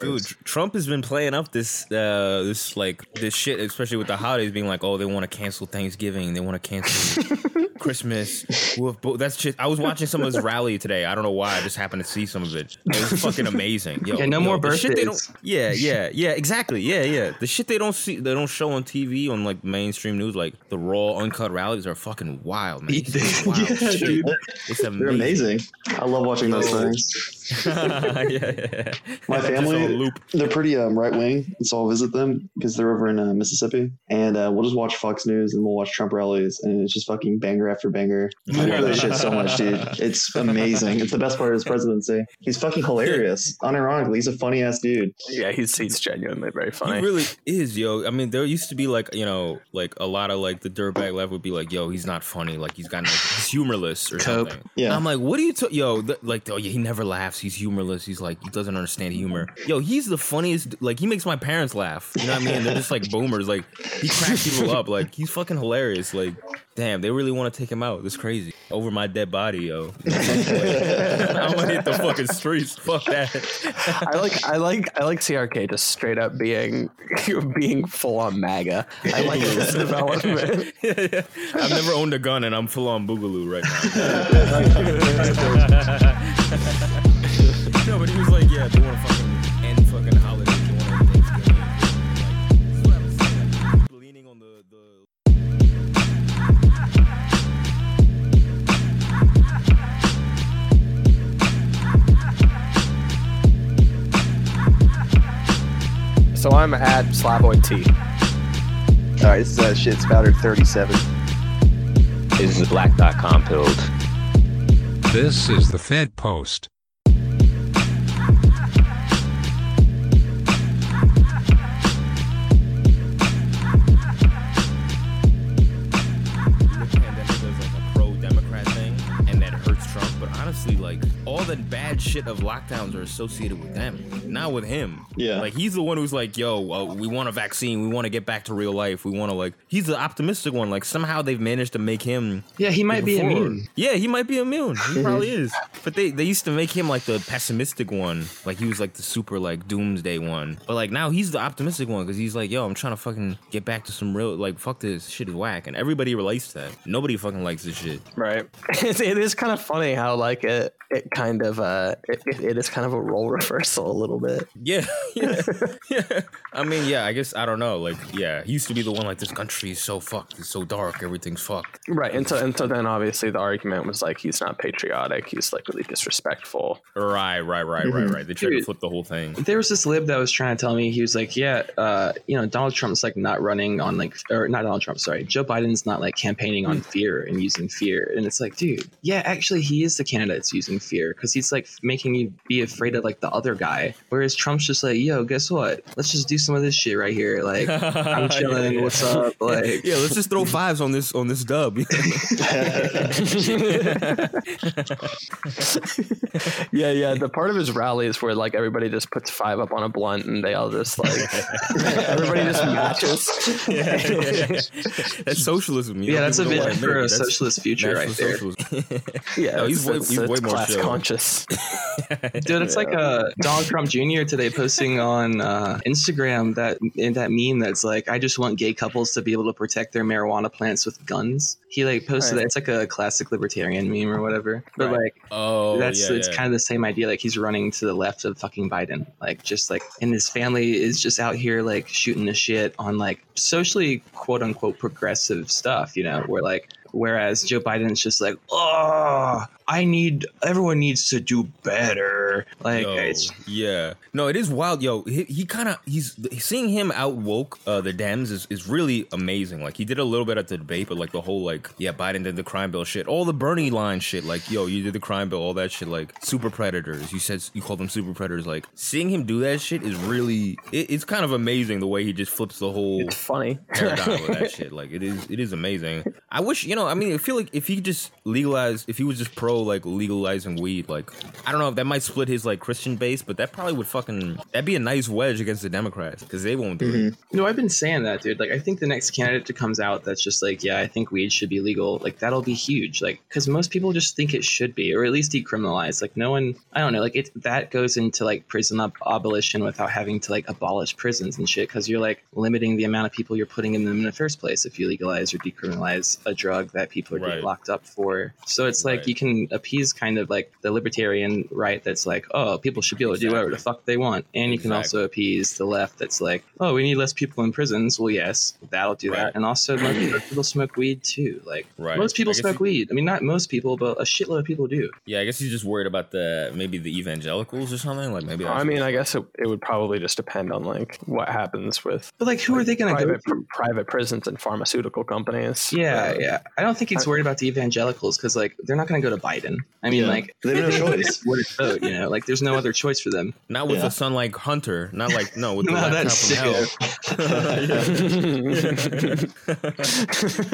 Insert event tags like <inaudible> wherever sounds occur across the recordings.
Dude, Trump has been playing up this uh this like this shit, especially with the holidays being like, oh, they want to cancel Thanksgiving, they want to cancel <laughs> Christmas. Well, That's shit. I was watching some of his rally today. I don't know why. I just happened to see some of it. It was fucking amazing. Yo, Yeah, no yo, more the shit they birthdays. don't- Yeah, yeah, yeah. Exactly. Yeah, yeah. The shit they don't see, they don't show on TV on like mainstream news, like the raw, uncut rallies are fucking wild, man. It's <laughs> wild Yeah, shit. dude. It's They're amazing. amazing. I love watching those things. <laughs> yeah, yeah. My Just on family, loop. they're pretty um, right wing, and so I'll visit them because they're over in uh, Mississippi, and uh, we'll just watch Fox News and we'll watch Trump rallies, and it's just fucking banger after banger. <laughs> I love that shit so much, dude. It's amazing. It's the best part of his presidency. He's fucking hilarious. Unironically, he's a funny ass dude. Yeah, he's he's genuinely very funny. He really is, yo. I mean, there used to be like, you know, like a lot of like the dirtbag left would be like, yo, he's not funny, like he's got no, he's humorless or Cope. something. Yeah. And I'm like, what are you, t- yo, th- like, oh yeah, he never laughs, he's humorless, he's like, he doesn't understand humor. Yo, he's the funniest. Like, he makes my parents laugh. You know what I mean? They're just like boomers. Like, he cracks people up. Like, he's fucking hilarious. Like, damn, they really want to take him out. That's crazy. Over my dead body, yo. <laughs> I'm gonna hit the fucking streets. Fuck that. I like I like I like CRK just straight up being <laughs> being full on MAGA. I like this <laughs> development. Yeah, yeah. I've never owned a gun and I'm full on boogaloo right now. no, but he was like, yeah, they want to fucking fucking So I'm at Slavoj T. All right, this is uh, shit spouter 37. This is the black.com build. This is the Fed Post. All the bad shit of lockdowns are associated with them, not with him. Yeah. like he's the one who's like, "Yo, uh, we want a vaccine. We want to get back to real life. We want to like." He's the optimistic one. Like somehow they've managed to make him. Yeah, he might be before. immune. Yeah, he might be immune. He probably is. But they they used to make him like the pessimistic one. Like he was like the super like doomsday one. But like now he's the optimistic one because he's like, yo, I'm trying to fucking get back to some real like fuck this shit is whack. And everybody relates to that. Nobody fucking likes this shit. Right. <laughs> It's, it is kind of funny how like it it kind of uh it, it, it is kind of a role reversal a little bit. Yeah, <laughs> yeah, <laughs> yeah. I mean, yeah. I guess I don't know. Like, yeah, he used to be the one like this country is so fucked. It's so dark. Everything's fucked. Right. And so and so then obviously the argument was like he's not patriotic. He's like really disrespectful. Right, right, right, right, right. They tried to flip the whole thing. There was this lib that was trying to tell me he was like, yeah, uh, you know, Donald Trump's like not running on like, or not Donald Trump, sorry, Joe Biden's not like campaigning on fear and using fear, and it's like, dude, yeah, actually, he is the candidate that's using fear because he's like making you be afraid of like the other guy, whereas Trump's just like, yo, guess what? Let's just do some of this shit right here. Like, <laughs> I'm chilling. Yeah, What's up? Like, Yeah, let's just throw <laughs> fives on this on this dub. <laughs> yeah, yeah. The part of his rally is where like everybody just puts five up on a blunt and they all just like everybody just matches. yeah, yeah, yeah. That's socialism. you yeah, know, that's a vision for a. That's socialist future right there. socialism. Yeah, No, he's it's- way- it's- he's way more chill. Conscious. <laughs> Dude, it's like uh, Donald Trump Jr. today posting on uh, Instagram that in that meme that's like, I just want gay couples to be able to protect their marijuana plants with guns. He like posted Right. that. It's like a classic libertarian meme or whatever. But Right. like, Oh, that's yeah, it's yeah. kind of the same idea. Like he's running to the left of fucking Biden. Like just like, and his family is just out here like shooting the shit on like socially quote unquote progressive stuff. You know, where like. Whereas Joe Biden's just like, oh, I need everyone needs to do better. Like, Yo, it's yeah, no, it is wild, yo. He, he kind of he's seeing him out woke uh, the Dems is, is really amazing. Like he did a little bit at the debate, but like the whole like yeah, Biden did the crime bill shit, all the Bernie line shit. Like yo, you did the crime bill, all that shit. Like super predators, you said you called them super predators. Like seeing him do that shit is really it, it's kind of amazing the way he just flips the whole It's funny. paradigm with that <laughs> shit. Like it is, it is amazing. I wish you know. I mean, I feel like if he just legalize, if he was just pro like legalizing weed, like I don't know if that might split his like Christian base, but that probably would fucking that'd be a nice wedge against the Democrats because they won't do it. Mm-hmm. No, I've been saying that, dude. Like, I think the next candidate that comes out that's just like, yeah, I think weed should be legal. Like, that'll be huge. Like, because most people just think it should be, or at least decriminalized. Like, no one, I don't know. Like, it that goes into like prison ab- abolition without having to like abolish prisons and shit. Because you're like limiting the amount of people you're putting in them in the first place if you legalize or decriminalize a drug that people are Right. getting locked up for. So it's like Right. you can appease kind of like the libertarian right that's like, oh, people should be able to do whatever the fuck they want, and you can also appease the left that's like, oh, we need less people in prisons. Well, yes, that'll do Right. that. And also, <clears throat> most people smoke weed too. Like, Right. most people smoke you- weed. I mean, not most people, but a shitload of people do. Yeah, I guess he's just worried about the maybe the evangelicals or something. Like maybe. I mean, I guess it, it would probably just depend on like what happens with But like, who are they going to go private to? private prisons and pharmaceutical companies. Yeah, Uh, yeah. I don't think he's worried about the evangelicals because like they're not going to go to Biden. I mean, Yeah. like They have no <laughs> choice. Where to vote? You know, like there's no other choice for them. not with Yeah. a son like Hunter. Not like no with <laughs> the No, laptop that's from hell. <laughs>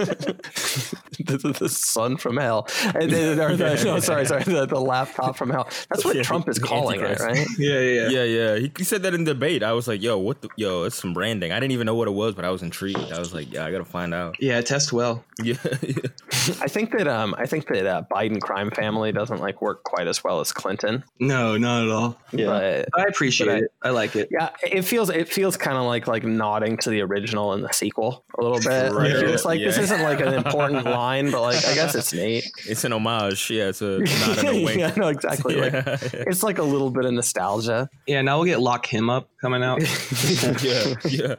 the, the, the son from hell. Uh, and then- or the- no, sorry, sorry, the, the laptop from hell. That's what Yeah, Trump is calling it, right? Yeah, yeah, Yeah, yeah. He, he said that in debate. I was like, yo, what the yo, it's some branding. I didn't even know what it was, but I was intrigued. I was like, yeah, I gotta find out. Yeah, test well. Yeah, yeah. <laughs> I think that um, I think that uh, Biden crime family doesn't like work quite as well as Clinton. No, not at all. Yeah. But I appreciate But I- it. I like it. yeah, it feels it feels kind of like like nodding to the original and the sequel a little bit. Like, <laughs> Right. it's like this isn't like an important <laughs> line, but like I guess it's neat. It's an homage. Yeah, it's a not in a wink. yeah, no, exactly. Like Yeah, it's like a little bit of nostalgia. Yeah, now we'll get Lock Him Up coming out. yeah, yeah.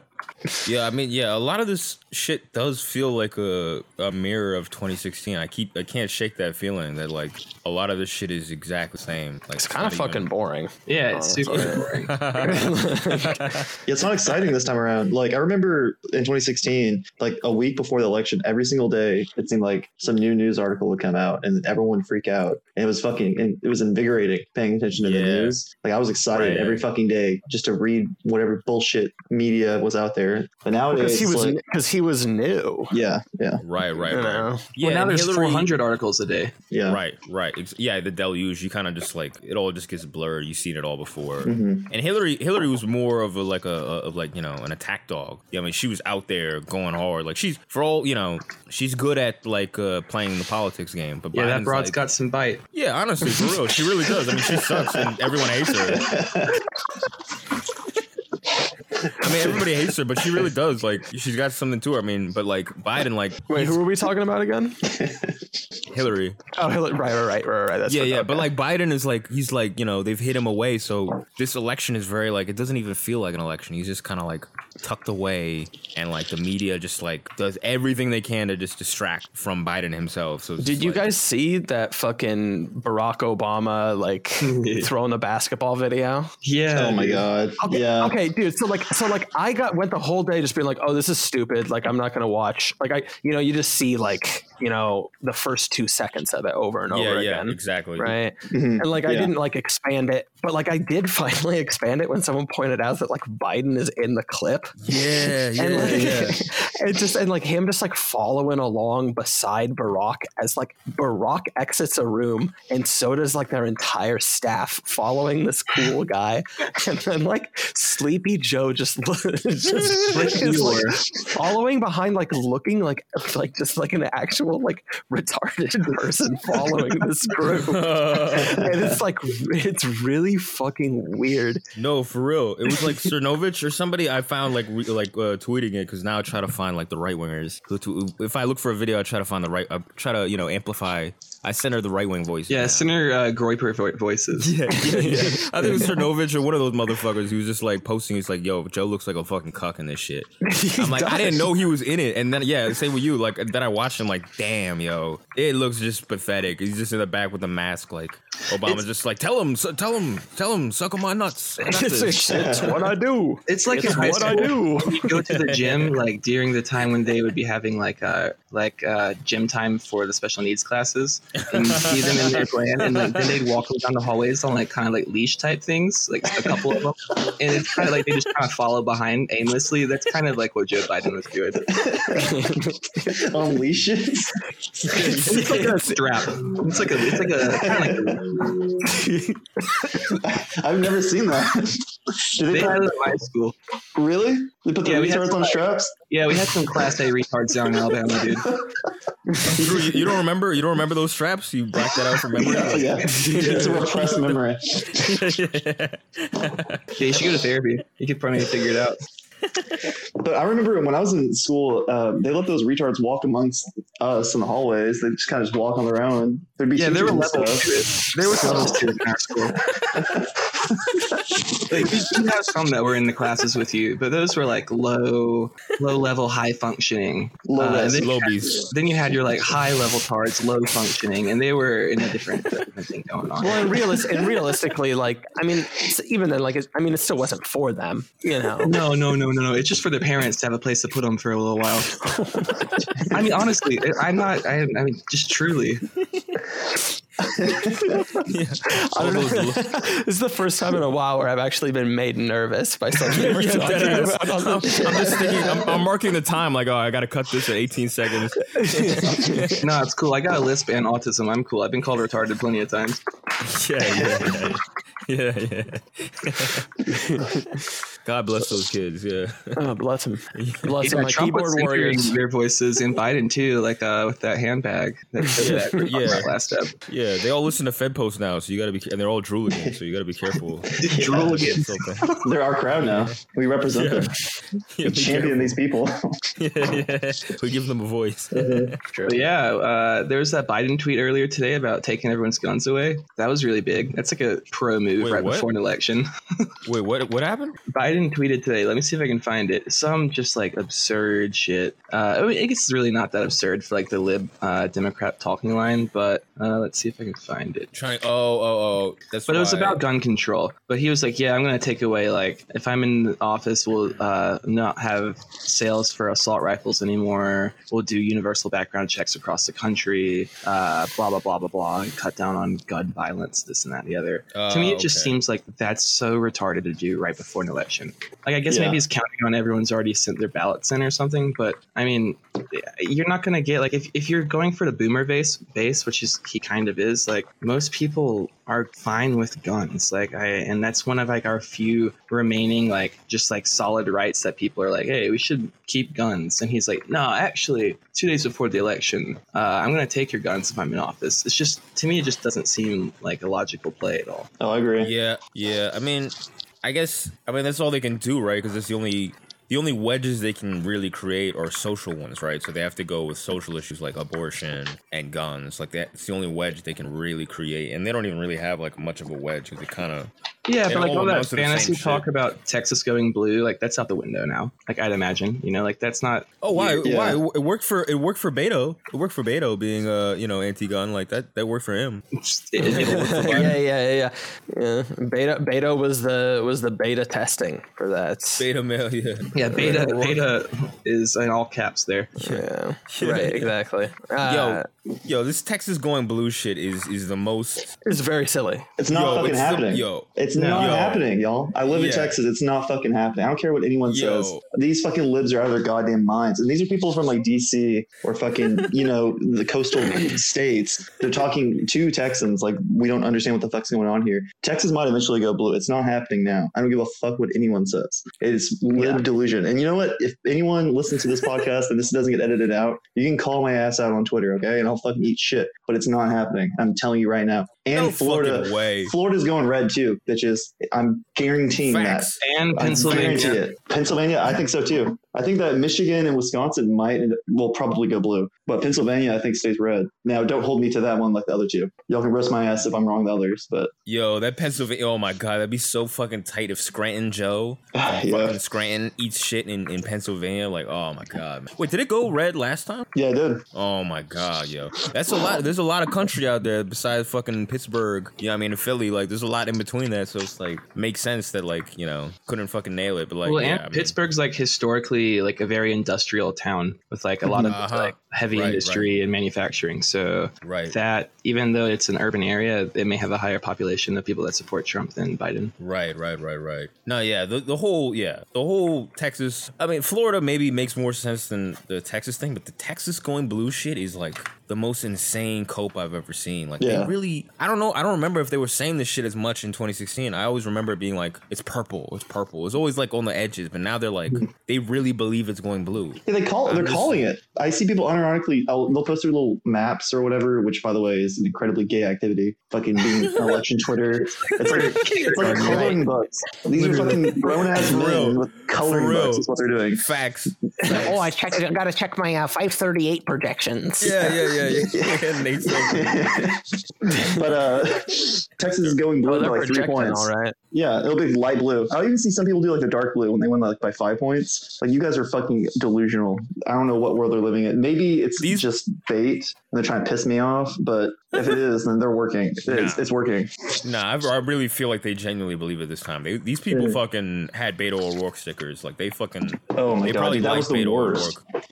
Yeah, I mean, yeah, a lot of this shit does feel like a, a mirror of 2016. I keep I can't shake that feeling that like a lot of this shit is exactly the same. Like It's kind of fucking even- boring. Yeah, oh, it's Oh, super boring. <laughs> Yeah, it's not exciting this time around. Like I remember in 2016, like a week before the election, every single day it seemed like some new news article would come out and everyone would freak out. And it was fucking, and it was invigorating paying attention to the news. Like I was excited Right. every fucking day just to read whatever bullshit media was out there. But nowadays, Because he was like, because he was new. yeah, yeah, Right, right, right. Know? Yeah, well, now there's Hillary- 400 articles a day. yeah. Right, right. Ex- Yeah, the deluge. You kind of just like it all just gets blurred. You've seen it all before. Mhm. And Hillary, Hillary was more of a like a, a of like you know an attack dog. Yeah, I mean she was out there going hard. Like she's for all you know, she's good at like uh, playing the politics game. But Yeah, that Biden's broad's like- got some bite. Yeah, honestly, for real, she really does. I mean, she sucks, and everyone hates her. <laughs> I mean, everybody hates her, but she really <laughs> does. Like, she's got something to her. I mean, but like Biden, like Wait, who were we talking about again? <laughs> Hillary. Oh, Hillary- right, right, right, right, right. That's yeah, yeah, okay. but like Biden is like he's like you know they've hit him away, so this election is very like it doesn't even feel like an election. He's just kind of like tucked away, and like the media just like does everything they can to just distract from Biden himself. So Did you like- guys see that fucking Barack Obama like <laughs> throwing a basketball video? Yeah. Oh my god. Okay, yeah. Okay, dude. So like, so like, I got went the whole day just being like, oh, this is stupid. Like, I'm not gonna watch. Like, I, you know, you just see like, you know, the first two seconds of it over and over yeah, again. exactly. Right. Mhm. And like, I Yeah. didn't like expand it, but like, I did <laughs> finally expand it when someone pointed out that like Biden is in the clip. Yeah, <laughs> yeah, and like, yeah. <laughs> and just and like him just like following along beside Barack as like Barack exits a room and so does like their entire staff following this cool guy and then like Sleepy Joe just, <laughs> just <laughs> Like following behind like looking like like just like an actual like retarded <laughs> person following this group and it's like it's really fucking weird no, for real. It was like Cernovich or somebody I found like re- like uh, tweeting it because now I try to find like the right wingers. If I look for a video, I try to find the right. I try to you know amplify. I send her the right wing voice. Yeah, Senator uh, Groyper vo- voices. <laughs> Yeah, yeah, yeah. <laughs> I think it was Cernovich or one of those motherfuckers. who was just like posting. He's like, "Yo, Joe looks like a fucking cuck in this shit." <laughs> I'm like, I didn't know he was in it, and then yeah, same with you. Like then I watched him. Like, damn, yo, it looks just pathetic. He's just in the back with the mask. Like Obama's just like, tell him, su- tell him, tell him, suck on my nuts. It's, it's what I do It's like it's what I do you go to the gym like during the time when they would be having like uh like uh gym time for the special needs classes and you <laughs> see them in their brand and like, then they'd walk them down the hallways on like kind of like leash type things like a couple of them and it's kind of like they just kind of follow behind aimlessly that's kind of like what joe biden was doing <laughs> On leashes. it's like a strap it's like a it's like a kind of like I've never seen that. Did they, They put, had it at my school. really? They put the Yeah, retards on like- straps? Yeah, we had some Class A retards down in Alabama, dude. You, you don't remember? You don't remember those straps? You blacked that out from memory. Yeah, yeah. <laughs> <laughs> it's a repressed memory. <laughs> Yeah, you should go to therapy. You could probably figure it out. But I remember when I was in school, uh, they let those retards walk amongst us in the hallways. They just kind of just walk on their own. There'd be Yeah, there were teachers and levels stuff. to it. There was levels to in our school. <laughs> like you you have some that were in the classes with you, but those were like low, low level, high functioning. Low Uh, then, Low beast. then you had your like high level tards, low functioning, and they were in a different, different thing going on. Well, and, realis- and realistically, like, I mean, it's, even then, like, I mean, it still wasn't for them, you know. No, no, no, no, no. It's just for their parents to have a place to put them for a little while. <laughs> I mean, honestly, I'm not. I, I mean, just truly. Yeah. I don't know. those <laughs> this is the first time in a while where I've actually been made nervous by something we're Yeah, talking that is. about. I'm, I'm just <laughs> thinking. I'm, I'm marking the time. Like, oh, I got to cut this at 18 seconds. No, it's cool. I got a lisp and autism. I'm cool. I've been called retarded plenty of times. Yeah, yeah, yeah, <laughs> yeah. Yeah. <laughs> God bless those kids. Yeah. Oh, bless <laughs> them. Bless Yeah, him. My Trump was keyboard censoring warriors. their voices in Biden too, like uh, with that handbag that showed that Yeah. yeah. last step. Yeah, they all listen to Fed Post now, so you got to be, and they're all drooligans, so you got to be careful. Drooligans. Okay. They're our crowd now. We represent Yeah. them. Yeah, We be champion these people. Yeah, yeah. We give them a voice. But yeah, uh, there was that Biden tweet earlier today about taking everyone's guns away. That was really big. That's like a pro move Wait, right what? before an election. <laughs> Wait, what? What happened? Biden tweeted today. Let me see if I can find it. Some just like absurd shit. Uh, I mean, I guess it's really not that absurd for like the lib uh, Democrat talking line, but uh, let's see if I can find it. Trying. Oh, oh, oh. That's. But it was about gun control. But he was like, "Yeah, I'm going to take away like if I'm in the office, we'll uh, not have sales for assault rifles anymore. We'll do universal background checks across the country. Uh, blah blah blah blah blah, and cut down on gun violence, this and that, and the other." to me, Oh, it just okay. seems like that's so retarded to do right before an election. Like, I guess Yeah. maybe he's counting on everyone's already sent their ballots in or something. But I mean, you're not to get like if, if you're going for the boomer base base, which is he kind of is. Like most people are fine with guns. Like I and that's one of like our few remaining like just like solid rights that people are like, hey, we should keep guns. And he's like, no, actually, two days before the election, uh, I'm going to take your guns if I'm in office. It's just to me, it just doesn't seem like a logical play at all. Oh, I agree. Yeah, yeah. I mean, I guess. I mean, that's all they can do, right? Because it's the only. The only wedges they can really create are social ones, right? So they have to go with social issues like abortion and guns. Like that's the only wedge they can really create, and they don't even really have like much of a wedge because they kind of Yeah, They but like all all that amount fantasy talk shit. about Texas going blue, like that's out the window now. Like I'd imagine, you know, like that's not. Oh, why? Yeah. Why? It worked for it worked for Beto. It worked for Beto being uh you know anti-gun like that. That worked for him. <laughs> It, it'll work for <laughs> yeah, yeah, yeah, yeah. yeah. Beta, beta was the was the beta testing for that. Beta male, yeah. Yeah, beta beta is in all caps there. Yeah, Yeah. right, exactly. Uh, Yo, yo, this Texas going blue shit is is the most. it's very silly. It's not Yo, fucking it's the- happening. yo. it's No. Not Yo. happening, y'all. I live in Texas. It's not fucking happening. I don't care what anyone Yo. says. These fucking libs are out of their goddamn minds. And these are people from like DC or fucking, <laughs> you know, the coastal states. They're talking to Texans like we don't understand what the fuck's going on here. Texas might eventually go blue. It's not happening now. I don't give a fuck what anyone says. It's lib delusion. And you know what? If anyone listens to this podcast and this doesn't get edited out, you can call my ass out on Twitter, okay? And I'll fucking eat shit. But it's not happening. I'm telling you right now. And No Florida, way. Florida's going red too, bitches. I'm guaranteeing Facts. And that. I guarantee Pennsylvania. it. Pennsylvania, I think so too. I think that Michigan and Wisconsin might and will probably go blue, but Pennsylvania I think stays red. Now, don't hold me to that one like the other two. Y'all can roast my ass if I'm wrong the others, but Yo, that Pennsylvania. Oh my god, that'd be so fucking tight if Scranton Joe, <sighs> from yeah. fucking Scranton eats shit in, in Pennsylvania. Like, oh my god. Wait, did it go red last time? yeah, it did. Oh my god, yo, that's a lot. There's a lot of country out there besides fucking Pittsburgh. You know, what I mean, and Philly. Like, there's a lot in between that. So it's like makes sense that like you know couldn't fucking nail it. But like, well, yeah, and I mean, Pittsburgh's like historically actually like a very industrial town with like a lot of Uh-huh. like heavy Right, industry and manufacturing. So Right. that even though it's an urban area, it may have a higher population of people that support Trump than Biden. Right, right, right, right. No, yeah, the, the whole yeah, the whole Texas. I mean, Florida maybe makes more sense than the Texas thing, but the Texas going blue shit is like the most insane cope I've ever seen. Like Yeah. they really, I don't know, I don't remember if they were saying this shit as much in 2016. I always remember it being like it's purple, it's purple. It's always like on the edges, but now they're like they really believe it's going blue. Yeah, they call I'm they're just- calling it. I see people unironically. I'll, they'll post their little maps or whatever, which by the way is an incredibly gay activity. Fucking being <laughs> election Twitter. It's like it's like coloring books. These are fucking grown ass For men with coloring For books. Is what they're doing. Facts. oh, I checked. I gotta check my uh, 538 projections. Yeah, yeah, yeah, yeah. yeah. Nate's like, but uh, Texas is going blue Oh, by like three points. all right. Yeah, it'll be light blue. I'll even see some people do like the dark blue when they win like by five points. Like you guys are fucking delusional. I don't know what world they're living in. Maybe it's These- just bait and they're trying to piss me off. But if it is, then they're working. <laughs> It's, Nah. it's working. Nah, I, I really feel like they genuinely believe it this time. They, these people Yeah. fucking had Beto O'Rourke stickers. Like they fucking. Oh my they god, probably dude, that was the Beto worst. O'Rourke.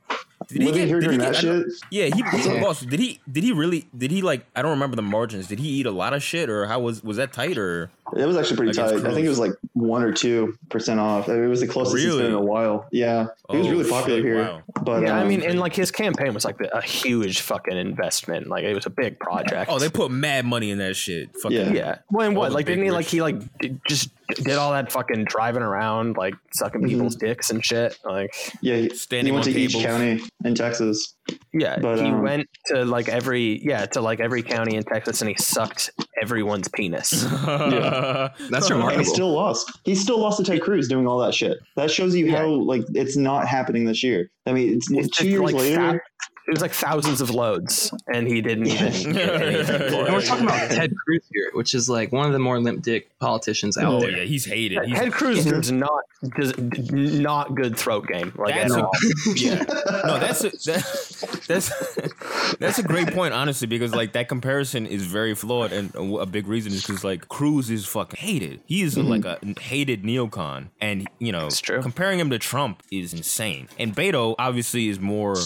Did he get? Did he get? that I shit. yeah, he, he boss. Did he? Did he really? Did he like? I don't remember the margins. Did he eat a lot of shit, or how was was that tight? Or It was actually pretty Against tight. I think it was like one or two percent off. It was the closest he's been in a while. Yeah, he was Oh, really popular shit, here. wow. But yeah, I um, mean, and like his campaign was like a huge fucking investment. Like it was a big project. oh, they put mad money in that shit. Fucking Yeah. yeah. Well, and what? Like, big didn't he like he like did, just did all that fucking driving around, like sucking Mhm. people's dicks and shit? Like, yeah, he, Standing he went on to each county in Texas. Yeah, But, he um, went to like every yeah to like every county in Texas, and he sucked everyone's penis. <laughs> yeah, That's And he still lost. He still lost to Ted Cruz doing all that shit. That shows you Yeah. how like it's not happening this year. I mean, it's, It's two just, years like, later. thou- it was like thousands of loads, and he didn't even get anything for and we're talking about Ted Cruz here, which is like one of the more limp dick politicians out oh there. yeah, he's hated. He's, Ted Cruz does not does not good throat game. Like That's at a- all. <laughs> yeah. No, that's a, that, <laughs> that's that's a great point, honestly, because like that comparison is very flawed, and a a big reason is because like Cruz is fucking hated. He is mm-hmm. like a hated neocon, and you know, It's true. comparing him to Trump is insane. And Beto obviously is more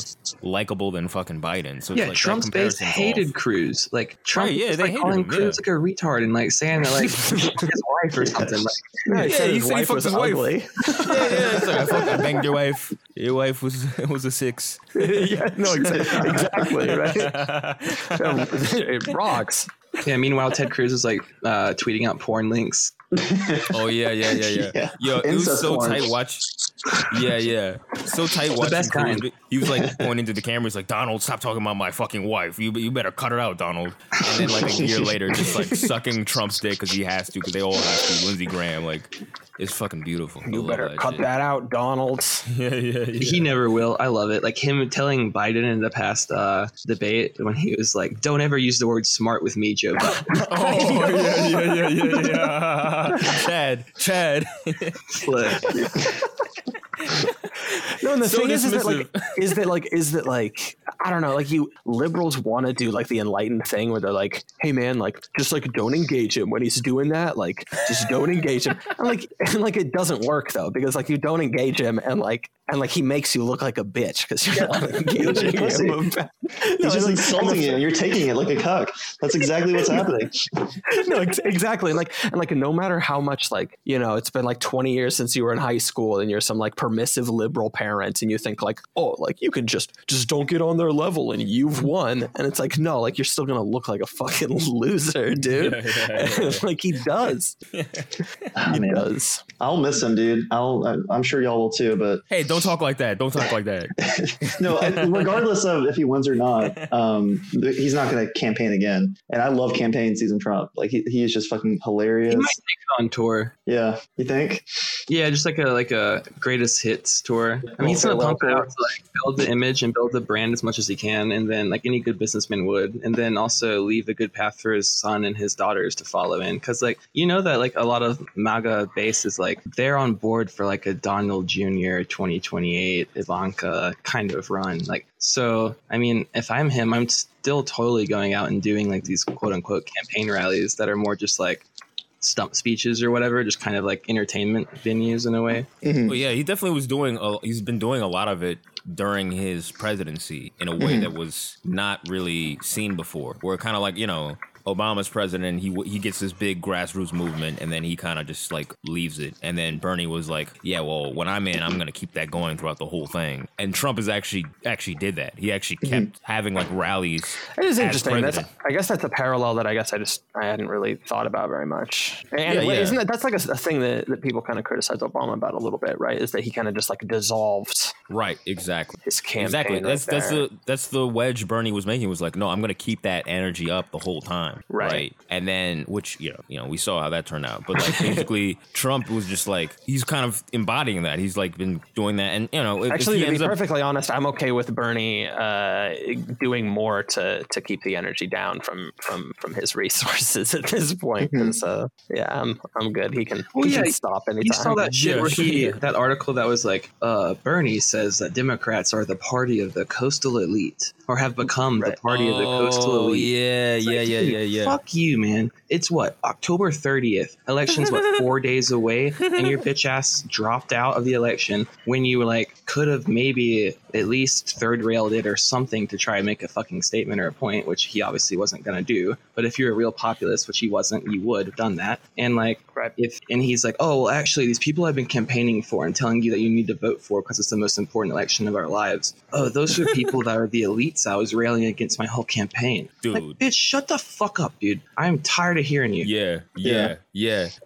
likable than fucking Biden. So it's Yeah, like, Trump's base hated off. Cruz. Like Trump, Right, yeah, they like hated calling him, Cruz yeah. like a retard and like saying that like <laughs> his wife or something. Like, Yeah, he Yeah, said he his said he wife fucked was his wife. ugly. <laughs> Yeah, yeah. It's like I fucking banged your wife. Your wife was <laughs> was a six. yeah, no, exa- exactly, right? it rocks. yeah. Meanwhile, Ted Cruz is like uh, tweeting out porn links. <laughs> Oh yeah, yeah, yeah, yeah. Yeah. Yo, it was so porn. tight. Watch. Yeah, yeah. So tight. Watching best Cruz. kind. He was like pointing to the camera. He's like, Donald, stop talking about my fucking wife. You you better cut her out, Donald. And then like a year <laughs> later, just like sucking Trump's dick because he has to, because they all have to. Lindsey Graham, like, it's fucking beautiful. You love better cut shit. that out, Donald. <laughs> Yeah, yeah, yeah. He never will. I love it. Like him telling Biden in the past uh, debate when he was like, "Don't ever use the word smart with me, Joe." Biden." Oh yeah, yeah, yeah, yeah, yeah. <laughs> Chad, Chad. No, and the So thing is, is that like, is that like, is that like, I don't know, like you liberals want to do like the enlightened thing where they're like, hey man, like just like don't engage him when he's doing that, like just don't engage him. And like, <laughs> and like it doesn't work though because like you don't engage him and like and like he makes you look like a bitch because you're not <laughs> engaging pussy. him. <laughs> about- He's No, just like- insulting you, and you're taking it like a cuck. That's exactly what's happening. <laughs> no, ex- exactly. And like, and like, no matter how much, like, you know, it's been like 20 years since you were in high school and you're some like permissive liberal parent and you think like, oh, like you can just, just don't get on their level and you've won. And it's like, no, like you're still going to look like a fucking loser, dude. Yeah, yeah, yeah. like he does. He ah, man. does. I'll miss him, dude. I'll. I'm sure y'all will too. But Hey, don't talk like that. Don't talk like that. <laughs> no, regardless of if he wins or not, um, he's not going to campaign again. And I love campaign season Trump. Like he, he is just fucking hilarious. He might take it on tour. Yeah, you think? Yeah, just like a like a greatest hits tour. I mean, he's gonna pump it out to like build the image and build the brand as much as he can, and then like any good businessman would, and then also leave a good path for his son and his daughters to follow in. Because like you know that like a lot of MAGA base is like they're on board for like a Donald Jr. 2028 Ivanka kind of run. Like so, I mean, if I'm him, I'm still totally going out and doing like these quote unquote campaign rallies that are more just like stump speeches or whatever, just kind of like entertainment venues in a way. Mm-hmm. But yeah, he definitely was doing. A, he's been doing a lot of it during his presidency in a way mm-hmm. that was not really seen before. Where kind of like you know. Obama's president, he he gets this big grassroots movement, and then he kind of just like leaves it. And then Bernie was like, "Yeah, well, when I'm in, I'm gonna keep that going throughout the whole thing." And Trump is actually actually did that. He actually mm-hmm. kept having like rallies. It is interesting. That's. I guess that's a parallel that I guess I just I hadn't really thought about very much. And Yeah, yeah. isn't that that's like a, a thing that, that people kind of criticize Obama about a little bit, right? Is that he kind of just like dissolved Right, exactly. his campaign. Exactly. right That's that's there. the that's the wedge Bernie was making was like, no, I'm gonna keep that energy up the whole time. Right. And then which, you know, you know, we saw how that turned out. But like <laughs> basically Trump was just like he's kind of embodying that. He's like been doing that and you know, if- if Actually, he to be ends up- perfectly honest, I'm okay with Bernie uh, doing more to to keep the energy down from from from his resources <laughs> at this point. 'cause, uh, yeah, I'm I'm good. He can, Well, he yeah, can stop anytime. You saw that shit Yeah, where he sure. that article that was like, uh, Bernie says that Democrats are the party of the coastal elite, or have become the Right. party of the coastal Oh, elite. Yeah, It's yeah, like, yeah, dude, yeah, yeah. Fuck you, man. It's what October 30th. Election's what <laughs> four days away, and your bitch ass dropped out of the election when you like could have maybe at least third railed it or something to try and make a fucking statement or a point, which he obviously wasn't gonna do. But if you're a real populist, which he wasn't, you would have done that. And like, if and he's like, oh well, actually, these people I've been campaigning for and telling you that you need to vote for because it's the most important election of our lives. Oh, those are people that are the <laughs> elites. I was railing against my whole campaign. Like, Dude. bitch, shut the fuck up, dude. I'm tired of hearing you. Yeah, yeah, yeah,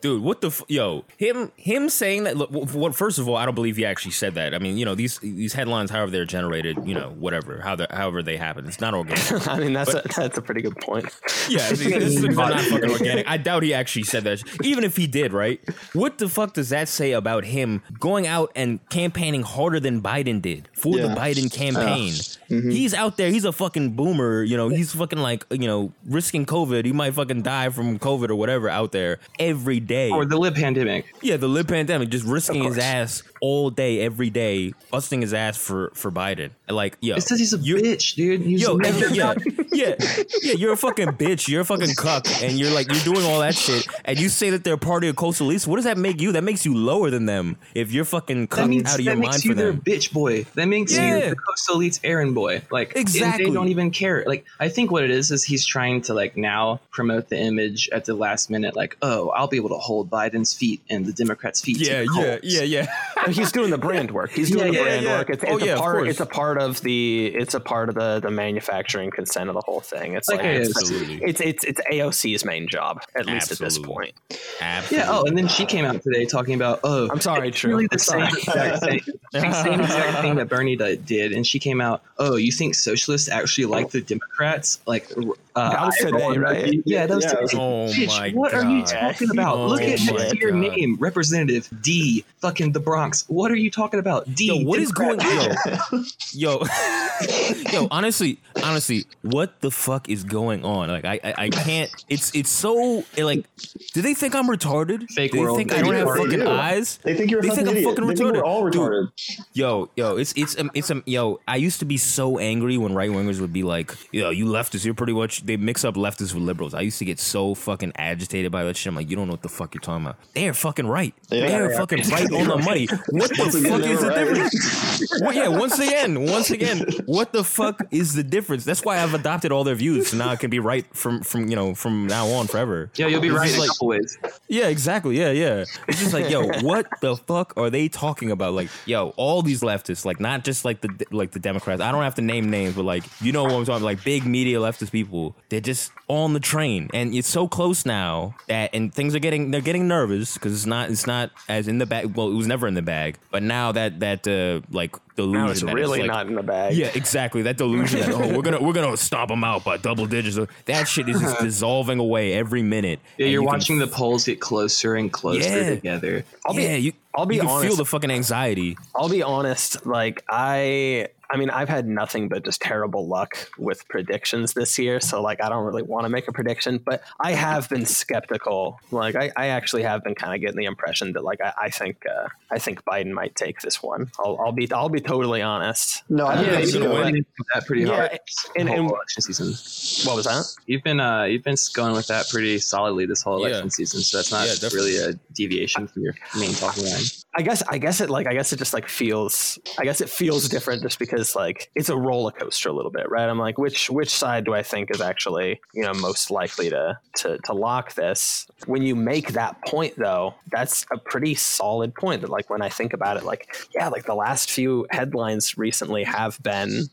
dude. What the f- yo? Him, him saying that. Look, what? First of all, I don't believe he actually said that. I mean, you know, these these headlines, however they're generated, you know, whatever, how they however they happen, it's not organic. <laughs> I mean, that's a, that's a pretty good point. Yeah, <laughs> it's, it's not fucking organic. I doubt he actually said that. Even if he did, right? What the fuck does that say about him going out and campaigning harder than Biden did for the Biden campaign? Mm-hmm. He's out there. He's a fucking boomer. You know, he's fucking like you know risking COVID. He might fucking die from COVID or whatever out there every day. Or the lib pandemic. Yeah, the lib pandemic, just risking his ass all day, every day, busting his ass for for Biden. Like, yo, It says he's a bitch, dude. He's Yo, yeah, <laughs> yeah, yeah. You're a fucking bitch. You're a fucking cuck, and you're like you're doing all that shit, and you say that they're part of coastal elites. What does that make you? That makes you lower than them. If you're fucking that cucked means out of that your makes mind you for their bitch boy. That makes Yeah. you the coastal elites errand boy. Like Exactly. they don't even care. Like I think what it is is he's trying to like now promote the image at the last minute. Like oh, I'll be able to hold Biden's feet and the Democrats' feet. to Yeah, yeah, yeah, yeah. <laughs> he's doing the brand work. He's doing Yeah, the yeah, brand yeah. work. It's, Oh, it's yeah, a of part. It's a part of the. It's a part of the the manufacturing consent of the whole thing. It's Like like, it's, it's it's it's AOC's main job at least at this point. Absolutely. Yeah. Oh, and then she came out today talking about oh, I'm sorry, it's True. really I'm the same sorry. exact thing, <laughs> the same exact thing that <laughs> Bernie did, and she came out. Oh, you think socialists actually like the Democrats? Like uh, That was today, Iowa- right? Yeah, that was Yeah, today. it Oh Bitch, my what are you talking about? Oh Look at my next to your God. name, Representative D, fucking the Bronx. What are you talking about? D. Yo, what is going on? <laughs> Yo, <laughs> yo, honestly, honestly, what the fuck is going on? Like, I, I, I can't. It's, it's so like. Do they think I'm retarded? Fake do they world. think I don't have fucking do. eyes? They think you're a They fucking think I'm idiot. fucking they think retarded. we're all Dude. retarded. Yo, yo, it's it's um, it's um, yo. I used to be so angry when right wingers would be like, yo, you leftists, you're pretty much. They mix up leftists with liberals. I used to get so fucking agitated by that shit. I'm like, you don't know what the fuck you're talking about. They are fucking right. Yeah. they are fucking <laughs> right on the money. What the Once fuck is the right. difference? Well, yeah, once again, once again, what the fuck is the difference? That's why I've adopted all their views, so now I can be right from from you know from now on forever. Yeah, you'll be It's right just in a couple ways. yeah, exactly. Yeah, yeah. It's just like, yo, what the fuck are they talking about? Like, yo, all these leftists, like not just like the like the Democrats. I don't have to name names, but like you know what I'm talking. about. Like big media leftist people, they're just on the train, and it's so close now that and things are getting they're getting nervous because it's not it's not as in the bag. Well, it was never in the bag, but now that that uh like delusion Now it's that really like, not in the bag. yeah, exactly. That delusion that oh we're gonna we're gonna stomp them out by double digits. That shit is just <laughs> dissolving away every minute. Yeah, you're you can watching the polls get closer and closer together. Yeah. together. I'll be- you. I'll be you can feel the fucking anxiety. I'll be honest. Like I, I mean, I've had nothing but just terrible luck with predictions this year. So, like, I don't really want to make a prediction, but I have been skeptical. Like, I, I actually have been kind of getting the impression that, like, I, I think, uh, I think Biden might take this one. I'll, I'll be, I'll be totally honest. No, I think Yeah, he's you've gonna been win. that pretty Yeah, hard. and- the whole and- election season. What was that? You've been uh, you've been going with that pretty solidly this whole Yeah. election season, so that's not Yeah, really a deviation from your main talking line. I guess I guess it like I guess it just like feels I guess it feels different just because like it's a roller coaster a little bit, right? I'm like which which side do I think is actually, you know, most likely to to to lock this? When you make that point though, that's a pretty solid point that like when I think about it like yeah, like the last few headlines recently have been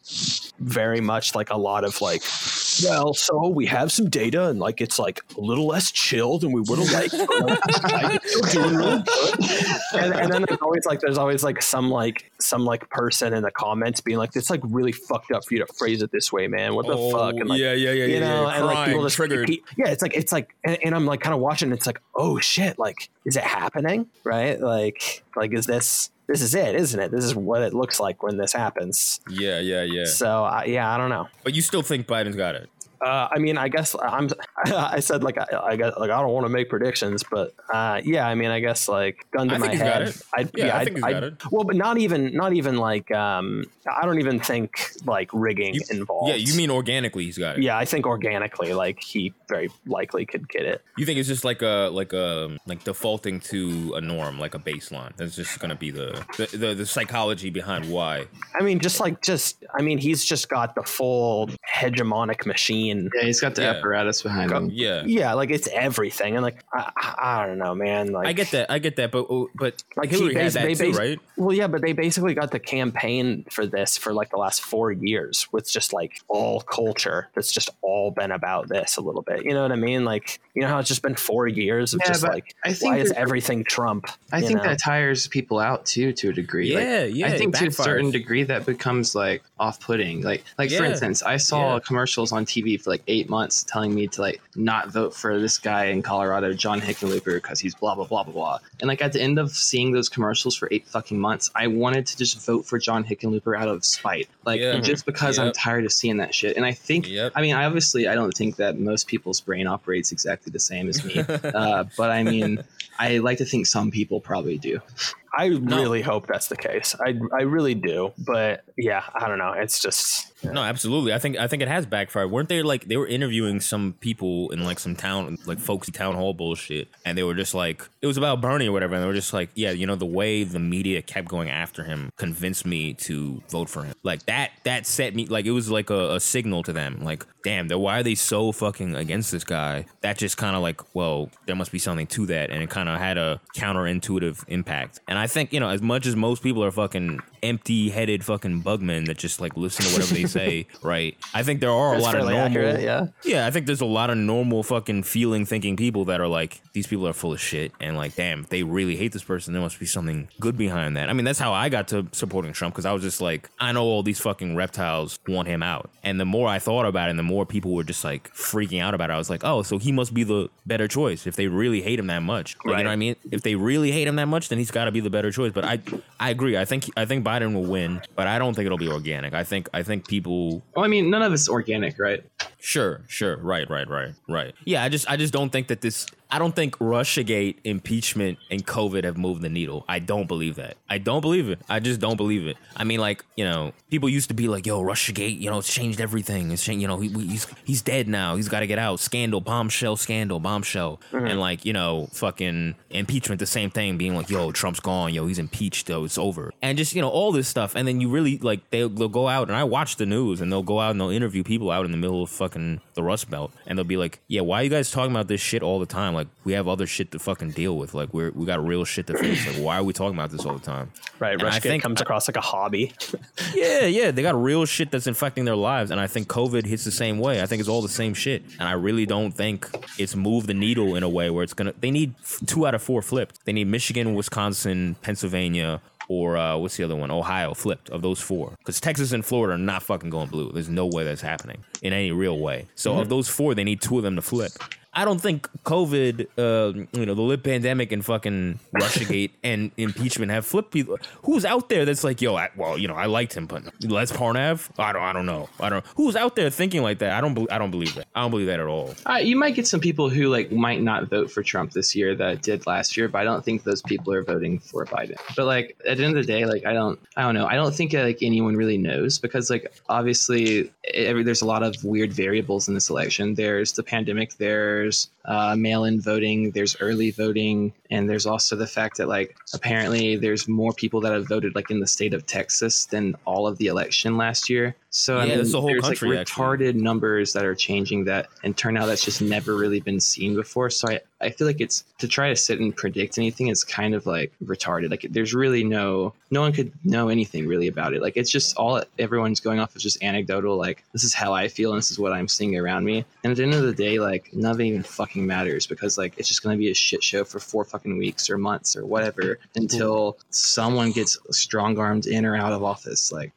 very much like a lot of like well, so we have some data and like it's like a little less chill than we would have liked. but, <laughs> like, it's still doing really good. And, and then there's always like there's always like some like some like person in the comments being like, "It's like really fucked up for you to phrase it this way, man. What the Oh, fuck?" And like, yeah, yeah, yeah, you yeah, know, yeah. and like people just triggered. repeat- yeah, it's like it's like, and, and I'm like kind of watching. It's like, oh shit, like is it happening? Right? Like like is this this is it, isn't it? This is what it looks like when this happens. Yeah, yeah, yeah. So uh, yeah, I don't know. But you still think Biden's got it? Uh, I mean, I guess I'm. <laughs> I said like I, I guess like I don't want to make predictions, but uh, yeah, I mean, I guess like gun to I my think he's got head. it. I'd, Yeah, I I'd- think he's I'd- got it. Well, but not even not even like um, I don't even think like rigging You- involved. Yeah, you mean organically he's got it. Yeah, I think organically, like he very likely could get it. You think it's just like a like a like defaulting to a norm, like a baseline. That's just gonna be the the, the, the psychology behind why. I mean, just like just I mean, he's just got the full hegemonic machine. Yeah, he's got the Yeah. apparatus behind him. Yeah. Yeah, like it's everything, and like I, I don't know, man. Like I get that. I get that. But oh, but Like, like he Hillary had that they too, bas- right? Well, yeah, but they basically got the campaign for this for like the last four years with just like all culture that's just all been about this a little bit. You know what I mean? Like, you know how it's just been four years of Yeah, just like, I think why is that- everything Trump? I think know? that tires people out too, to a degree. Like, Yeah, yeah, I think to a certain degree that becomes like off-putting. Like, like for instance, I saw yeah. commercials on TV for like eight months telling me to like not vote for this guy in Colorado, John Hickenlooper, because he's blah blah blah blah blah. And like at the end of seeing those commercials for eight fucking months, I wanted to just vote for John Hickenlooper out of spite, like Yeah. just because I'm tired of seeing that shit. And I think, Yep. I mean, I obviously I don't think that most people's brain operates exactly the same as me, <laughs> uh, but I mean. I like to think some people probably do. I really hope that's the case. I I really do, but yeah, I don't know. It's just No, absolutely. I think I think it has backfired. Weren't they like they were interviewing some people in like some town like folksy town hall bullshit, and they were just like it was about Bernie or whatever, and they were just like, yeah, you know, the way the media kept going after him convinced me to vote for him. Like that that set me like it was like a, a signal to them. Like, damn, why are they so fucking against this guy? That just kind of like, well, there must be something to that, and it kind of had a counterintuitive impact. And I think you know, as much as most people are fucking empty-headed fucking bugmen that just like listen to whatever they say, <laughs> right? I think there are That's a lot of normal, accurate, yeah. yeah. I think there's a lot of normal fucking feeling, thinking people that are like, these people are full of shit, and like, damn, if they really hate this person. There must be something good behind that. I mean, that's how I got to supporting Trump because I was just like, I know all these fucking reptiles want him out, and the more I thought about it, and the more people were just like freaking out about it, I was like, oh, so he must be the better choice if they really hate him that much. Like, You Right. know what I mean? If they really hate him that much, then he's got to be the better choice. But I, I agree. I think I think Biden will win, but I don't think it'll be organic. I think I think people Well, I mean, none of it's organic, right? Sure, sure, right, right, right, right. Yeah, I just, I just don't think that this. I don't think RussiaGate, impeachment, and COVID have moved the needle. I don't believe that. I don't believe it. I just don't believe it. I mean, like you know, people used to be like, "Yo, RussiaGate, you know, it's changed everything. It's changed. You know, he, he's he's dead now. He's got to get out. Scandal, bombshell, scandal, bombshell, mm-hmm. and like you know, fucking impeachment, the same thing. Being like, "Yo, Trump's gone. Yo, he's impeached. Though it's over." And just you know, all this stuff. And then you really like they'll, they'll go out and I watch the news and they'll go out and they'll interview people out in the middle of fucking the Rust Belt and they'll be like, "Yeah, why are you guys talking about this shit all the time? Like we have other shit to fucking deal with. Like we're we got real shit to face. Like why are we talking about this all the time?" right. And I think- comes across like a hobby. <laughs> Yeah, yeah, they got real shit that's infecting their lives, and I think COVID hits the same way. I think it's all the same shit, and I really don't think it's moved the needle in a way where it's gonna. They need two out of four flipped. They need Michigan, Wisconsin, Pennsylvania, or uh, what's the other one? Ohio flipped of those four, because Texas and Florida are not fucking going blue. There's no way that's happening in any real way. So of those four, they need two of them to flip. I don't think COVID, uh, you know, the lip pandemic and fucking <laughs> Russiagate and impeachment have flipped people. Who's out there that's like, yo, I, well, you know, I liked him, but Lev Parnas, I don't, I don't know, I don't. Who's out there thinking like that? I don't, be, I don't believe that. I don't believe that at all. Uh, you might get some people who like might not vote for Trump this year that did last year, but I don't think those people are voting for Biden. But like at the end of the day, like I don't, I don't know. I don't think like anyone really knows because like obviously every, there's a lot of weird variables in this election. There's the pandemic. There's uh, mail-in voting. There's early voting, and there's also the fact that like apparently there's more people that have voted like in the state of Texas than all of the election last year. So I Yeah, mean, the whole there's country, like actually. retarded numbers that are changing that and turnout that's just never really been seen before. So I, I feel like it's to try to sit and predict anything is kind of like retarded. Like there's really no no one could know anything really about it. Like it's just all everyone's going off is just anecdotal. Like this is how I feel and this is what I'm seeing around me. And at the end of the day, like nothing even fucking matters because like it's just gonna be a shit show for four fucking weeks or months or whatever mm-hmm. until someone gets strong armed in or out of office. Like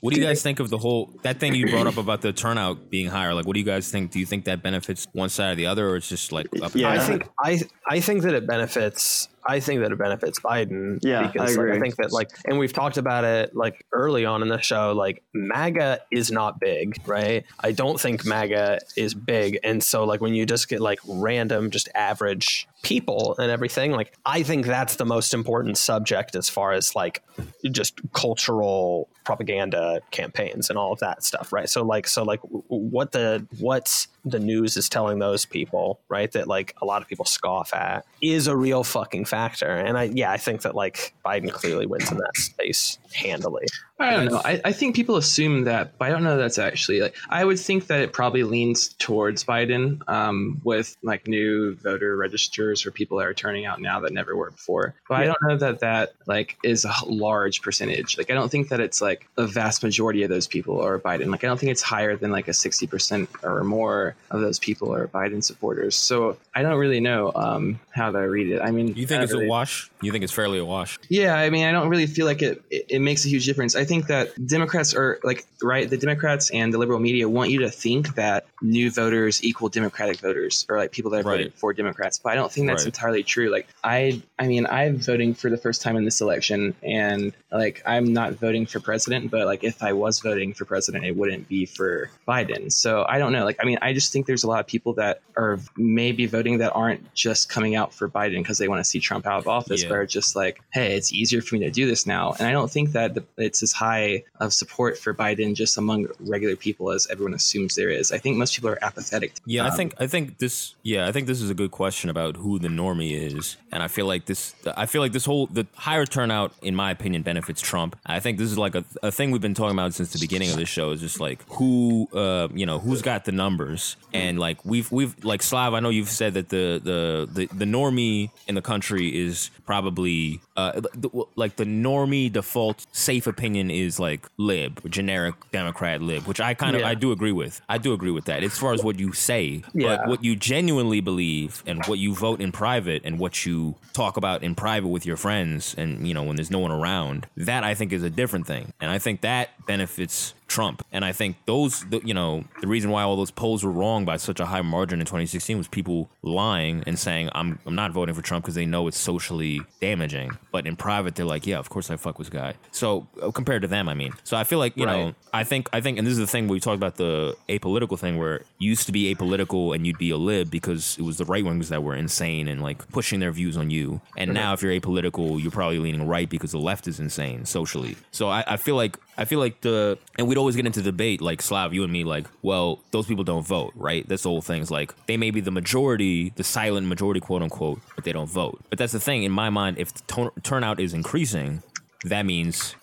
What do you guys think of the whole that thing you brought up about the turnout being higher? Like, what do you guys think? Do you think that benefits one side or the other, or it's just like up? Yeah. I think I I think that it benefits. I think that it benefits Biden. Yeah, I because like, I think that like, and we've talked about it like early on in the show. Like MAGA is not big, right? I don't think MAGA is big, and so like when you just get like random, just average people and everything, like I think that's the most important subject as far as like just cultural propaganda campaigns and all of that stuff, right? So like, so like, what the what's the news is telling those people, right? That like a lot of people scoff at is a real fucking factor, and I yeah, I think that like Biden clearly wins in that space handily. I don't know. I, I think people assume that, but I don't know that's actually like. I would think that it probably leans towards Biden um, with like new voter registers or people that are turning out now that never were before. But I don't know that that like is a large percentage. Like I don't think that it's like a vast majority of those people are Biden. Like I don't think it's higher than like a sixty percent or more of those people are Biden supporters. So I don't really know um, how to read it. I mean, You think it's a wash? You think it's fairly a wash? yeah, I mean, I don't really feel like it, it. It makes a huge difference. I think that Democrats are like right. The Democrats and the liberal media want you to think that new voters equal Democratic voters, or like people that are Right. voting for Democrats. But I don't think that's Right. entirely true. Like I, I mean, I'm voting for the first time in this election, and like I'm not voting for president. But like if I was voting for president, it wouldn't be for Biden. So I don't know. Like I mean, I just think there's a lot of people that are maybe voting that aren't just coming out for Biden because they want to see Trump out of office, Yeah. but are just like, hey, it's easier for me to do this now. And I don't think that the, it's as high of support for Biden just among regular people as everyone assumes there is. I think most people are apathetic. Yeah, I Um, think I think this. Yeah, I think this is a good question about who the normie is, and I feel like this. I feel like this whole the higher turnout, in my opinion, benefits Trump. I think this is like a, a thing we've been talking about since the beginning of this show. Is just like who, uh, you know, who's got the numbers, and like we've we've like Slav. I know you've said that the the the, the normie in the country is probably uh the, like the normie default safe opinion is like lib, generic Democrat lib, which I kind of Yeah. I do agree with. I do agree with that as far as what you say, Yeah. but what you genuinely believe and what you vote in private and what you talk about in private with your friends and you know when there's no one around, that I think is a different thing, and I think that benefits Trump. And I think those, the, you know, the reason why all those polls were wrong by such a high margin in 2016 was people lying and saying, I'm, I'm not voting for Trump because they know it's socially damaging. But in private, they're like, yeah, of course I fuck with this guy. So uh, compared to them, I mean, so I feel like, you know, I think, I think, and this is the thing we talked about the apolitical thing where you used to be apolitical and you'd be a lib because it was the right wingers that were insane and like pushing their views on you. And now if you're apolitical, you're probably leaning right because the left is insane socially. So I, I feel like I feel like the and we'd always get into debate like Slav, you and me, like, well, those people don't vote, right? The whole thing. It's like they may be the majority, the silent majority, quote unquote, but they don't vote. But that's the thing in my mind. If the ton- turnout is increasing, that means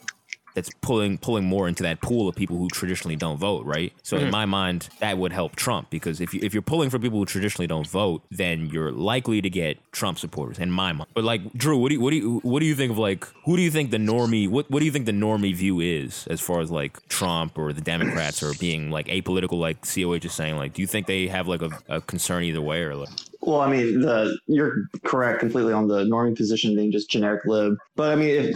that's pulling pulling more into that pool of people who traditionally don't vote, right? So in mm-hmm. my mind, that would help Trump because if you if you're pulling for people who traditionally don't vote, then you're likely to get Trump supporters. In my mind, but like Drew, what do you what do you what do you think of like who do you think the normie what what do you think the normie view is as far as like Trump or the Democrats or being like apolitical, like COH is saying? Like, do you think they have like a, a concern either way or like? Well, I mean, the you're correct completely on the norming position being just generic lib. But I mean, if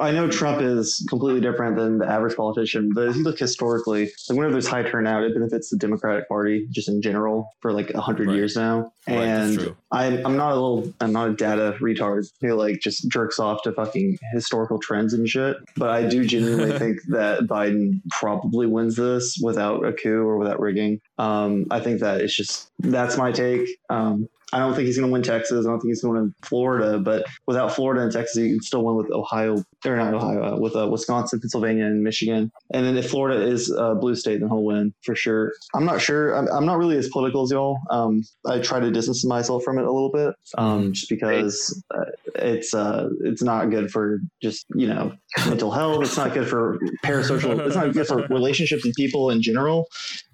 I know Trump is completely different than the average politician. But if you look historically, like whenever there's high turnout, it benefits the Democratic Party just in general for like a hundred Right. years now. Right, and. I'm I'm not a little I'm not a data retard who like just jerks off to fucking historical trends and shit. But I do genuinely <laughs> think that Biden probably wins this without a coup or without rigging. Um, I think that it's just that's my take. Um, I don't think he's going to win Texas. I don't think he's going to win Florida. But without Florida and Texas, he can still win with Ohio or not Ohio, uh, with uh, Wisconsin, Pennsylvania, and Michigan. And then if Florida is a blue state, then he'll win for sure. I'm not sure. I'm, I'm not really as political as y'all. Um, I try to distance myself from it a little bit, um, just because uh, it's uh, it's not good for just you know mental health. It's not good for parasocial. It's not good for relationships and people in general.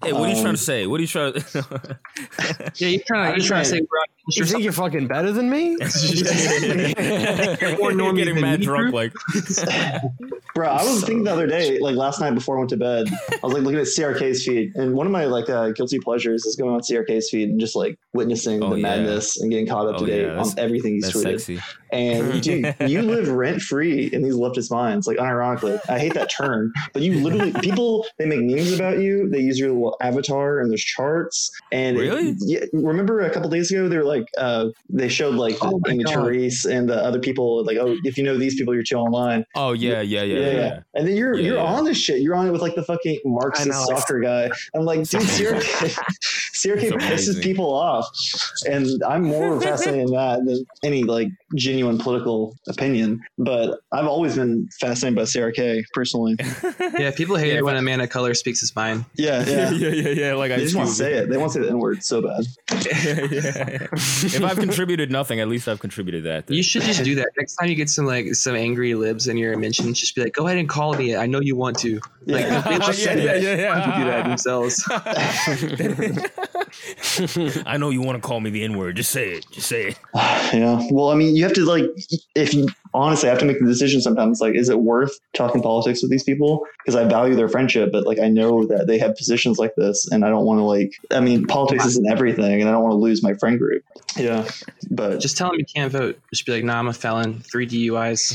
Hey, what are you Um, trying to say? What are you trying? <laughs> Yeah, you're trying you're trying to say trying- we're on You think you're fucking better than me? <laughs> <laughs> You're more normie getting than mad me, drunk. Drew? Like, <laughs> Bro, I was thinking the other day, like last night before I went to bed, I was like looking at CRK's feed, and one of my like uh, guilty pleasures is going on CRK's feed and just like witnessing Oh, the yeah. madness and getting caught up to Oh, date yeah, on everything he's that's tweeted. sexy. And <laughs> dude, you live rent free in these leftist minds. Like unironically, I hate that term, but you literally people they make memes about you. They use your little avatar and there's charts. And it- Really? yeah, remember a couple days ago they were like uh, they showed like Oh my Amy God. Therese and the other people like oh if you know these people you're too online. Oh yeah, yeah, yeah, yeah. yeah And then you're Yeah, you're yeah. on this shit. You're on it with like the fucking Marxist know. soccer guy. I'm like, dude, CRK, <laughs> CRK It's pisses people off, and I'm more <laughs> fascinated in that than any like genuine political opinion. But I've always been fascinated by CRK personally. <laughs> Yeah, people hate Yeah, it when I- a man of color speaks his mind. Yeah, yeah, <laughs> yeah. yeah, yeah, yeah. Like I They just want to say it. They want to say the N word so bad. <laughs> yeah, yeah. If I've contributed nothing, at least I've contributed that. You should just do that next time you get some like some angry libs in your mentions. Just be like, go ahead and call me. I know you want to. Like Yeah. they just Yeah, yeah, that. yeah, yeah. do that themselves. I know you want to call me the N word. Just say it. Just say it. <sighs> yeah. Well, I mean, you have to like, if you honestly I have to make the decision sometimes, like, is it worth talking politics with these people? Because I value their friendship, but like, I know that they have positions like this, and I don't want to like. I mean, politics isn't everything, and I don't want to lose my friend group. Yeah, but Just tell them you can't vote. Just be like, nah, I'm a felon. Three DUIs.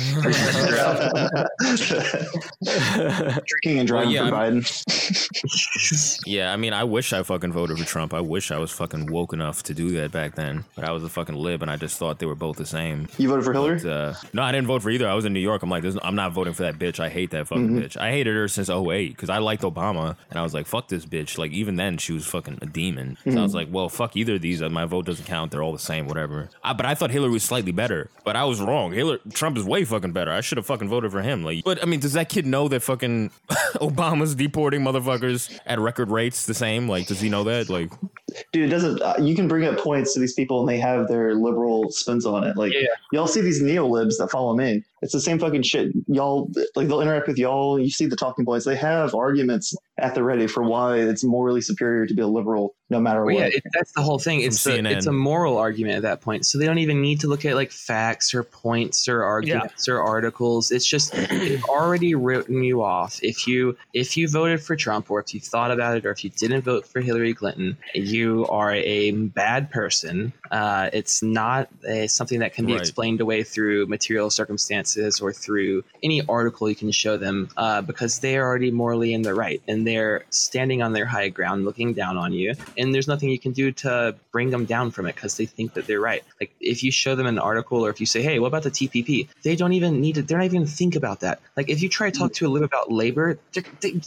<laughs> drinking and driving yeah, for I'm- Biden. <laughs> <laughs> Yeah, I mean, I wish I fucking voted for Trump. I wish I was fucking woke enough to do that back then. But I was a fucking lib, and I just thought they were both the same. You voted for Hillary? But, uh, no, I didn't vote for either. I was in New York. I'm like, I'm not voting for that bitch. I hate that fucking Mm-hmm. bitch. I hated her since 08 because I liked Obama, and I was like, fuck this bitch. Like even then, she was fucking a demon. So I Mm-hmm. was like, well, fuck either of these. Uh, My vote doesn't count. They're all the same. Whatever. I, but I thought Hillary was slightly better, but I was wrong. Hillary Trump is way fucking better. I should have fucking voted for him. Like, but I mean, does that kid know that fucking <laughs> Obama's deporting motherfuckers at record rates the same? Like, does he know that? Like, Dude, it doesn't. Uh, you can bring up points to these people, and they have their liberal spins on it. Like, Yeah. y'all see these neo libs that follow me. It's the same fucking shit. Y'all like they'll interact with y'all. You see the talking points. They have arguments at the ready for why it's morally superior to be a liberal, no matter Well, what. yeah, it, that's the whole thing. It's a, it's a moral argument at that point. So they don't even need to look at like facts or points or arguments or articles. It's just they've already written you off. If you if you voted for Trump or if you thought about it or if you didn't vote for Hillary Clinton, you are a bad person. Uh, it's not uh something that can be Right. explained away through material circumstances or through any article you can show them uh, because they are already morally in the right and they're standing on their high ground looking down on you and there's nothing you can do to bring them down from it because they think that they're right like if you show them an article or if you say hey what about the tpp they don't even need to they're not even think about that like if you try to talk to a lib about labor they're, they,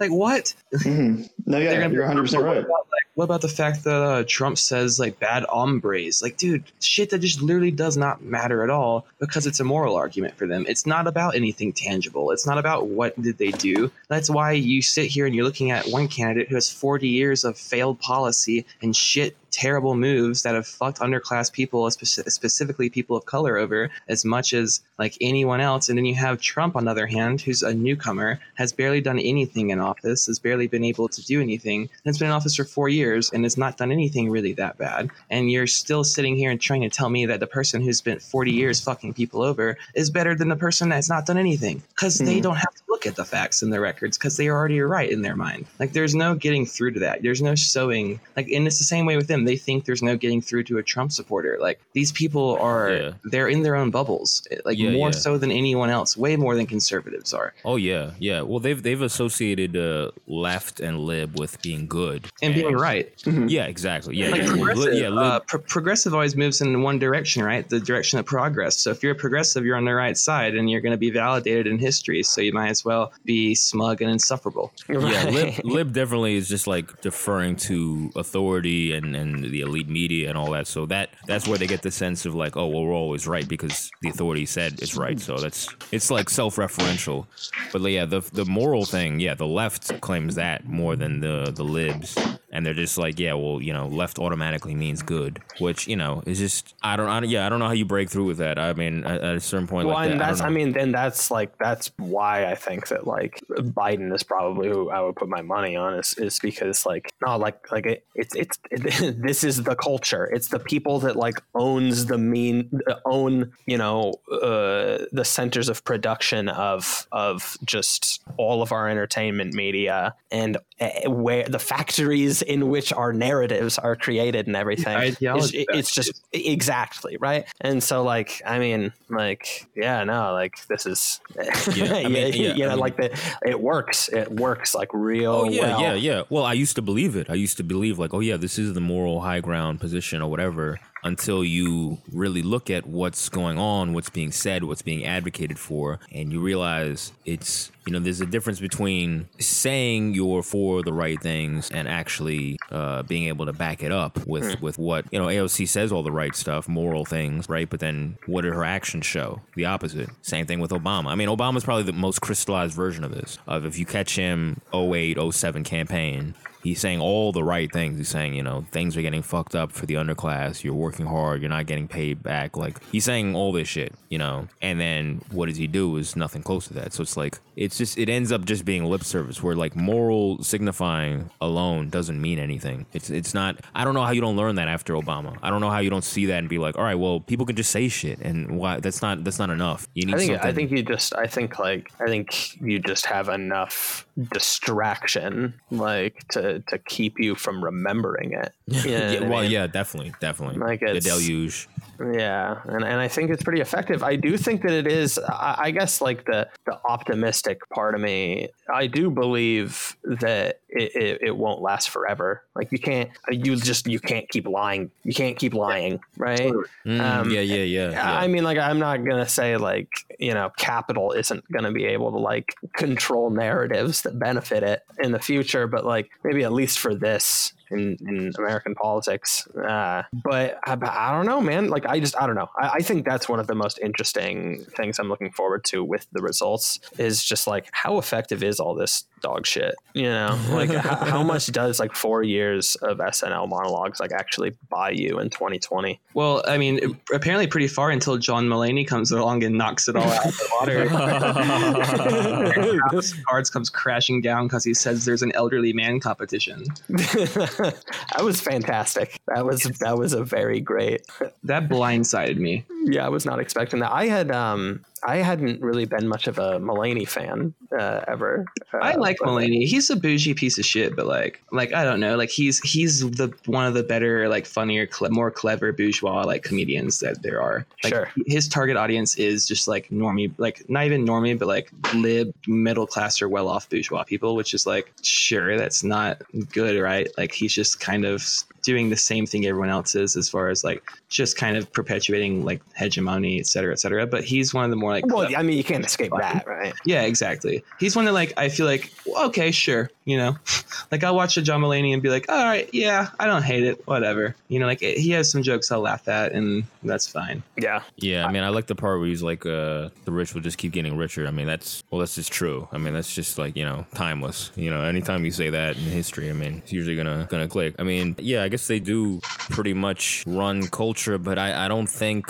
like what Mhm. No, yeah, they're gonna you're 100 percent right. about, like, what about the fact that uh, Trump says like bad hombres? Like, dude, shit that just literally does not matter at all because it's a moral argument for them. It's not about anything tangible. It's not about what did they do. That's why you sit here and you're looking at one candidate who has 40 years of failed policy and shit terrible moves that have fucked underclass people, speci- specifically people of color, over as much as like anyone else. And then you have Trump, on the other hand, who's a newcomer, has barely done anything in office, has barely been able to do anything, and has been in office for four years and has not done anything really that bad. And you're still sitting here and trying to tell me that the person who's spent 40 years fucking people over is better than the person that's not done anything because they Mhm. don't have to look look at the facts and the records because they are already right in their mind. Like there's no getting through to that. There's no sewing. like and it's the same way with them. They think there's no getting through to a Trump supporter. Like these people are Yeah. they're in their own bubbles. Like Yeah, more yeah. so than anyone else, way more than conservatives are. Oh yeah, yeah. Well, they've they've associated uh, left and lib with being good And being right. Yeah, exactly. Yeah, like yeah. Progressive, yeah, lib- uh, pro- progressive always moves in one direction, right? The direction of progress. So if you're a progressive, you're on the right side, and you're going to be validated in history. So you might as well be smug and insufferable. <laughs> Yeah, lib, lib definitely is just like deferring to authority and, and the elite media and all that. So that that's where they get the sense of like, oh, well, we're always right because the authority said it's right. So that's it's like self-referential. But yeah, the the moral thing, yeah, the left claims that more than the the libs, and they're just like, yeah, well, you know, left automatically means good, which you know is just I don't, I don't yeah, I don't know how you break through with that. I mean, at, at a certain point, well, like and that, that's I, I, don't know. mean, then that's like that's why I think that like Biden is probably who I would put my money on is, is because like no like like it, it's it's <laughs> this is the culture. It's the people that like owns the mean own you know uh, the centers of production of of just all of our entertainment media and Eh, where the factories in which our narratives are created and everything. It's, it's just exactly right. And so like I mean like yeah no like this is <laughs> Yeah, I mean, yeah, you know I mean- like the it works it works like real Oh yeah, well. yeah, yeah. Well, I used to believe it. I used to believe like, oh yeah, this is the moral high ground position or whatever. Until you really look at what's going on, what's being said, what's being advocated for, and you realize it's you know there's a difference between saying you're for the right things and actually uh, being able to back it up with with what you know AOC says all the right stuff, moral things, right? But then what did her actions show? The opposite. Same thing with Obama. I mean, Obama's probably the most crystallized version of this. Of if you catch him 08, 07 campaign, he's saying all the right things. He's saying, you know, things are getting fucked up for the underclass. You're working hard. You're not getting paid back. Like he's saying all this shit, you know. And then what does he do? Is nothing close to that. So it's like it's just it ends up just being lip service, where like moral signifying alone doesn't mean anything. It's it's not. I don't know how you don't learn that after Obama. I don't know how you don't see that and be like, all right, well, people can just say shit, and why? That's not that's not enough. You need I think something. I think you just I think like I think you just have enough distraction like to to keep you from remembering it. <laughs> You know yeah, what I well, mean? yeah, definitely, definitely. Like the deluge. Yeah, and, and I think it's pretty effective. I do think that it is. I, I guess like the the optimistic part of me, I do believe that it, it, it won't last forever. Like you can't, you just you can't keep lying. You can't keep lying, right? Mm, Um, yeah, yeah, yeah. yeah. I mean, like, I'm not gonna say like you know, capital isn't gonna be able to like control narratives that benefit it in the future, but like maybe at least for this in, in American politics. Uh, but I, I don't know, man. Like, I just I don't know. I, I think that's one of the most interesting things I'm looking forward to with the results is just like how effective is all this dog shit? You know, like how, <laughs> how much does like four years of SNL monologues like actually buy you in 2020? Well, I mean, apparently pretty far until John Mulaney comes along and knocks it all out of the water. <laughs> House of Cards comes crashing down because he says there's an elderly man competition. <laughs> that was fantastic. That was that was a very great. That blindsided me. Yeah, I was not expecting that. I had um I hadn't really been much of a Mulaney fan uh, ever. Uh, I like but- Mulaney. He's a bougie piece of shit, but like, like I don't know, like he's he's the one of the better, like funnier, cle- more clever bourgeois like comedians that there are. Like, Sure. His target audience is just like normie, like not even normie, but like lib, middle class or well off bourgeois people, which is like sure that's not good, right? Like he's just kind of doing the same thing everyone else is as far as like just kind of perpetuating like hegemony, et cetera, et cetera. But he's one of the more like Well, I mean, you can't escape that, right? yeah, exactly. He's one that like I feel like okay, sure, you know, <laughs> like I'll watch a John Mulaney and be like, all right, yeah, I don't hate it, whatever. You know, like it, he has some jokes I'll laugh at, and that's fine. Yeah. Yeah, I mean, I like the part where he's like, uh, the rich will just keep getting richer. I mean, that's, well, that's just true. I mean, that's just like, you know, timeless. You know, anytime you say that in history, I mean, it's usually gonna, gonna click. I mean, yeah, I guess they do pretty much run culture, but I, I don't think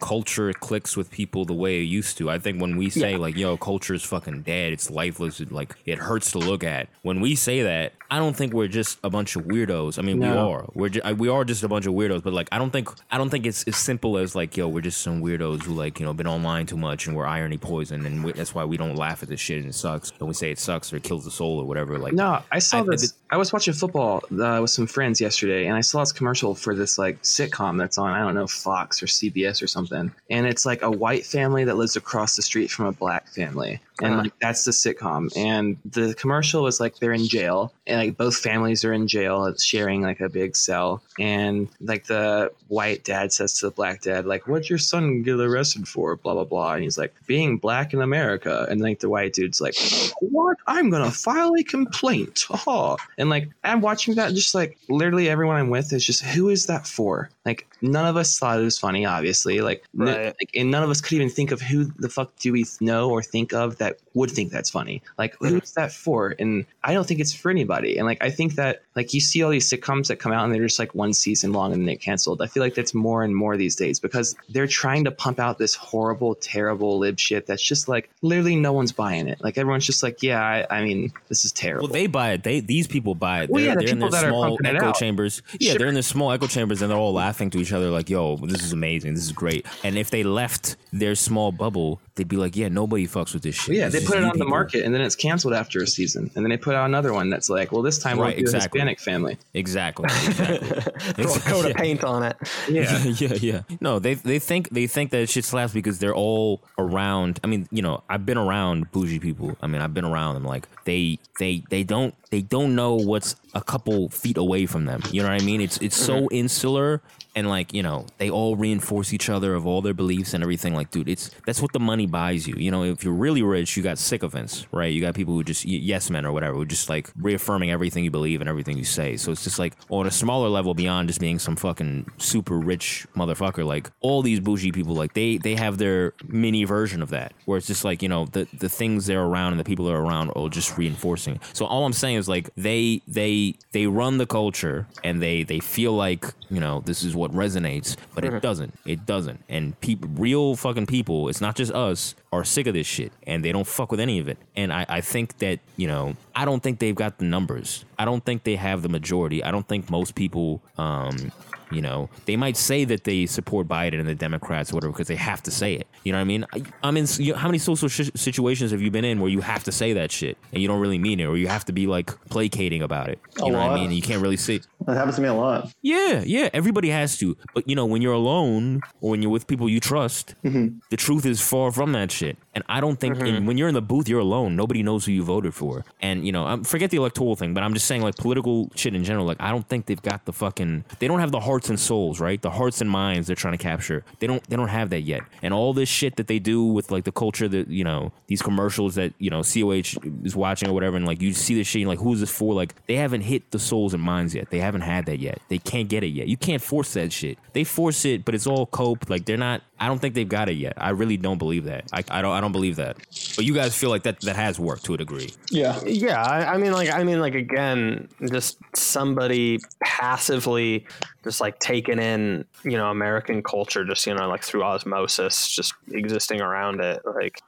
culture clicks with people the way it used to. I think when we say Yeah. like, "Yo, culture is fucking dead. It's lifeless. It, like it hurts to look at." When we say that, I don't think we're just a bunch of weirdos. I mean, we are. We're ju- we are just a bunch of weirdos. But like, I don't think I don't think it's as simple as like, "Yo, we're just some weirdos who like you know been online too much and we're irony poison and we, that's why we don't laugh at this shit and it sucks and we say it sucks or it kills the soul or whatever." Like, No, I saw I- I this. did- I was watching football uh, with some friends yesterday, and I saw this commercial for this like sitcom that's on I don't know Fox or CBS or something, and it's like a white family that lives across the street from a black family, and like that's the sitcom. And the commercial was like they're in jail, and like both families are in jail, it's sharing like a big cell, and like the white dad says to the black dad like, "What'd your son get arrested for?" Blah blah blah, and he's like, "Being black in America," and like the white dude's like, "What? I'm gonna file a complaint." <laughs> Haha. And like I'm watching that, just like literally everyone I'm with is just, who is that for? Like none of us thought it was funny, obviously. Like, n- Right. like and none of us could even think of who the fuck do we know or think of that would think that's funny. Like mm-hmm. who's that for? And I don't think it's for anybody. And like I think that like you see all these sitcoms that come out and they're just like one season long and then they get canceled. I feel like that's more and more these days because they're trying to pump out this horrible, terrible lib shit that's just like literally no one's buying it. Like everyone's just like, yeah, I, I mean, this is terrible. Well, they buy it. They these people buy it. Well, They're, yeah, the they're in their that small echo chambers. Yeah, Sure. they're in their small echo chambers, and they're all laughing to each other like, "Yo, this is amazing. This is great." And if they left their small bubble, they'd be like, "Yeah, nobody fucks with this shit." Well, yeah, they put it you on the market and then it's canceled after a season. And then they put out another one that's like, well, this time Right, we'll do exactly. a Hispanic family. Exactly. <laughs> exactly. Throw a coat Yeah. of paint on it. <laughs> Yeah. yeah, yeah. No, they they think they think that shit slaps because they're all around. I mean, you know, I've been around bougie people. I mean, I've been around them. Like they they they don't they don't know what's a couple feet away from them. You know what I mean? It's it's so mm-hmm. insular and like you know they all reinforce each other of all their beliefs and everything. Like, dude, it's that's what the money buys you. You know, if you're really rich, you got sycophants, right? You got people who just yes men or whatever, who just like reaffirming everything you believe and everything you say. So it's just like on a smaller level beyond just being some fucking super rich motherfucker. Like all these bougie people, like they they have their mini version of that, where it's just like you know the the things they're around and the people they're around are just reinforcing. So all I'm saying is like they they they run the culture and they they feel like you know this is what resonates, but it mm-hmm. doesn't. It doesn't. And people, real fucking people, it's not just us, are sick of this shit and they don't fuck with any of it. And I I think that you know I don't think they've got the numbers. I don't think they have the majority. I don't think most people um you know, they might say that they support Biden and the Democrats or whatever because they have to say it. You know what I mean? I, I mean, you know, how many social sh- situations have you been in where you have to say that shit and you don't really mean it, or you have to be like placating about it? You A know what I lot. mean? You can't really say. That happens to me a lot. Yeah, yeah. Everybody has to, but you know, when you're alone or when you're with people you trust, the truth is far from that shit shit. And I don't think and when you're in the booth, you're alone. Nobody knows who you voted for. And you know, um, forget the electoral thing, but I'm just saying like political shit in general. Like I don't think they've got the fucking. They don't have the hearts and souls, right? The hearts and minds they're trying to capture. They don't. They don't have that yet. And all this shit that they do with like the culture that you know these commercials that you know COH is watching or whatever, and like you see this shit, and like who's this for? Like they haven't hit the souls and minds yet. They haven't had that yet. They can't get it yet. You can't force that shit. They force it, but it's all cope. Like they're not. I don't think they've got it yet. I really don't believe that. I, I don't. I don't believe that. But you guys feel like that that has worked to a degree. Yeah. Yeah, I, I mean, like, I mean, like, again, just somebody passively just like taking in, you know, American culture, just you know, like through osmosis, just existing around it. Like,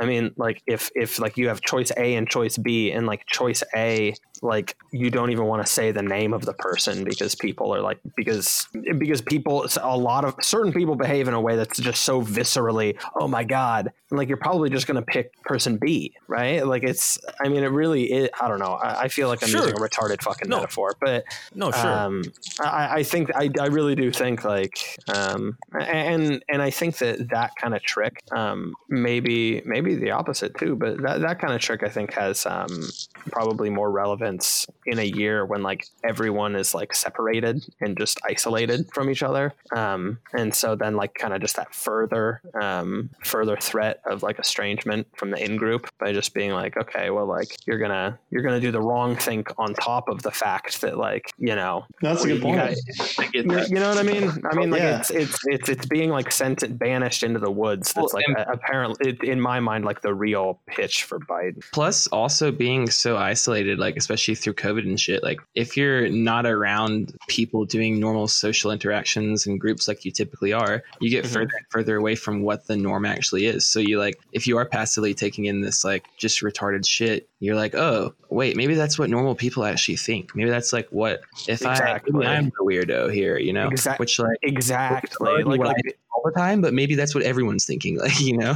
I mean, like, if if like you have choice A and choice B, and like choice A, like you don't even want to say the name of the person because people are like because because people a lot of certain people behave in a way that's just so viscerally oh my god and like you're probably just going to pick person b right like it's i mean it really is i don't know i, I feel like i'm Sure. using a retarded fucking No. metaphor but No, sure. um, I, I think I, I really do think like um, and and I think that that kind of trick um, maybe maybe the opposite too but that, that kind of trick I think has um, probably more relevance in a year when like everyone is like separated and just isolated from each other um, and so then like kind of just that further um, further threat of like estrangement from the in group by just being like okay well like you're gonna you're gonna do the wrong thing on top of the fact that like you know That's a good point. gotta- I you, you know what I mean? I mean, like Yeah. it's it's it's it's being like sent and banished into the woods. That's Well, like and- a, apparently it, in my mind like the real pitch for Biden. Plus, also being so isolated, like especially through COVID and shit. Like, if you're not around people doing normal social interactions and groups like you typically are, you get Mhm. further and further away from what the norm actually is. So you like, if you are passively taking in this like just retarded shit, you're like, oh, wait, maybe that's what normal people actually think. Maybe that's like what if Exactly. I I'm the weirdo here, you know? Exact- Which like exactly like, like, the time, but maybe that's what everyone's thinking. <laughs> Like, you know?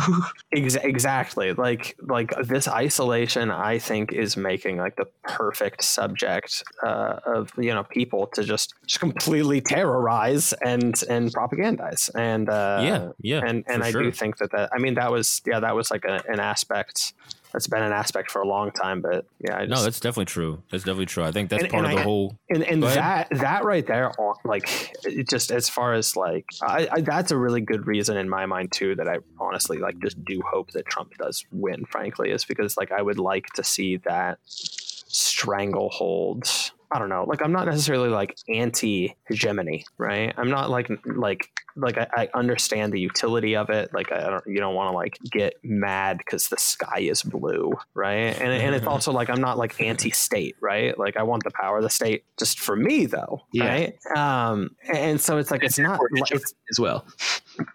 Ex- exactly like like this isolation i think is making like the perfect subject uh, of you know people to just just completely terrorize and and propagandize and uh yeah, yeah, and and i sure. do think that that i mean that was yeah that was like a, an aspect that's been an aspect for a long time but yeah I No, that's definitely true. That's definitely true. I think that's And- part and of the whole. and and that that right there uh, like it just as far as like I, I that's a really good reason in my mind too that i honestly like just do hope that trump does win frankly is because like i would like to see that stranglehold i don't know like i'm not necessarily like anti hegemony right i'm not like like like I, I understand the utility of it like i don't you don't want to like get mad because the sky is blue right and, and it's also like i'm not like anti-state right like i want the power of the state just for me though Yeah. right um and so it's like it's not like, it's as well.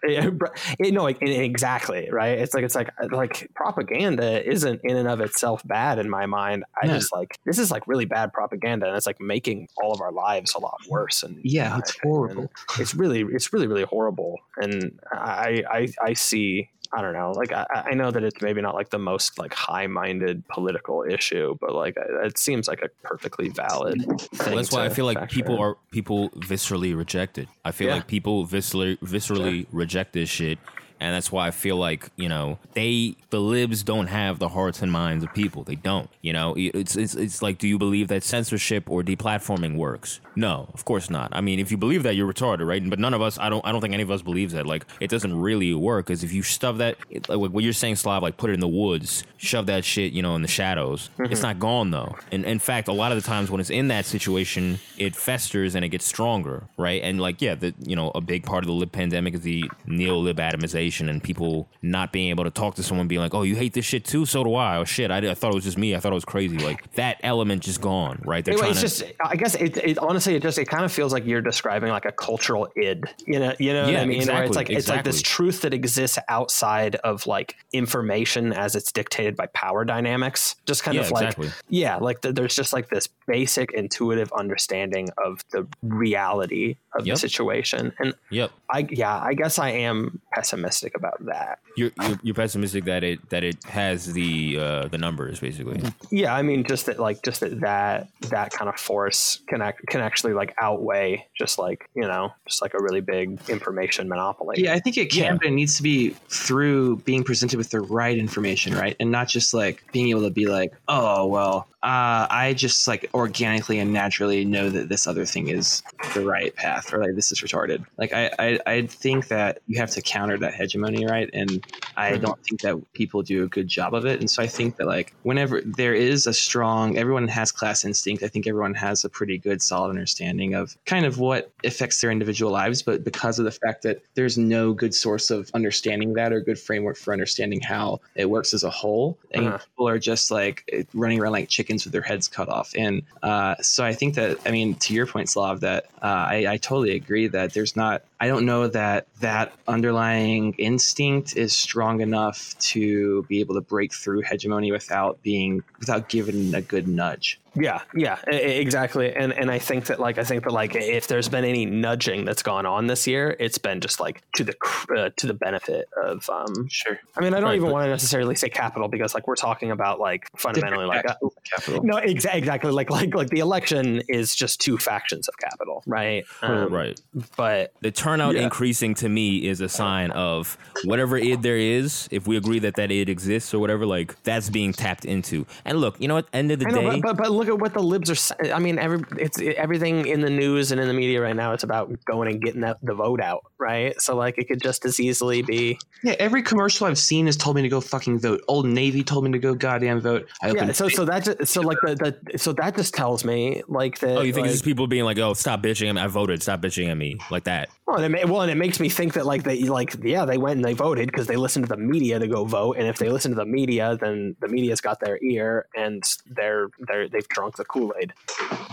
It, <laughs> it- no, like, exactly right. It's like it's like uh, like propaganda isn't in and of itself bad in my mind. I just like this is like really bad propaganda, and it's like making all of our lives a lot worse. And Yeah, it's horrible. It's really it's really really horrible. And I I I see. I don't know. Like I, I know that it's maybe not like the most like high-minded political issue, but like it seems like a perfectly valid. Thing Well, that's why I feel like people in. are people viscerally reject it. I feel Yeah. like people viscerally viscerally reject this shit, and that's why I feel like you know they the libs don't have the hearts and minds of people. They don't. You know, it's it's it's like, do you believe that censorship or deplatforming works? No, of course not. I mean, if you believe that, you're retarded, right? But none of us. I don't. I don't think any of us believes that. Like, it doesn't really work. Because if you shove that, it- like what you're saying, Slav, like put it in the woods, shove that shit, you know, in the shadows. Mm-hmm. It's not gone though. And in fact, a lot of the times when it's in that situation, it festers and it gets stronger, right? And like, yeah, the you know, a big part of the lib pandemic is the neo lib atomization and people not being able to talk to someone, being like, "Oh, you hate this shit too? So do I." Oh shit, I, I thought it was just me. I thought it was crazy. Like that element just gone, right? They're Anyway, trying it's to. just I guess it, it honestly it just it kind of feels like you're describing like a cultural id. You know, you know what I mean? Where exactly, it's like it's like this truth that exists outside of like information as it's dictated by power dynamics. Just kind yeah, of like exactly. yeah, like th- there's just like this basic intuitive understanding of the reality of Yep. the situation. And Yep. I yeah, I guess I am pessimistic about that. You're, you're you're pessimistic that it that it has the uh, the numbers basically. Yeah, I mean, just that, like, just that that that kind of force can act, can actually like outweigh just like you know, just like a really big information monopoly. Yeah, I think it can, Yeah. but it needs to be through being presented with the right information, right? And not just like being able to be like, oh, well, uh, I just like organically and naturally know that this other thing is the right path or like this is retarded. Like, I, I, I think that you have to counter that hegemony, right? And I Mhm. don't think that people do a good job of it. And so I think that like whenever there is a strong, everyone has class instinct. I think everyone has a pretty good, solid understanding of kind of what affects their individual lives. But because of the fact that there's no good source of understanding that or good framework for understanding how it works as a whole, and Uh-huh. people are just like running around like with their heads cut off. And uh, so I think that, I mean, to your point, Slav, that uh, I, I totally agree that there's not, I don't know that that underlying instinct is strong enough to be able to break through hegemony without being, without giving a good nudge. Yeah, yeah, exactly. And and I think that like I think that like if there's been any nudging that's gone on this year, it's been just like to the cr- uh, to the benefit of. um Sure. I mean, I don't Right, even want to necessarily say capital because like we're talking about like fundamentally like. uh, capital. no, exa- exactly. Like, like, like the election is just two factions of capital, right? Um, right. But The turnout Yeah. increasing to me is a sign of whatever id there is. If we agree that that id exists or whatever, like that's being tapped into. And look, you know what? End of the know, day, but, but but look at what the libs are. sa- I mean, every it's everything in the news and in the media right now. It's about going and getting that, the vote out, right? So like, it could just as easily be. Yeah, every commercial I've seen has told me to go fucking vote. Old Navy told me to go goddamn vote. I Yeah. So so that just, so like the, the so that just tells me like that. Oh, you think like, it's just people being like, "Oh, stop bitching at me. I voted. Stop bitching at me," like that. Well, and it, well, and it makes me think that like they like yeah they went and they voted because they listened to the media to go vote, and if they listen to the media, then the media's got their ear and they're they're they've drunk the Kool Aid.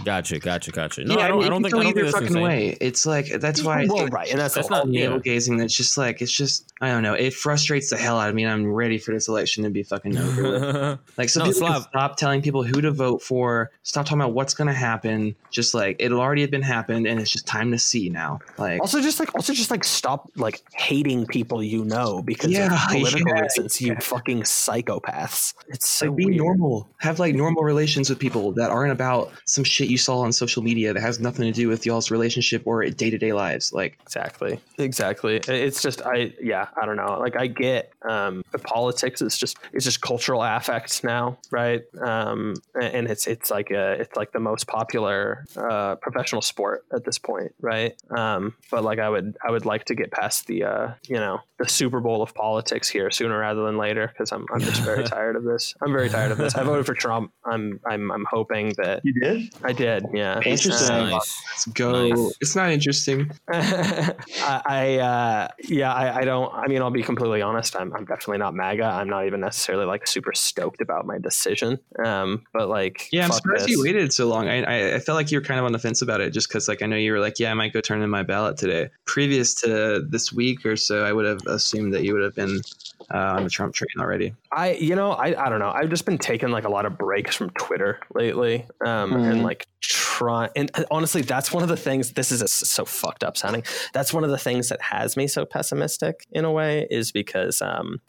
Gotcha, gotcha, gotcha. No, yeah, I don't. mean, I don't think. can I go don't either that's fucking way. It's like that's why. Well, think right, and that's, That's the whole- not- yeah. navel gazing. That's just like it's just I don't know. It frustrates the hell out of me, and I'm ready for this election to be fucking over. <laughs> Like some No, people can Slav- stop telling people who to vote for. Stop talking about what's going to happen. Just like it'll already have been happened, and it's just time to see now. Like Also, just like also just like stop like hating people you know because Yeah, <laughs> of political yeah, reasons. You fucking psychopaths. It's so like be weird. normal. Have like normal relations with people that aren't about some shit you saw on social media that has nothing to do with y'all's relationship or day to day lives. Like Exactly. Exactly. It's just I yeah, I don't know. Like I get um the politics It's just it's just cultural affect now, right? Um and it's it's like a it's like the most popular uh professional sport at this point, right? Um but like I would I would like to get past the uh you know, the Super Bowl of politics here sooner rather than later because I'm I'm just very <laughs> tired of this. I'm very tired of this. I voted for Trump. I'm I'm I'm hoping that You did? I did, yeah. Interesting. Nice. let's go. Nice. It's not interesting. <laughs> I, I uh, yeah, I, I don't. I mean, I'll be completely honest. I'm, I'm definitely not MAGA. I'm not even necessarily like super stoked about my decision. Um, but like, Yeah, I'm surprised this. you waited so long. I, I I felt like you were kind of on the fence about it, just because like I know you were like, yeah, I might go turn in my ballot today. Previous to this week or so, I would have assumed that you would have been uh, on the Trump train already. I, you know, I, I don't know. I've just been taking like a lot of breaks from Twitter lately, um, Mhm. and like try. And honestly, that's one of the things. This is a, so fucked up sounding. That's one of the things that has me so pessimistic in a way, is because um,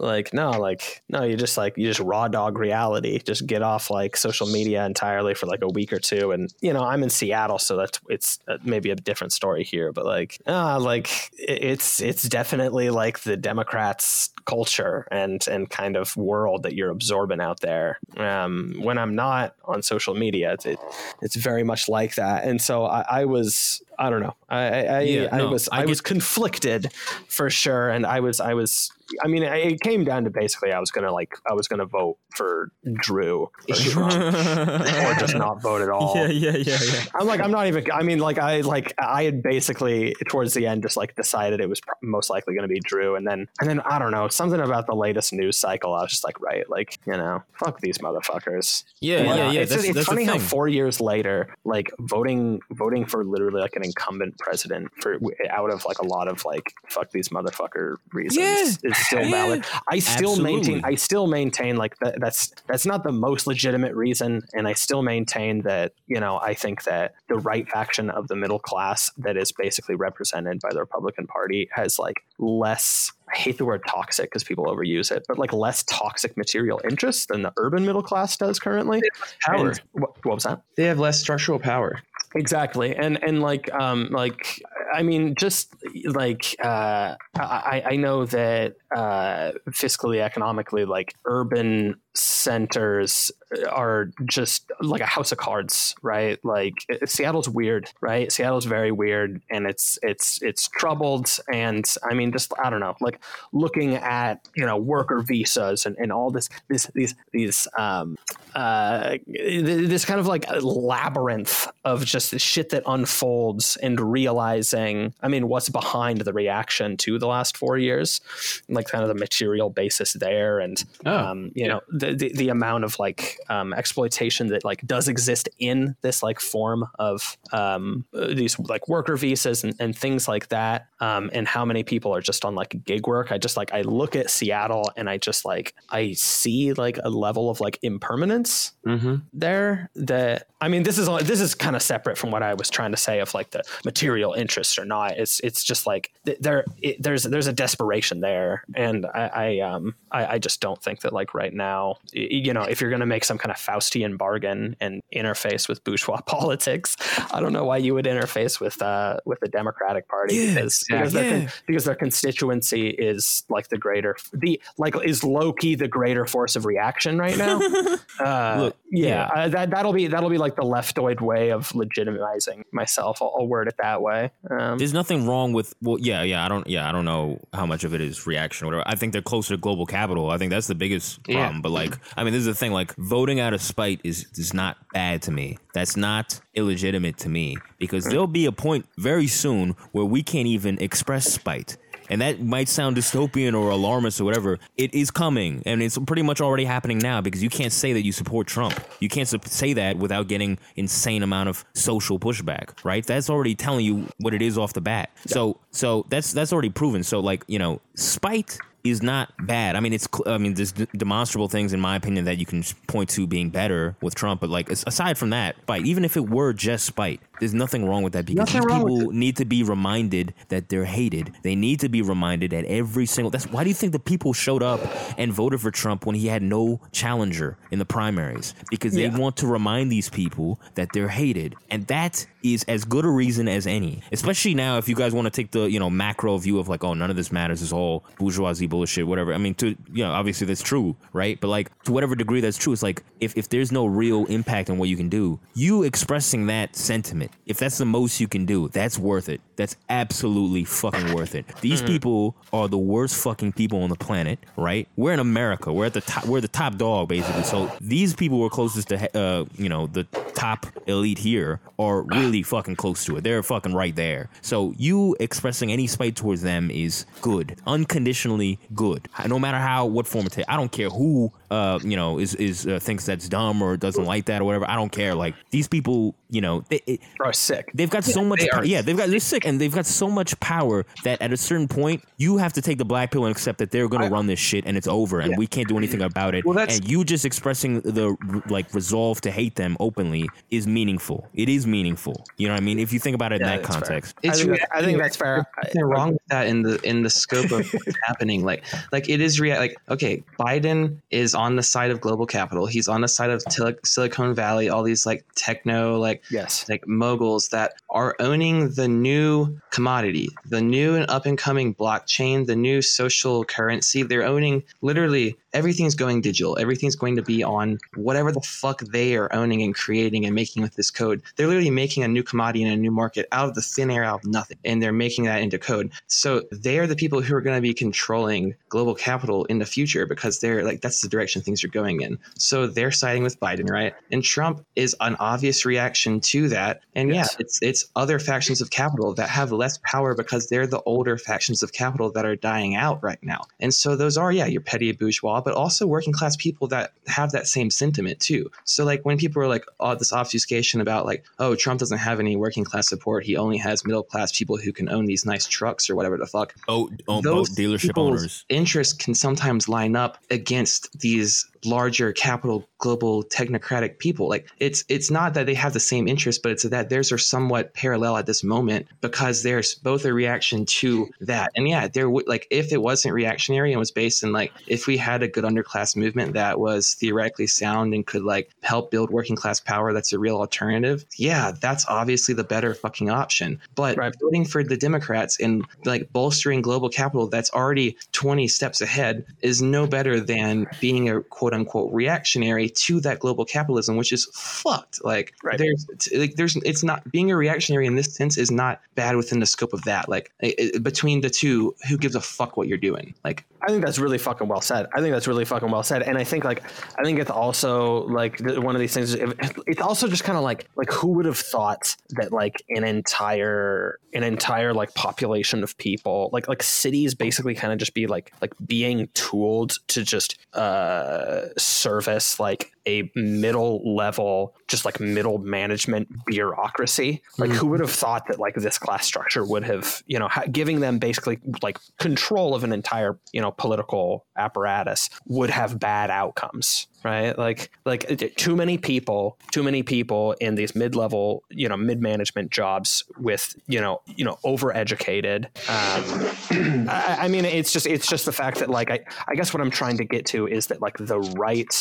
like no like no you just like you just raw dog reality. Just get off like social media entirely for like a week or two. And you know i'm in seattle so that's it's uh, maybe a different story here. But like uh like it's it's definitely like the democrats culture and and kind of world that you're absorbing out there. Um when i'm not on social media it's it, it's very much like that. And so i, I was i don't know. I i, I, Yeah, I no, was I i, was conflicted for sure. And i was i was I mean, it came down to basically I was gonna like I was gonna vote for Drew or, <laughs> Trump, or just not vote at all. <laughs> Yeah, yeah, yeah, yeah. I'm like I'm not even. I mean, like I like I had basically towards the end just like decided it was pr- most likely going to be Drew, and then and then I don't know something about the latest news cycle. I was just like, right, like you know, fuck these motherfuckers. Yeah, Why yeah, yeah. It's, That's, it's that's funny how four years later, like voting voting for literally like an incumbent president for out of like a lot of like fuck these motherfucker reasons Yeah. is still valid. I still maintain I still maintain like that, that's that's not the most legitimate reason, and I still maintain that you know I think that the right faction of the middle class that is basically represented by the Republican Party has like less. I hate the word toxic because people overuse it, but like less toxic material interest than the urban middle class does currently. Power. And- what, what was that? They have less structural power. Exactly, and and like um like I mean just like uh I I know that uh fiscally economically like urban centers are just like a house of cards, right? Like uh, Seattle's weird, right? Seattle's very weird, and it's it's it's troubled, and I mean just I don't know, like looking at you know worker visas and, and all this this these these um uh this kind of like labyrinth of just shit that unfolds and realizing i mean what's behind the reaction to the last four years like kind of the material basis there and Oh, um you know the, the the amount of like um exploitation that like does exist in this like form of um these like worker visas and, and things like that um and how many people are just on like gig work. I just like i look at seattle and i just like i see like a level of like impermanence Mm-hmm. there that I mean this is only, this is kind of separate from what I was trying to say of like the material interests or not. It's it's just like th- there it, there's there's a desperation there. And I, I um I, I just don't think that like right now you know if you're gonna make some kind of Faustian bargain and interface with bourgeois <laughs> politics I don't know why you would interface with uh with the Democratic Party Yeah, because because their, yeah. because their constituency is like the greater the like is low key the greater force of reaction right now <laughs> uh, Look, yeah, yeah. Uh, that that'll be that'll be like the leftoid way of legitimizing myself. I'll, I'll word it that way. Um, There's nothing wrong with well, yeah, yeah. I don't, yeah, I don't know how much of it is reaction or whatever. I think they're closer to global capital. I think that's the biggest Yeah. problem. But like I mean, this is the thing. Like voting out of spite is is not bad to me. That's not illegitimate to me because there'll be a point very soon where we can't even express spite. And that might sound dystopian or alarmist or whatever. It is coming, and it's pretty much already happening now because you can't say that you support Trump. You can't sup- say that without getting insane amount of social pushback, right? That's already telling you what it is off the bat. So, so that's that's already proven. So, like you know, spite is not bad. I mean, it's I mean, there's demonstrable things in my opinion that you can point to being better with Trump, but like aside from that, spite, even if it were just spite, there's nothing wrong with that because these people need to be reminded that they're hated. They need to be reminded at every single. That's why do you think the people showed up and voted for Trump when he had no challenger in the primaries? Because they Yeah. want to remind these people that they're hated, and that is as good a reason as any. Especially now, if you guys want to take the you know macro view of like, oh, none of this matters. It's all bourgeoisie bullshit, whatever. I mean, to you know, obviously that's true, right? But like to whatever degree that's true, it's like if if there's no real impact on what you can do, you expressing that sentiment, if that's the most you can do, that's worth it. That's absolutely fucking worth it. These people are the worst fucking people on the planet, right? We're in America. We're at the top. We're the top dog, basically. So these people were closest to, uh, you know, the top elite here are really fucking close to it. They're fucking right there. So you expressing any spite towards them is good, unconditionally good. No matter how what form it takes. I don't care who, uh, you know, is is uh, thinks that's dumb or doesn't like that or whatever. I don't care. Like these people, you know, they, it, Are sick. They've got so much. they power. Yeah, they've got they're sick, and they've got so much power that at a certain point, you have to take the black pill and accept that they're going to run this shit, and it's over, and we can't do anything about it. Well, that's- and you just expressing the like resolve to hate them openly is meaningful. It is meaningful. You know what I mean? If you think about it in that that's fair. context. I think, rea- I think that's fair. nothing wrong with that in the in the scope of <laughs> what's happening. Like like it is rea- like okay, Biden is on the side of global capital. He's on the side of Sil- Silicon Valley. All these like techno like Yes. like moguls that are owning the new commodity, the new and up and coming blockchain, the new social currency. They're owning literally everything's going digital. Everything's going to be on whatever the fuck they are owning and creating and making with this code. They're literally making a new commodity in a new market out of the thin air, out of nothing, and they're making that into code. So they're the people who are going to be controlling global capital in the future because they're like that's the direction things are going in. So they're siding with Biden, right? And Trump is an obvious reaction to that. And Yes. yeah, it's it's other factions of capital that have less power because they're the older factions of capital that are dying out right now. And so those are yeah, your petty bourgeois, but also working class people that have that same sentiment too. So like when people are like, oh, this obfuscation about like, oh, Trump doesn't have any working class support. He only has middle class people who can own these nice trucks or whatever the fuck oh, boat those dealership owners. interests can sometimes line up against these larger capital global technocratic people. Like it's it's not that they have the same interest but it's that theirs are somewhat parallel at this moment because there's both a reaction to that. And yeah there would like if it wasn't reactionary and was based in like if we had a good underclass movement that was theoretically sound and could like help build working class power that's a real alternative yeah that's obviously the better fucking option. But Right. voting for the democrats and like bolstering global capital that's already 20 steps ahead is no better than being a quote unquote reactionary to that global capitalism which is fucked. Like Right. there's like there's it's not being a reactionary in this sense is not bad within the scope of that. Like i i between the two who gives a fuck what you're doing? Like I think that's really fucking well said. I think that's really fucking well said. And I think like I think it's also like one of these things. It's also just kind of like like who would have thought that like an entire an entire like population of people like like cities basically kind of just be like like being tooled to just uh service like a middle level just like middle management bureaucracy like who would have thought that like this class structure would have you know ha- giving them basically like control of an entire you know political apparatus would have bad outcomes right? Like like too many people too many people in these mid-level you know mid-management jobs with you know you know overeducated. Um <clears throat> I, I mean it's just it's just the fact that like I, I guess what i'm trying to get to is that like the right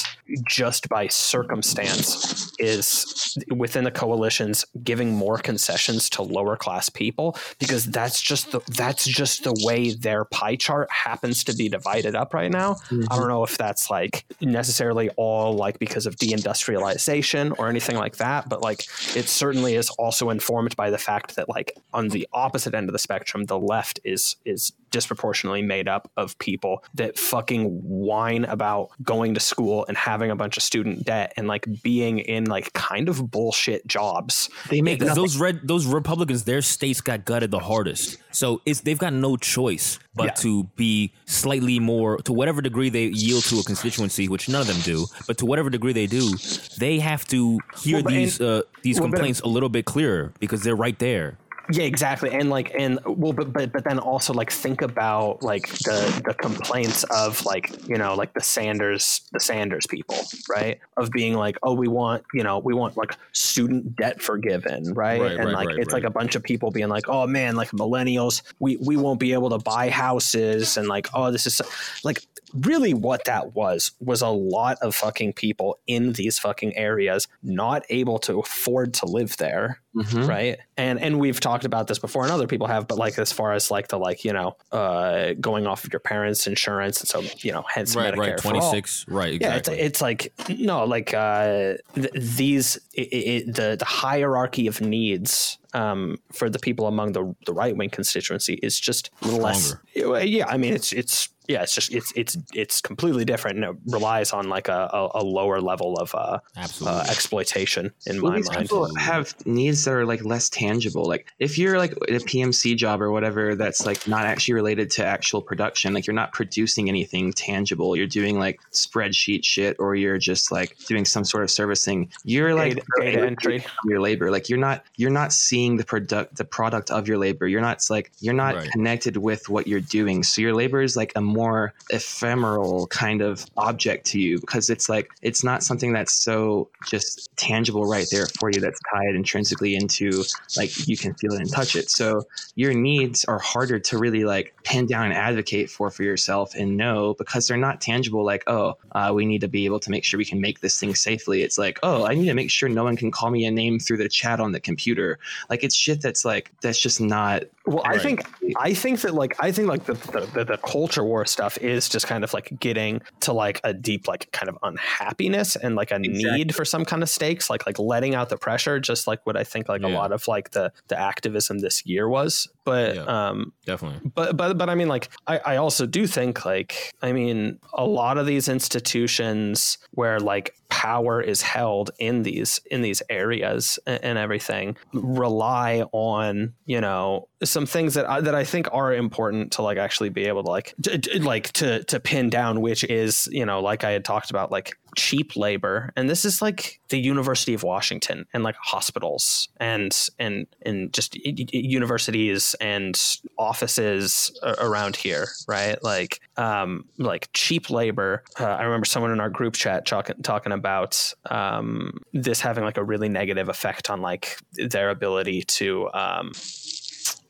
just by circumstance is within the coalitions giving more concessions to lower class people because that's just the that's just the way their pie chart happens to be divided up right now. I don't know if that's like necessarily necessarily all like because of deindustrialization or anything like that, but like it certainly is also informed by the fact that like on the opposite end of the spectrum, the left is is disproportionately made up of people that fucking whine about going to school and having a bunch of student debt and like being in like kind of bullshit jobs. They make nothing. those red those Republicans, their states got gutted the hardest. So it's they've got no choice but Yeah. to be slightly more to whatever degree they yield to a constituency, which none of them do, but to whatever degree they do, they have to hear Well, these uh, these well, complaints a little bit clearer because they're right there. Yeah, exactly. And like, and well, but but but then also like think about like the the complaints of like you know like the Sanders the Sanders people, right? Of being like, oh, we want you know we want like student debt forgiven, right? Right, and right, like right, it's like a bunch of people being like, oh man, like millennials, we we won't be able to buy houses, and like, oh, this is so, like really what that was was a lot of fucking people in these fucking areas not able to afford to live there Mhm. right and and we've talked about this before and other people have but like as far as like the like you know uh going off of your parents insurance and so you know hence Right, medicare right, twenty six, right, yeah exactly. it's, it's like no like uh th- these it, it, the the hierarchy of needs um, for the people among the the right wing constituency is just less. Yeah, I mean it's it's yeah it's just it's it's it's completely different and it relies on like a, a, a lower level of uh, Absolutely. uh, exploitation in Well, my these mind. people have needs that are like less tangible. Like if you're like a PMC job or whatever, that's like not actually related to actual production. Like you're not producing anything tangible. You're doing like spreadsheet shit, or you're just like doing some sort of servicing. You're like Data- data entry. your labor. Like you're not you're not seeing the product the product of your labor. You're not like you're not Right. connected with what you're doing. So your labor is like a more ephemeral kind of object to you because it's like it's not something that's so just tangible right there for you that's tied intrinsically into like you can feel it and touch it. So your needs are harder to really like pin down and advocate for for yourself and know because they're not tangible like oh uh, we need to be able to make sure we can make this thing safely it's like oh i need to make sure no one can call me a name through the chat on the computer like it's shit that's like that's just not Well, I think I think that like I think like the, the the the culture war stuff is just kind of like getting to like a deep like kind of unhappiness and like a Exactly. need for some kind of stakes, like like letting out the pressure, just like what I think like a lot of like the the activism this year was. But Yeah. um, Definitely. but but but I mean, like I, I also do think like I mean a lot of these institutions where like power is held in these in these areas and, and everything rely on you know some things that I, that I think are important to like actually be able to like to, to- like to to pin down which is you know like I had talked about like cheap labor. And this is like the University of Washington and like hospitals and and and just universities and offices around here right? Like um like cheap labor. Uh, I remember someone in our group chat talking talking about um this having like a really negative effect on like their ability to um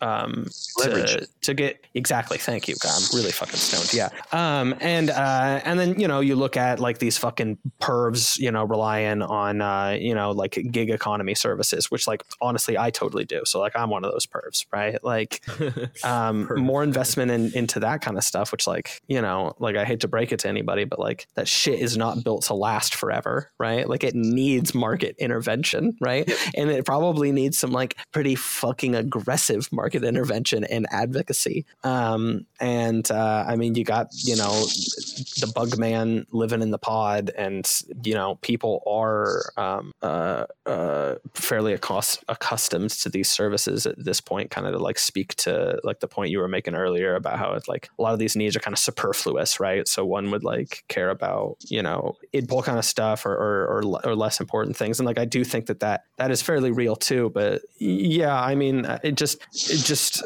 um to, to get exactly. Thank you god. I'm really fucking stoned. Yeah. Um and uh and then you know you look at like these fucking pervs you know relying on uh you know like gig economy services which like honestly i totally do. So like i'm one of those pervs right? Like <laughs> um more investment in, into that kind of stuff which like you know like i hate to break it to anybody but like that shit is not built to last forever right? Like it needs market intervention right? And it probably needs some like pretty fucking aggressive market intervention and advocacy. Um and uh i mean you got you know the bug man living in the pod and you know people are um uh uh fairly accost- accustomed to these services at this point kind of to like speak to like the point you were making earlier about how it's like a lot of these needs are kind of superfluous right? So one would like care about you know idpol kind of stuff or, or or or less important things. And like i do think that that that is fairly real too but yeah i mean uh, it just just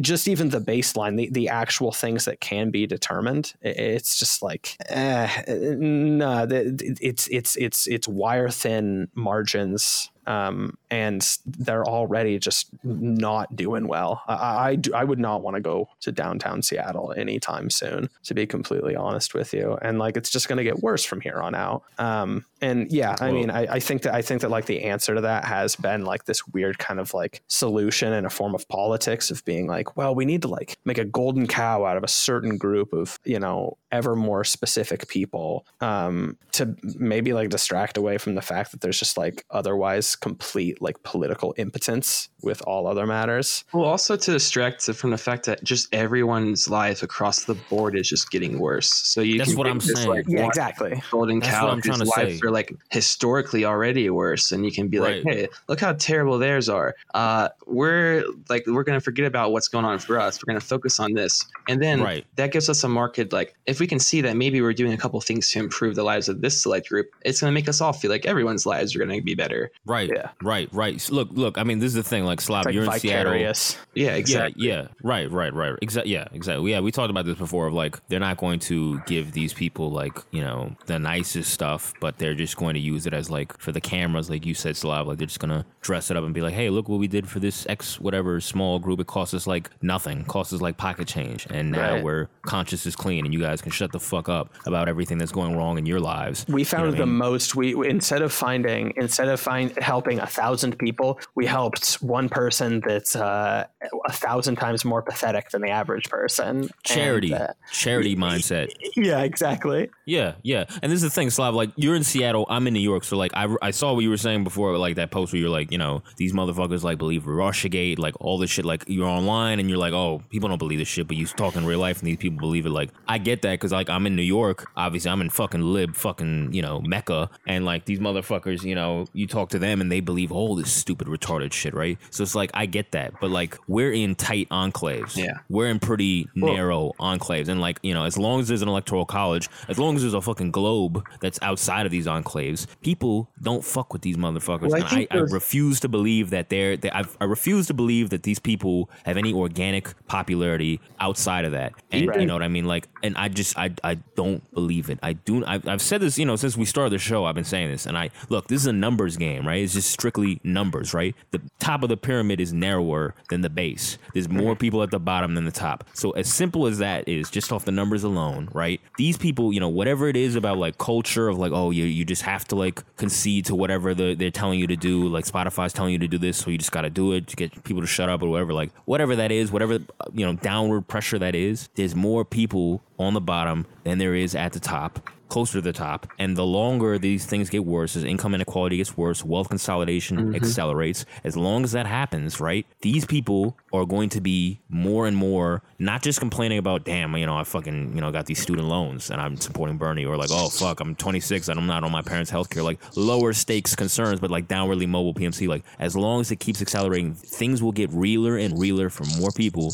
just even the baseline the, the actual things that can be determined it's just like eh, no it's it's it's it's wire thin margins um, and they're already just not doing well. I, I, do- I would not want to go to downtown Seattle anytime soon, to be completely honest with you. And like, it's just going to get worse from here on out. Um, and yeah, I mean, I, I think that I think that like the answer to that has been like this weird kind of like solution in a form of politics of being like, well, we need to like make a golden cow out of a certain group of you know ever more specific people um, to maybe like distract away from the fact that there's just like otherwise complete like political impotence with all other matters. Well, also to distract from the fact that just everyone's life across the board is just getting worse. So you That's can what take I'm this, saying. Like, Yeah, exactly. golden That's cow I'm whose trying to lives say. are like historically already worse, and you can be like, "Hey, look how terrible theirs are." Uh, we're like, we're gonna forget about what's going on for us. We're gonna focus on this, and then Right. that gives us a market. Like, if we can see that maybe we're doing a couple things to improve the lives of this select group, it's gonna make us all feel like everyone's lives are gonna be better. Right. Yeah. Right. Right. Look. Look. I mean, this is the thing. Like, Slav, like you're in Seattle. vicarious. Yeah, exactly. Yeah, yeah, right, right, right. Exactly. Yeah, exactly. Yeah, we talked about this before. Of like, they're not going to give these people like you know the nicest stuff, but they're just going to use it as like for the cameras, like you said, Slav. Like they're just gonna dress it up and be like, hey, look what we did for this X whatever small group. It cost us like nothing. Cost us like pocket change, and now Right. we're conscious is clean, and you guys can shut the fuck up about everything that's going wrong in your lives. We You know found I the mean? most. We we- instead of finding instead of find helping a thousand people, we helped one person that's uh, a thousand times more pathetic than the average person. charity, And, uh, charity mindset. yeah, exactly. Yeah, yeah. And this is the thing, Slav. Like, you're in Seattle, I'm in New York. So, like, I, I saw what you were saying before, like that post where you're like, you know, these motherfuckers, like, believe Russiagate, like, all this shit. Like, you're online and you're like, oh, people don't believe this shit, but you talk in real life and these people believe it. Like, I get that because, like, I'm in New York. Obviously, I'm in fucking lib, fucking, you know, Mecca. And, like, these motherfuckers, you know, you talk to them and they believe all this stupid, retarded shit, right? So, it's like, I get that. But, like, we're in tight enclaves. Yeah. We're in pretty narrow enclaves. And like, you know, as long as there's an electoral college, as long as there's a fucking globe that's outside of these enclaves, people don't fuck with these motherfuckers. Well, I and I, I refuse to believe that they're, they, I, I refuse to believe that these people have any organic popularity outside of that. And you know what I mean? Like, and I just, I, I don't believe it. I do, I, I've said this, you know, since we started the show, I've been saying this. And I, look, this is a numbers game, right? It's just strictly numbers, right? The top of the pyramid is narrower than the base. There's more people at the bottom than the top. So as simple as that is, just off the numbers alone, right? These people, you know, whatever it is about like culture of like, oh, you you just have to like concede to whatever the, they're telling you to do. Like Spotify's telling you to do this, so you just got to do it to get people to shut up or whatever. Like whatever that is, whatever you know, downward pressure that is. There's more people on the bottom than there is at the top closer to the top. And the longer these things get worse, as income inequality gets worse, wealth consolidation mm-hmm. accelerates. As long as that happens, right? These people are going to be more and more not just complaining about, damn, you know, I fucking, you know, got these student loans and I'm supporting Bernie, or like, oh fuck, I'm 26 and I'm not on my parents' health care. Like lower stakes concerns, but like downwardly mobile PMC. Like as long as it keeps accelerating, things will get realer and realer for more people.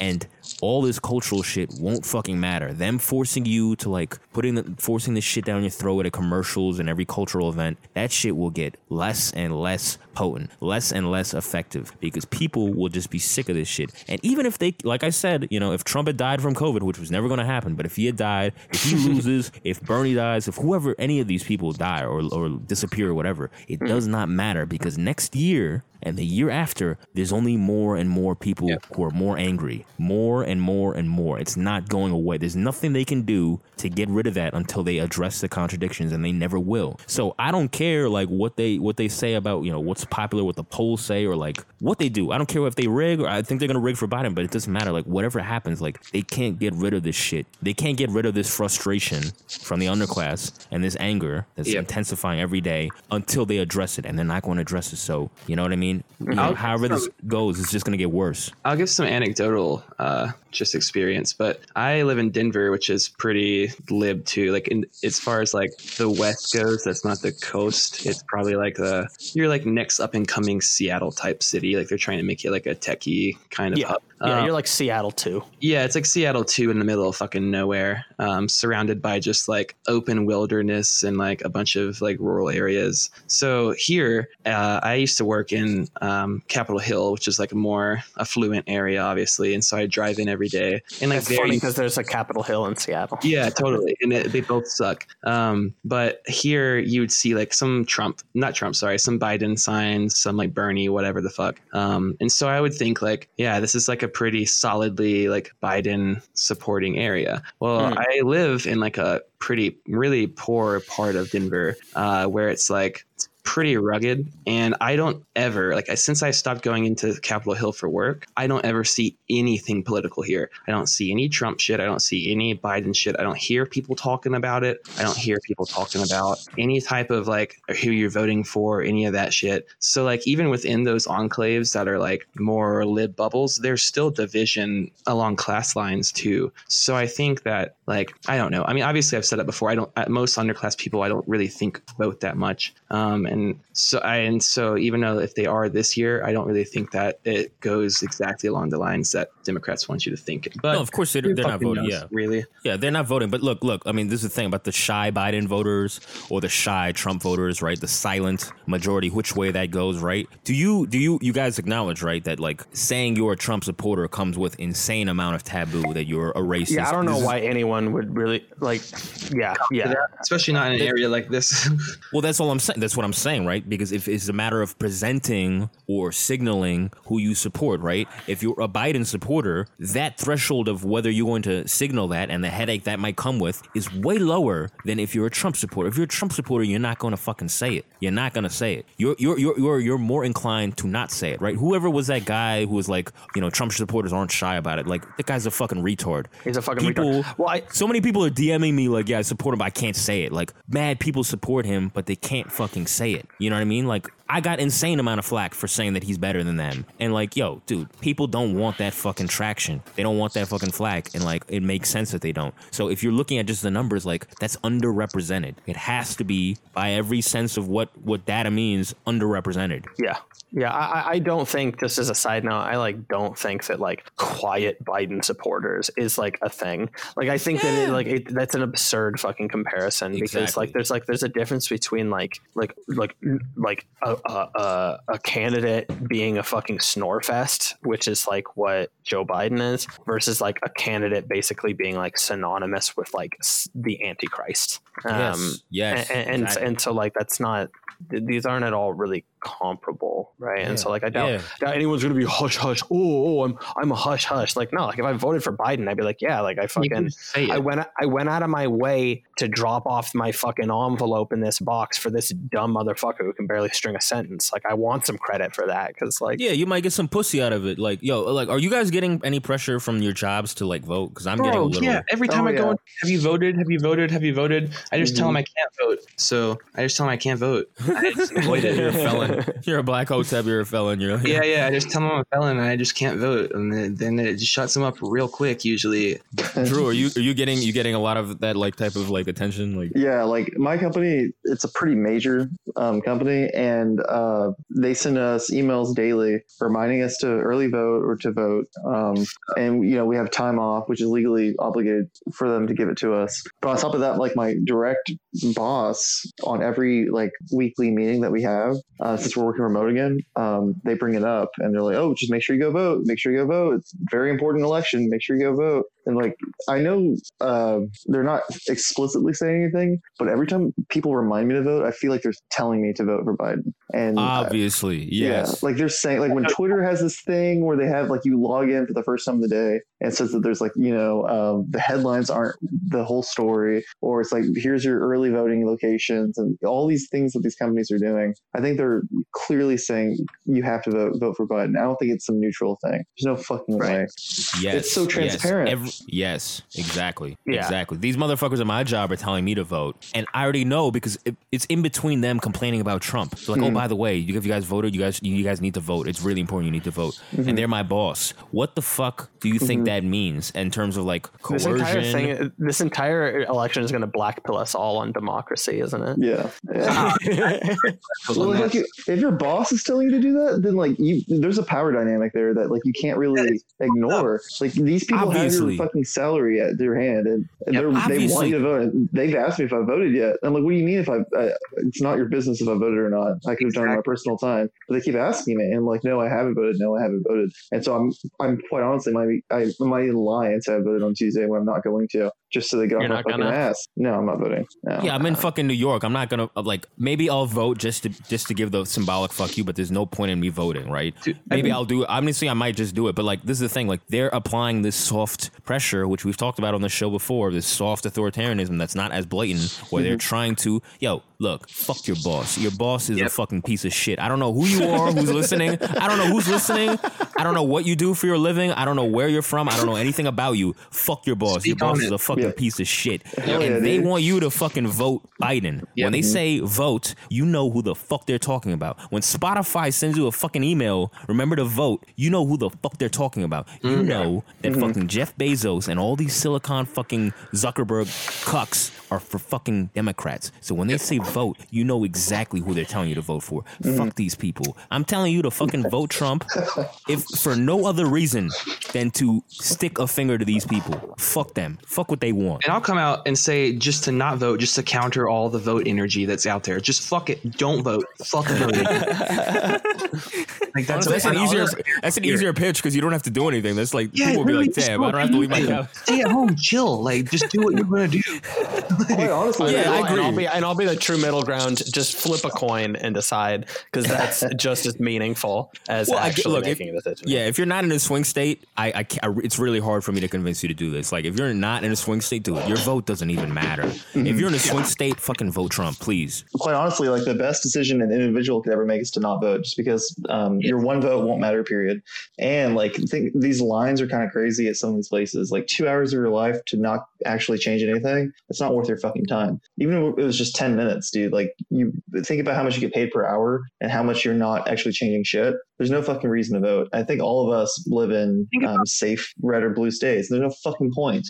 And all this cultural shit won't fucking matter. Them forcing you to like putting the forcing this shit down your throat at commercials and every cultural event, that shit will get less and less potent, less and less effective because people will just be sick of this shit. And even if they, like I said, you know, if Trump had died from COVID, which was never going to happen, but if he had died, if he <laughs> loses, if Bernie dies, if whoever, any of these people die or, or disappear or whatever, it hmm. does not matter because next year and the year after, there's only more and more people who are more angry, more and more and more. It's not going away. There's nothing they can do to get rid of that until they address the contradictions, and they never will. So I don't care like what they what they say about you know what's popular, what the polls say, or like what they do. I don't care if they rig or I think they're gonna rig for Biden, but it doesn't matter. Like whatever happens, like they can't get rid of this shit. They can't get rid of this frustration from the underclass and this anger that's Yep. intensifying every day until they address it, and they're not going to address it. So you know what I mean? You know, I'll- however this goes, it's just going to get worse. I'll give some anecdotal uh, just experience, but I live in Denver, which is pretty lib too. Like in, as far as like the West goes, that's not the coast. It's probably like the you're like next up and coming Seattle type city. Like they're trying to make it like a techie kind of Yeah. hub. Yeah, Um, you're like Seattle too. yeah, it's like Seattle too in the middle of fucking nowhere, um, surrounded by just like open wilderness and like a bunch of like rural areas. So here, uh, I used to work in um, Capitol Hill, which is like a more affluent area, obviously, and so I drive in every day and like It's funny because there's a Capitol Hill in Seattle. <laughs> yeah, totally. And it, they both suck. Um, but here you would see like some Trump, not Trump, sorry, some Biden signs some like Bernie, whatever the fuck. Um, and so I would think like, yeah, this is like a pretty solidly like Biden supporting area. Well, Hmm. I live in like a pretty really poor part of Denver, uh, where it's like pretty rugged, and I don't ever like since I stopped going into Capitol Hill for work, I don't ever see anything political here. I don't see any Trump shit. I don't see any Biden shit. I don't hear people talking about it. I don't hear people talking about any type of like who you're voting for, any of that shit. So like even within those enclaves that are like more lib bubbles, there's still division along class lines too. So I think that like I don't know. I mean, obviously I've said it before. I don't. At most underclass people, I don't really think vote that much. Um, and so I and so even though if they are this year, I don't really think that it goes exactly along the lines that Democrats want you to think. But no, of course they, who they're not voting. knows, Yeah, really. Yeah, they're not voting. But look, look. I mean, this is the thing about the shy Biden voters or the shy Trump voters, right? The silent majority, which way that goes, right? Do you do you you guys acknowledge, right, that like saying you're a Trump supporter comes with insane amount of taboo that you're a racist. Yeah, I don't know This is- why anyone would really like. Yeah, yeah. Especially not in an area like this. <laughs> Well, that's all I'm saying. That's what I'm saying, right? Because if it's a matter of presenting or signaling who you support, right? If you're a Biden supporter, that threshold of whether you're going to signal that and the headache that might come with is way lower than if you're a Trump supporter. If you're a Trump supporter, you're not going to fucking say it. You're not going to say it. You're you're you're you're you're more inclined to not say it, right? Whoever was that guy who was like, you know, Trump supporters aren't shy about it. Like that guy's a fucking retard. He's a fucking people. retard. Well, I, So many people are DMing me like, yeah, I support him, but I can't say it. Like, mad people support him, but they can't fucking say it. You know what I mean? Like, I got insane amount of flack for saying that he's better than them. And like, yo, dude, people don't want that fucking traction. They don't want that fucking flack. And like, it makes sense that they don't. So if you're looking at just the numbers, like, that's underrepresented. It has to be, by every sense of what what data means, underrepresented. Yeah. Yeah, I, I- I don't think. Just as a side note, I like don't think that like quiet Biden supporters is like a thing. Like I think that it, like it, that's an absurd fucking comparison because like there's like there's a difference between like like like like a, a, a, a candidate being a fucking snore fest, which is like what Joe Biden is, versus like a candidate basically being like synonymous with like the Antichrist. Um, yes. Yes. and and, exactly. and so like that's not these aren't at all really comparable right and so like i doubt, yeah. doubt anyone's gonna be hush hush oh, oh i'm i'm a hush hush like no like if i voted for biden i'd be like yeah like i fucking can say it. I went I went out of my way to drop off my fucking envelope in this box for this dumb motherfucker who can barely string a sentence. Like I want some credit for that because like Yeah, you might get some pussy out of it. Like, yo, like, are you guys getting any pressure from your jobs to like vote? Because I'm getting a little. yeah. Every time Oh, I go, yeah. have you voted? Have you voted? Have you voted? I just tell Mhm. them I can't vote. So I just tell them I can't vote. <laughs> I just avoid it. <laughs> You're a felon. <laughs> You're a black hotep. You're a felon. You're Yeah, yeah. I just tell them I'm a felon and I just can't vote, and then, then it just shuts them up real quick. Usually, Drew, are you are you getting you getting a lot of that like type of like attention? Like, Yeah, like my company, it's a pretty major um, company, and uh, they send us emails daily reminding us to early vote or to vote. Um, and you know, we have time off, which is legally obligated for them to give it to us. But on top of that, like my direct boss on every like weekly meeting that we have, uh, since we're working remote again, um, they bring it up and they're like, "Oh, just make sure you go vote. Make sure you go vote. It's a very important election. Make sure you go vote." And like, I know uh, they're not explicitly saying anything, but every time people remind me to vote, I feel like they're telling me to vote for Biden. And uh, obviously, yes. yeah, like they're saying, like when Twitter has this thing where they have like you log in for the first time of the day and says that there's like you know um, the headlines aren't the whole story, or it's like here's your early voting locations and all these things that these companies are doing. I think they're clearly saying you have to vote vote for Biden. I don't think it's some neutral thing. There's no fucking Right. way. Yes, It's so yes. transparent. Every- yes, exactly, Yeah. exactly. These motherfuckers at my job are telling me to vote, and I already know because it, it's in between them complaining about Trump. They're like, "Oh, Mhm. by the way, you, if you guys voted, you guys you guys need to vote. It's really important. You need to vote." Mm-hmm. And they're my boss. What the fuck do you think that means in terms of like this coercion? entire thing, this entire election is going to black pill us all on democracy, isn't it? Yeah. yeah. Well, <laughs> <laughs> Well, like, if your boss is telling you to do that, then like you, there's a power dynamic there that like you can't really ignore. Like these people Obviously. Fucking salary at their hand, and, and Yep, they want you to vote. They've asked me if I voted yet. I'm like, what do you mean if I? Uh, it's not your business if I voted or not. I could have done it my personal time, but they keep asking me, and I'm like, no, I haven't voted. No, I haven't voted. And so I'm, I'm quite honestly, might be, I might even lie and say I voted on Tuesday when I'm not going to. Just so they get off You're my not fucking gonna? ass. No, I'm not voting. No. Yeah, I'm in fucking New York. I'm not gonna uh, like. Maybe I'll vote just to just to give the symbolic fuck you, but there's no point in me voting, right? Dude, I maybe mean- I'll do. it. Honestly, I might just do it. But like, this is the thing. Like, they're applying this soft pressure, which we've talked about on the show before. This soft authoritarianism that's not as blatant, where they're trying to. Yo, look, fuck your boss. Your boss is a fucking piece of shit. I don't know who you are, who's listening. I don't know who's listening. I don't know what you do for your living. I don't know where you're from. I don't know anything about you. Fuck your boss. Speak your boss on is a fucking Yeah. piece of shit. <laughs> Hell and yeah, they dude. want you to fucking vote Biden. Yeah. When they say vote, you know who the fuck they're talking about. When Spotify sends you a fucking email, remember to vote, you know who the fuck they're talking about. You Mm-hmm. know that fucking Jeff Bezos and all these Silicon fucking Zuckerberg cucks are for fucking Democrats. So when they say vote, you know exactly who they're telling you to vote for. Mm-hmm. Fuck these people. I'm telling you to fucking vote Trump if for no other reason than to stick a finger to these people. Fuck them. Fuck what they want. And I'll come out and say just to not vote, just to counter all the vote energy that's out there. Just fuck it. Don't vote. Fuck voting. <laughs> like that's, That's an easier. That's an easier pitch because you don't have to do anything. That's like Yeah, people will be like, "Damn, go I don't have to leave my anything. house." Stay at home, chill. Like just do what you're gonna do. Quite honestly, Yeah, I agree. And I'll be and I'll be the true middle ground. Just flip a coin and decide because that's <laughs> just as meaningful as Well, I get- actually if- making a decision. Yeah, if you're not in a swing state, I, I, can't, I- it's really hard for me to convince you to do this. Like, if you're not in a swing state, do it. your vote doesn't even matter. If you're in a swing state, fucking vote Trump, please. quite honestly, like the best decision an individual could ever make is to not vote, just because um, your one vote won't matter. Period. And like, think these lines are kind of crazy at some of these places. Like two hours of your life to not actually change anything, it's not worth your fucking time. Even if it was just ten minutes, dude. Like, you think about how much you get paid per hour and how much you're not actually changing shit. There's no fucking reason to vote. I think all of us live in um, safe red or blue states. There's no fucking point.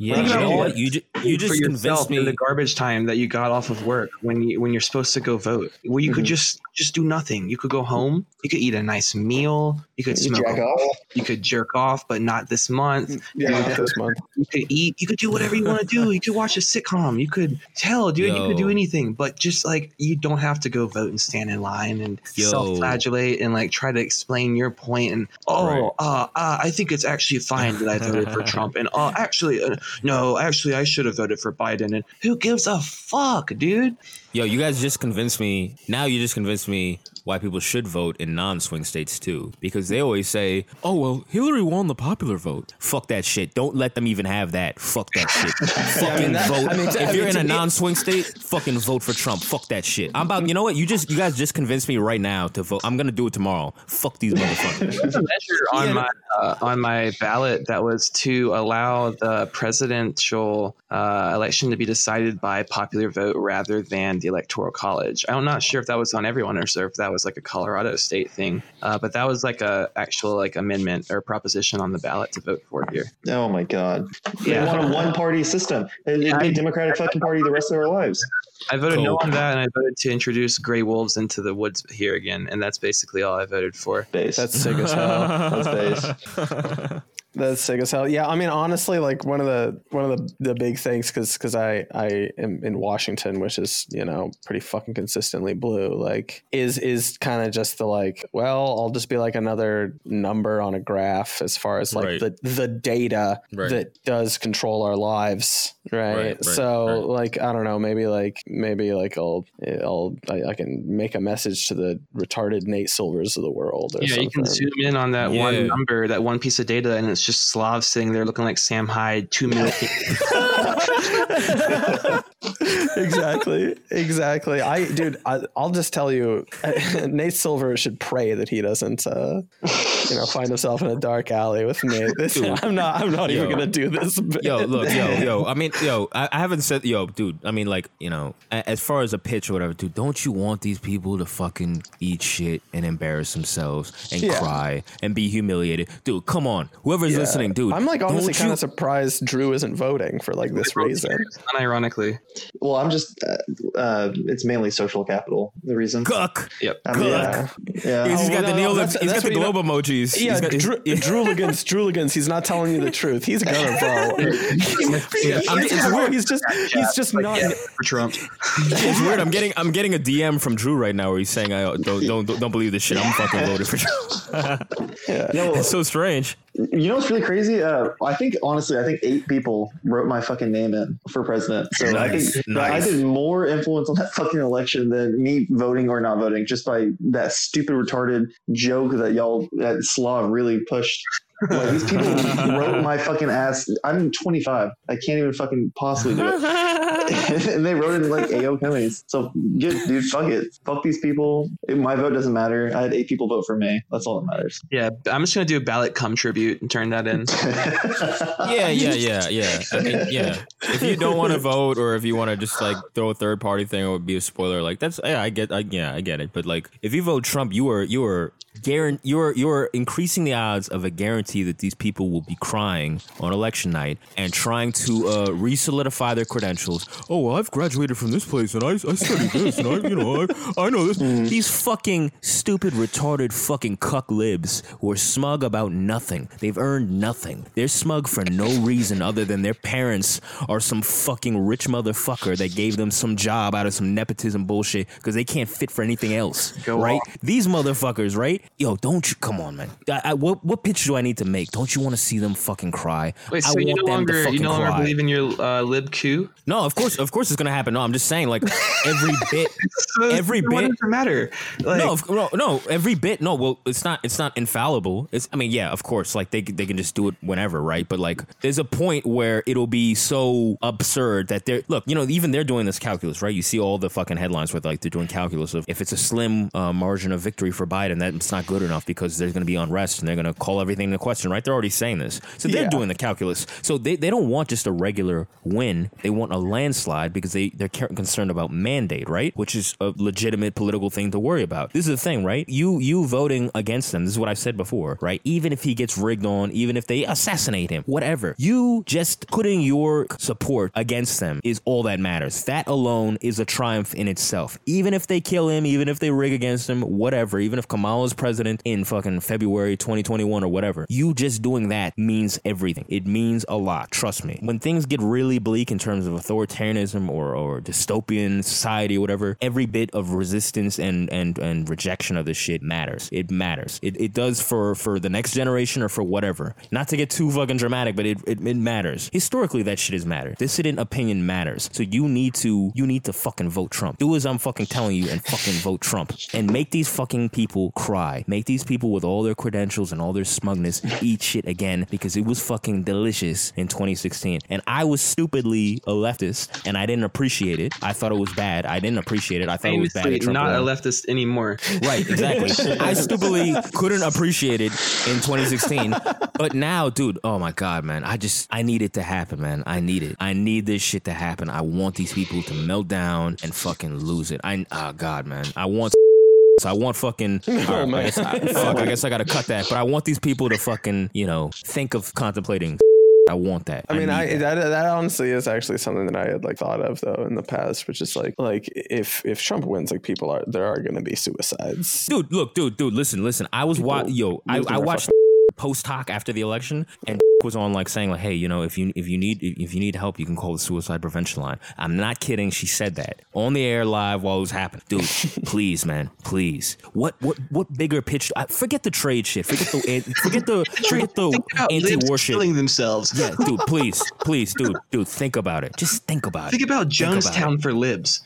Yeah, you know what what? You, ju- you for just yourself convinced in me. the garbage time that you got off of work when you when you're supposed to go vote. Well, you could Mhm. just just do nothing. You could go home. You could eat a nice meal. You could You smoke. jack off? You could jerk off, but not this month. yeah, not this month. You could eat. You could do whatever you want to do. You could watch a sitcom. You could hell, dude. You could do anything. But just like you don't have to go vote and stand in line and Yo. self-flagellate and like try to explain your point. And oh, Right. uh, uh, I think it's actually fine that I voted for Trump. And oh, <laughs> actually, uh, no, actually, I should have voted for Biden. And who gives a fuck, dude? Yo, you guys just convinced me. Now you just convinced me why people should vote in non-swing states too, because they always say, "Oh well, Hillary won the popular vote." Fuck that shit. Don't let them even have that. Fuck that shit. <laughs> fucking that- vote. I mean, if I you're mean, in a non-swing state, fucking vote for Trump. Fuck that shit. I'm about. You know what? You just you guys just convinced me right now to vote. I'm gonna do it tomorrow. Fuck these motherfuckers. There's a measure on my uh, on my ballot that was to allow the presidential uh, election to be decided by popular vote rather than the electoral college. I'm not sure if that was on everyone or if that was like a Colorado state thing, uh, but that was like a actual like amendment or proposition on the ballot to vote for here. Oh my god. They Yeah. want a one party system. It'd be I- a Democratic fucking party the rest of our lives. I voted no on that, and I voted to introduce gray wolves into the woods here again, and that's basically all I voted for. Base. That's sick as hell. <laughs> That's base. <laughs> That's sick as hell. Yeah, I mean, honestly, like one of the one of the, the big things because because I I am in Washington, which is you know pretty fucking consistently blue. Like, is is kind of just the like, well, I'll just be like another number on a graph as far as like Right. the the data Right. that does control our lives, right? Right, right, so right. like I don't know, maybe like maybe like I'll I'll I, I can make a message to the retarded Nate Silvers of the world. Or Yeah, you can zoom in on that Yeah. one number, that one piece of data, and it's just Slav sitting there looking like Sam Hyde, two <laughs> million. <laughs> <laughs> <laughs> exactly exactly i dude I, i'll just tell you <laughs> nate silver should pray that he doesn't uh you know find himself in a dark alley with nate this, <laughs> i'm not i'm not even gonna do this bit. yo, look, yo, yo. I mean, yo, I, I haven't said, yo, dude. I mean, like, you know, as far as a pitch or whatever, dude. Don't you want these people to fucking eat shit and embarrass themselves and Yeah. cry and be humiliated, dude? Come on, whoever's Yeah. listening, dude. i'm like honestly kind of surprised drew isn't voting for like this reason Unironically, Well, I'm just. Uh, uh, it's mainly social capital. The reason. Cuck. yep. I mean, yeah yeah. He's Oh, got no, the Neil. that's- he's that's got the globe emojis. yeah, He's got, Drew, <laughs> Drooligans, Drooligans, he's not telling you the truth. He's gonna <laughs> vote. Yeah, I mean, it's weird. He's just, he's just not. yeah, for Trump. It's weird. I'm getting I'm getting a DM from Drew right now where he's saying I don't don't don't, don't believe this shit. I'm fucking voting for Trump. <laughs> No, It's so strange. You know what's really crazy? Uh, I think honestly, I think eight people wrote my fucking name in for president. So I think that I did more influence on that <laughs> fucking election than me voting or not voting, just by that stupid retarded joke that y'all at Slav really pushed. Like these people wrote <laughs> my fucking ass. I'm 25. I can't even fucking possibly do it. <laughs> and they wrote it in like AOCummies. So good, dude. Fuck it. Fuck these people. My vote doesn't matter. I had eight people vote for me. That's all that matters. Yeah, I'm just gonna do a ballot cum tribute and turn that in. <laughs> Yeah, yeah, yeah, yeah. I mean, yeah. If you don't want to vote, or if you want to just like throw a third party thing, or be a spoiler, like that's yeah, I get, I, yeah, I get it. But like, if you vote Trump, you are you are guaran- you're you're increasing the odds of a guarantee that these people will be crying on election night and trying to uh, re-solidify their credentials. Oh, well, I've graduated from this place and I, I studied this and I, you know, I, I know this. These fucking stupid, retarded, fucking cuck libs who are smug about nothing. They've earned nothing. They're smug for no reason other than their parents are some fucking rich motherfucker that gave them some job out of some nepotism bullshit because they can't fit for anything else. Go right? on. These motherfuckers, right? Yo, don't you come on, man. I, I, what what pitch do I need to make? Don't you want to see them fucking cry? Wait, I so you want no longer you no longer cry. believe in your uh, lib coup? No, of course, of course, it's gonna happen. No, I'm just saying, like every <laughs> bit, every bit. matter? Like, no, no, no, every bit. No, well, it's not. It's not infallible. It's. I mean, yeah, of course. Like they they can just do it whenever, right? But like, there's a point where it'll be so absurd that they're look. You know, even they're doing this calculus, right? You see all the fucking headlines with like they're doing calculus of if it's a slim uh, margin of victory for Biden, that's not good enough because there's going to be unrest and they're going to call everything into question, right? They're already saying this, so they're Yeah. doing the calculus. So they, they don't want just a regular win. They want a landslide because they they're concerned about mandate, right? Which is a legitimate political thing to worry about. This is the thing, right? You you voting against them. This is what I've said before, right? Even if he gets rigged on, even if they assassinate him, whatever. You just putting your support against them is all that matters. That alone is a triumph in itself. Even if they kill him, even if they rig against him, whatever. Even if Kamala's president in fucking February 2021 or whatever, you just doing that means everything. It means a lot. Trust me. When things get really bleak in terms of authoritarianism or, or dystopian society or whatever, every bit of resistance and, and, and rejection of this shit matters. It matters. It, it does for, for the next generation or for whatever. Not to get too fucking dramatic, but it, it, it matters. Historically, that shit has mattered. Dissident opinion matters. So you need to you need to fucking vote Trump. Do as I'm fucking telling you and fucking vote Trump. And make these fucking people cry. Make these people with all their credentials and all their smugness <laughs> eat shit again because it was fucking delicious in 2016. And I was stupidly a leftist and I didn't appreciate it. I thought it was bad. I didn't appreciate it. I thought it was bad. famously not a leftist anymore. Right, exactly. <laughs> I stupidly couldn't appreciate it in 2016. But now, dude, oh my God, man. I just, I need it to happen, man. I need it. I need this shit to happen. I want these people to melt down and fucking lose it. I, oh God, man. I want. I want fucking. <laughs> right, I, guess I, fuck, I <laughs> guess I gotta cut that. But I want these people to fucking, you know, think of contemplating. I want that. I mean, I, that. that that honestly is actually something that I had like thought of though in the past, which is like like if if Trump wins, like people are there are going to be suicides. dude, look, dude, dude, listen, listen. I was wa- yo, I, I watched post hoc after the election, and <laughs> was on like saying like, hey, you know, if you if you need if you need help, you can call the suicide prevention line. I'm not kidding. She said that on the air live while it was happening, dude. <laughs> please, man, please. What what what bigger pitch? I, forget the trade shit. Forget the forget the <laughs> forget the Think about libs anti-war shit. killing themselves. Yeah, dude, please, please, dude, dude, think about it. Just think about Think it. about about Jonestown for libs.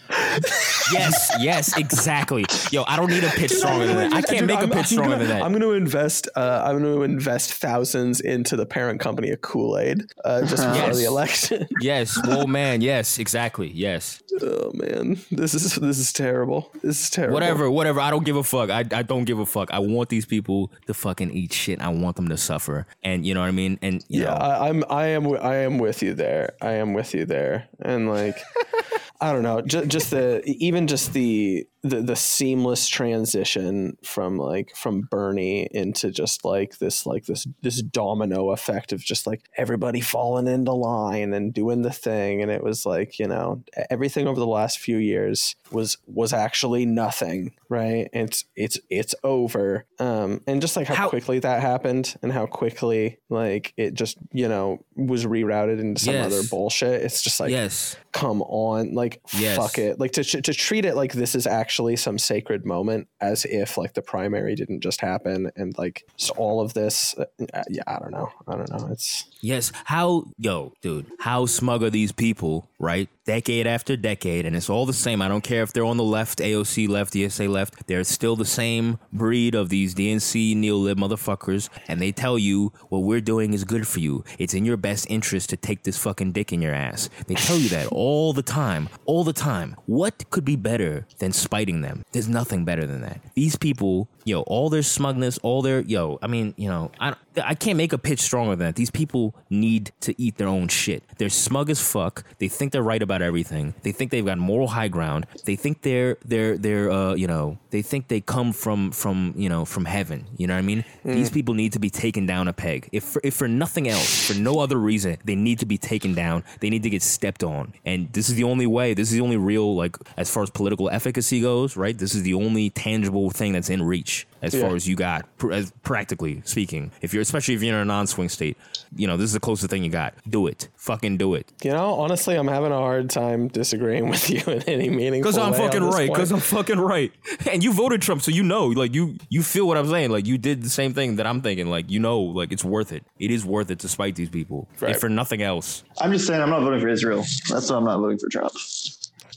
Yes, yes, exactly. Yo, I don't need a pitch stronger than that. I can't Dude, make a I'm- pitch I'm stronger gonna, than that. I'm going to invest. Uh, I'm going to invest thousands into the parent company of Kool Aid uh, just before Yes. the election. <laughs> Yes, Oh man, yes, exactly, yes. oh man, this is this is terrible. This is terrible. Whatever, whatever. I don't give a fuck. I, I don't give a fuck. I want these people to fucking eat shit. I want them to suffer, and you know what I mean. And you Yeah, know, I, I'm I am I am with you there. I am with you there. And like <laughs> I don't know, just just the even just the the the seamless transition from like from Bernie into just like this like this this domino effect of just like everybody falling into line and doing the thing. And it was like, you know, everything over the last few years was was actually nothing, right? It's it's it's over. Um and just like how, How- quickly that happened and how quickly like it just, you know, was rerouted into some Yes. other bullshit. It's just like yes, come on like Yes. fuck it like to to treat it like this is actually some sacred moment as if like the primary didn't just happen and like just all of this uh, yeah i don't know i don't know it's Yes. How, yo, dude, how smug are these people, right? Decade after decade, and it's all the same. I don't care if they're on the left, AOC left, DSA left. They're still the same breed of these DNC neolib motherfuckers, and they tell you what we're doing is good for you. It's in your best interest to take this fucking dick in your ass. They tell you that <laughs> all the time, all the time. What could be better than spiting them? There's nothing better than that. These people, yo, all their smugness, all their, yo, I mean, you know, I, I can't make a pitch stronger than that. These people need to eat their own shit. They're smug as fuck. They think they're right about everything. They think they've got moral high ground. They think they're they're they're uh you know they think they come from from you know from heaven. You know what I mean? These people need to be taken down a peg. If for, if for nothing else, for no other reason, they need to be taken down. They need to get stepped on. And this is the only way. This is the only real like as far as political efficacy goes. Right? This is the only tangible thing that's in reach as Yeah. far as you got pr- as practically speaking. If you're especially if you're in a non-swing state, you know this is the closest thing you got. Do it. Fucking do it. you know honestly i'm having a hard time disagreeing <laughs> with you in any meaningful Because I'm fucking right. Because I'm fucking right. And you voted Trump, so you know, like you you feel what I'm saying. Like you did the same thing that I'm thinking. Like you know, like it's worth it. It is worth it to spite these people, Right. if for nothing else. I'm just saying I'm not voting for Israel. That's why I'm not voting for Trump.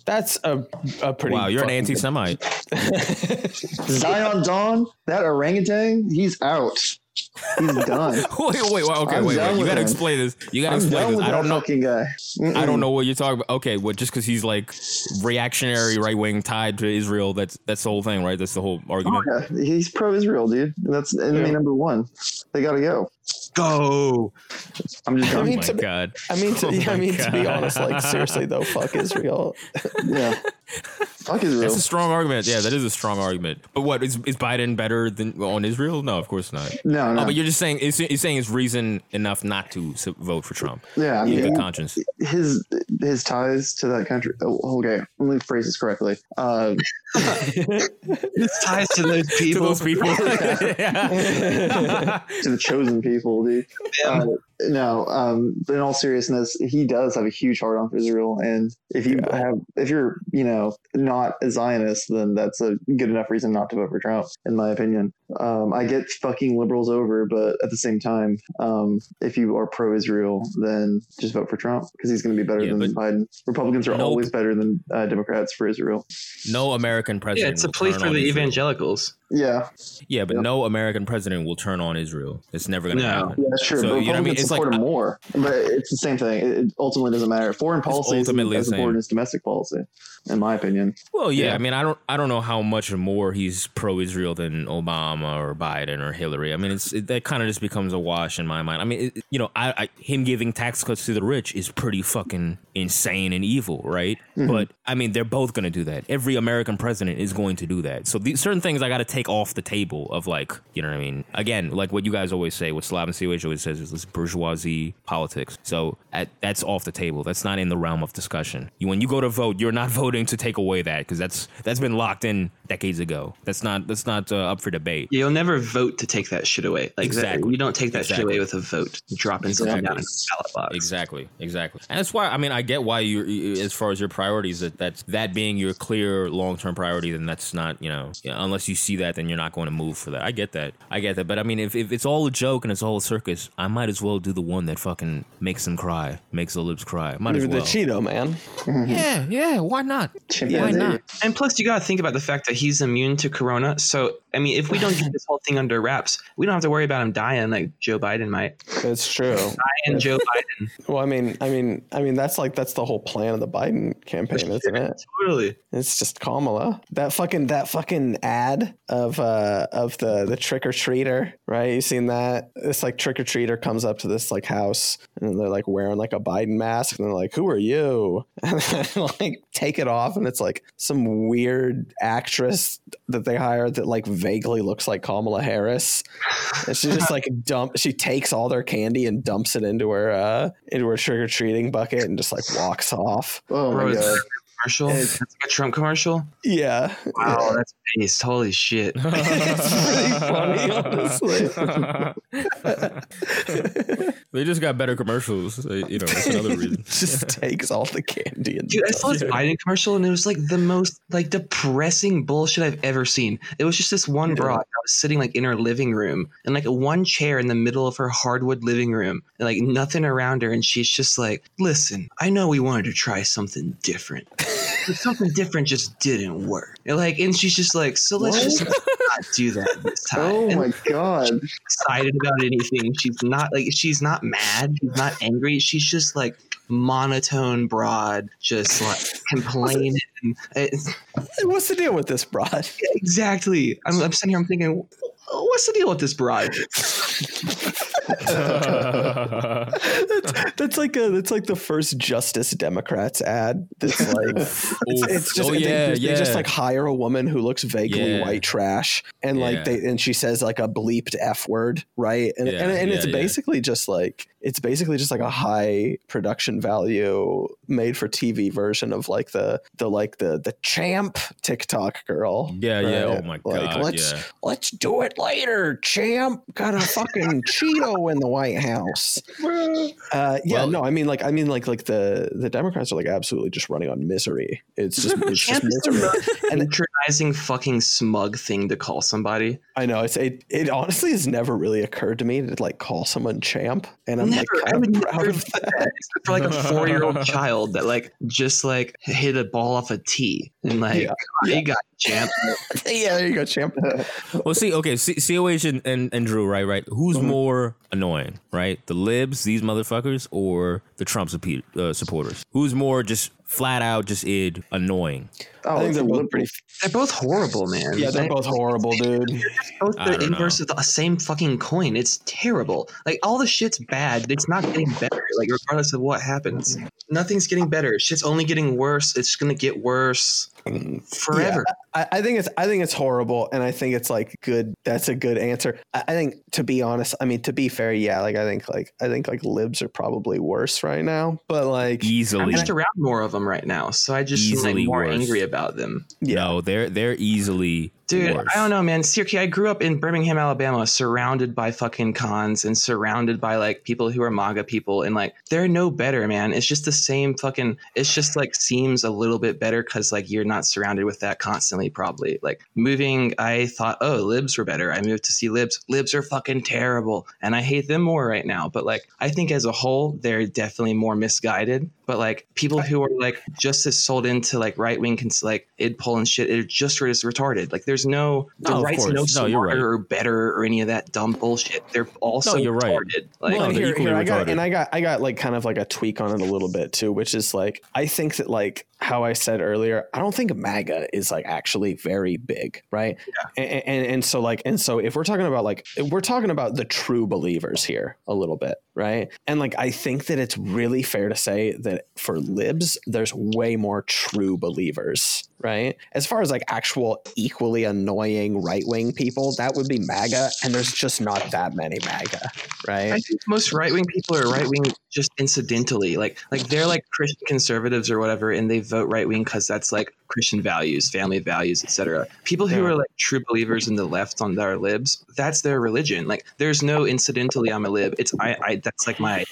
That's a, a pretty Wow, you're an anti-Semite. <laughs> Zion Don, that orangutan, he's out. He's done. <laughs> wait, wait, wait. Okay, I'm wait, wait. You gotta him. explain this. You gotta I'm explain this. I don't that know. fucking guy. I don't know what you're talking about. Okay, well, just because he's like reactionary, right wing, tied to Israel, that's that's the whole thing, right? That's the whole argument. Oh, yeah, he's pro-Israel, dude. That's enemy number one. They gotta go. Go. I'm just I mean, oh to my be- god. I mean, to, Oh I my mean, to be honest, like seriously though, fuck Israel. <laughs> yeah. Fuck Israel. That's a strong argument. Yeah, that is a strong argument. But what is is Biden better than on Israel? No, of course not. no, no. Oh, but you're just saying it's, you're saying it's reason enough not to vote for Trump. yeah, I You have mean, good conscience. his his ties to that country. Oh, okay, let me phrase this correctly. Uh, <laughs> This ties to those people. <laughs> To those people. to the chosen people, dude. Uh, no, um, in all seriousness, he does have a huge heart on for Israel, and if you Yeah. have, if you're, you know, not a Zionist, then that's a good enough reason not to vote for Trump, in my opinion. Um, I get fucking liberals over, but at the same time, um, if you are pro-Israel, then just vote for Trump because he's going to be better Yeah, than Biden. Republicans are Nope. always better than uh, Democrats for Israel. no American president. Yeah, it's a will plea for on the Israel. evangelicals. Yeah, Yeah, but Yep. no American president will turn on Israel. It's never going to No. happen. Yeah, that's true. So, you know what I mean? It's like- support more, but it's the same thing. It, it ultimately doesn't matter. Foreign policy is as important as domestic policy, in my opinion. Well, yeah, Yeah. I mean, I don't, I don't know how much more he's pro-Israel than Obama or Biden or Hillary. I mean, it's it, that kind of just becomes a wash in my mind. I mean, it, you know, I, I him giving tax cuts to the rich is pretty fucking insane and evil, right? Mm-hmm. But I mean, they're both going to do that. Every American president is going to do that. So these certain things I got to take off the table of like, you know what I mean? Again, like what you guys always say, what Slav and COH always says is this bourgeoisie politics. So at, that's off the table. That's not in the realm of discussion. You, when you go to vote, you're not <laughs> voting to take away that because that's that's been locked in decades ago. That's not that's not uh, up for debate. You'll never vote to take that shit away. Like that- Exactly. you don't take that shit away with a vote, dropping something down in the ballot box. Exactly, exactly, and that's why I mean I get why you, you- as far as your priorities, that that's that being your clear long term priority. Then that's not you know unless you see that, then you're not going to move for that. I get that, I get that. But I mean, if, if it's all a joke and it's all a circus, I might as well do the one that fucking makes them cry, makes the lips cry. Might as You're the well. Cheeto man. <laughs> Yeah, yeah. Why not? Why Chimpanzee. not? And plus, you got to think about the fact that he's immune to corona. So, I mean, if we don't get <laughs> this whole thing under wraps, we don't have to worry about him dying like Joe Biden might. That's true. Dying Joe Biden. <laughs> Well, I mean, I mean, I mean, that's like that's the whole plan of the Biden campaign, <laughs> isn't it? Totally. It's just Kamala. That fucking that fucking ad of uh of the the trick or treater, right? You seen that? This like trick or treater comes up to this like house and they're like wearing like a Biden mask and they're like, "Who are you?" And then, like take it off and it's like some weird actress that they hired that like vaguely looks like Kamala Harris. And she just like dump she takes all their candy and dumps it into her uh into her trick or treating bucket and just like walks off. Oh Bro, my it's god. A commercial. It's- That's like a Trump commercial. Yeah. Wow, that's based. Holy shit. <laughs> <laughs> it's really funny, honestly. <laughs> They just got better commercials. uh, You know, that's another reason. just takes all the candy and Dude, I saw this Biden commercial and it was like the most like depressing bullshit I've ever seen. It was just this one broad that was sitting like in her living room and like one chair in the middle of her hardwood living room and like nothing around her. And she's just like, listen, I know we wanted to try something different. But something different just didn't work. And like, and she's just like, so let's just not do that this <laughs> time. Oh And my god. excited about anything. She's not like she's not mad. She's not angry. She's just like monotone broad, just like complaining. <laughs> It's- What's the deal with this broad? exactly. I'm, I'm sitting here. I'm thinking, what's the deal with this broad? <laughs> <laughs> that's, that's like a that's like the first Justice Democrats ad. That's like it's, it's just Oh, they, yeah, they just like hire a woman who looks vaguely Yeah. white trash and Yeah. like they and she says like a bleeped f word, right? And Yeah, and, and yeah, it's yeah. basically just like it's basically just like a high production value made for TV version of like the the like the the champ TikTok girl. Yeah, yeah. Oh my Like god. let's yeah. let's do it later, champ. Got a fucking <laughs> Cheeto in the White House. <laughs> Uh, yeah, Well- no, I mean like I mean like like the the Democrats are like absolutely just running on misery. It's just <laughs> it's just misery. And- patronizing fucking smug thing to call somebody. I know it's it, it honestly has never really occurred to me to like call someone champ, and I'm like I would proud never of do that. For like a four year old child that like just like hit a ball off a tee and like Yeah. "Oh, you got it, champ. <laughs> yeah, there you go, champ. <laughs> Well, see, okay, C- COH and, and, and Drew, right, right. Who's Mm-hmm. more annoying, right? The libs, these motherfuckers, or the Trump uh, supporters? Who's more just flat out, just id annoying? Oh, I think oh, it's they're both pretty. They're both horrible, man. Yeah, they're They- both horrible, dude. both the don't inverse of the same fucking coin. It's terrible. Like all the shit's bad. It's not getting better. Like regardless of what happens, nothing's getting better. Shit's only getting worse. It's gonna get worse mm, forever. I, I think it's I think it's horrible, and I think it's like good. That's a good answer. I, I think to be honest, I mean to be fair, yeah, like I think like I think like libs are probably worse right now, but like easily. I'm Easily. just around more of them right now, so I just am like Easily more worse. angry about them. yeah, No, they're they're easily Dude, worse. I don't know, man. Seriously, I grew up in Birmingham, Alabama, surrounded by fucking cons and surrounded by like people who are MAGA people, and like they're no better, man. It's just the same fucking. It's just like seems a little bit better because like you're not surrounded with that constantly. Probably like moving, I thought, oh, libs were better. I moved to see libs. Libs are fucking terrible, and I hate them more right now. But like, I think as a whole, they're definitely more misguided. But like people who are like just as sold into like right wing, cons- like id pol and shit, are just as retarded. Like there's no the No, of right's no course. No, you're smarter right. or better or any of that dumb bullshit. They're also you're right. retarded. Like well, and they're here, equally here I got retarded. and I got I got like kind of like a tweak on it a little bit too, which is like I think that like how I said earlier, I don't think MAGA is like actually very big, right? Yeah. And, and and so like and so if we're talking about like if we're talking about the true believers here a little bit, right? And like I think that it's really fair to say that for libs, there's way more true believers, right? As far as like actual equally annoying right wing people, that would be MAGA, and there's just not that many MAGA, right? I think most right wing people are right wing just incidentally. Like like they're like Christian conservatives or whatever, and they vote right wing because that's like Christian values, family values, etc. People who Yeah. are like true believers in the left on their libs, that's their religion. Like there's no incidentally I'm a lib. It's I, I that's like my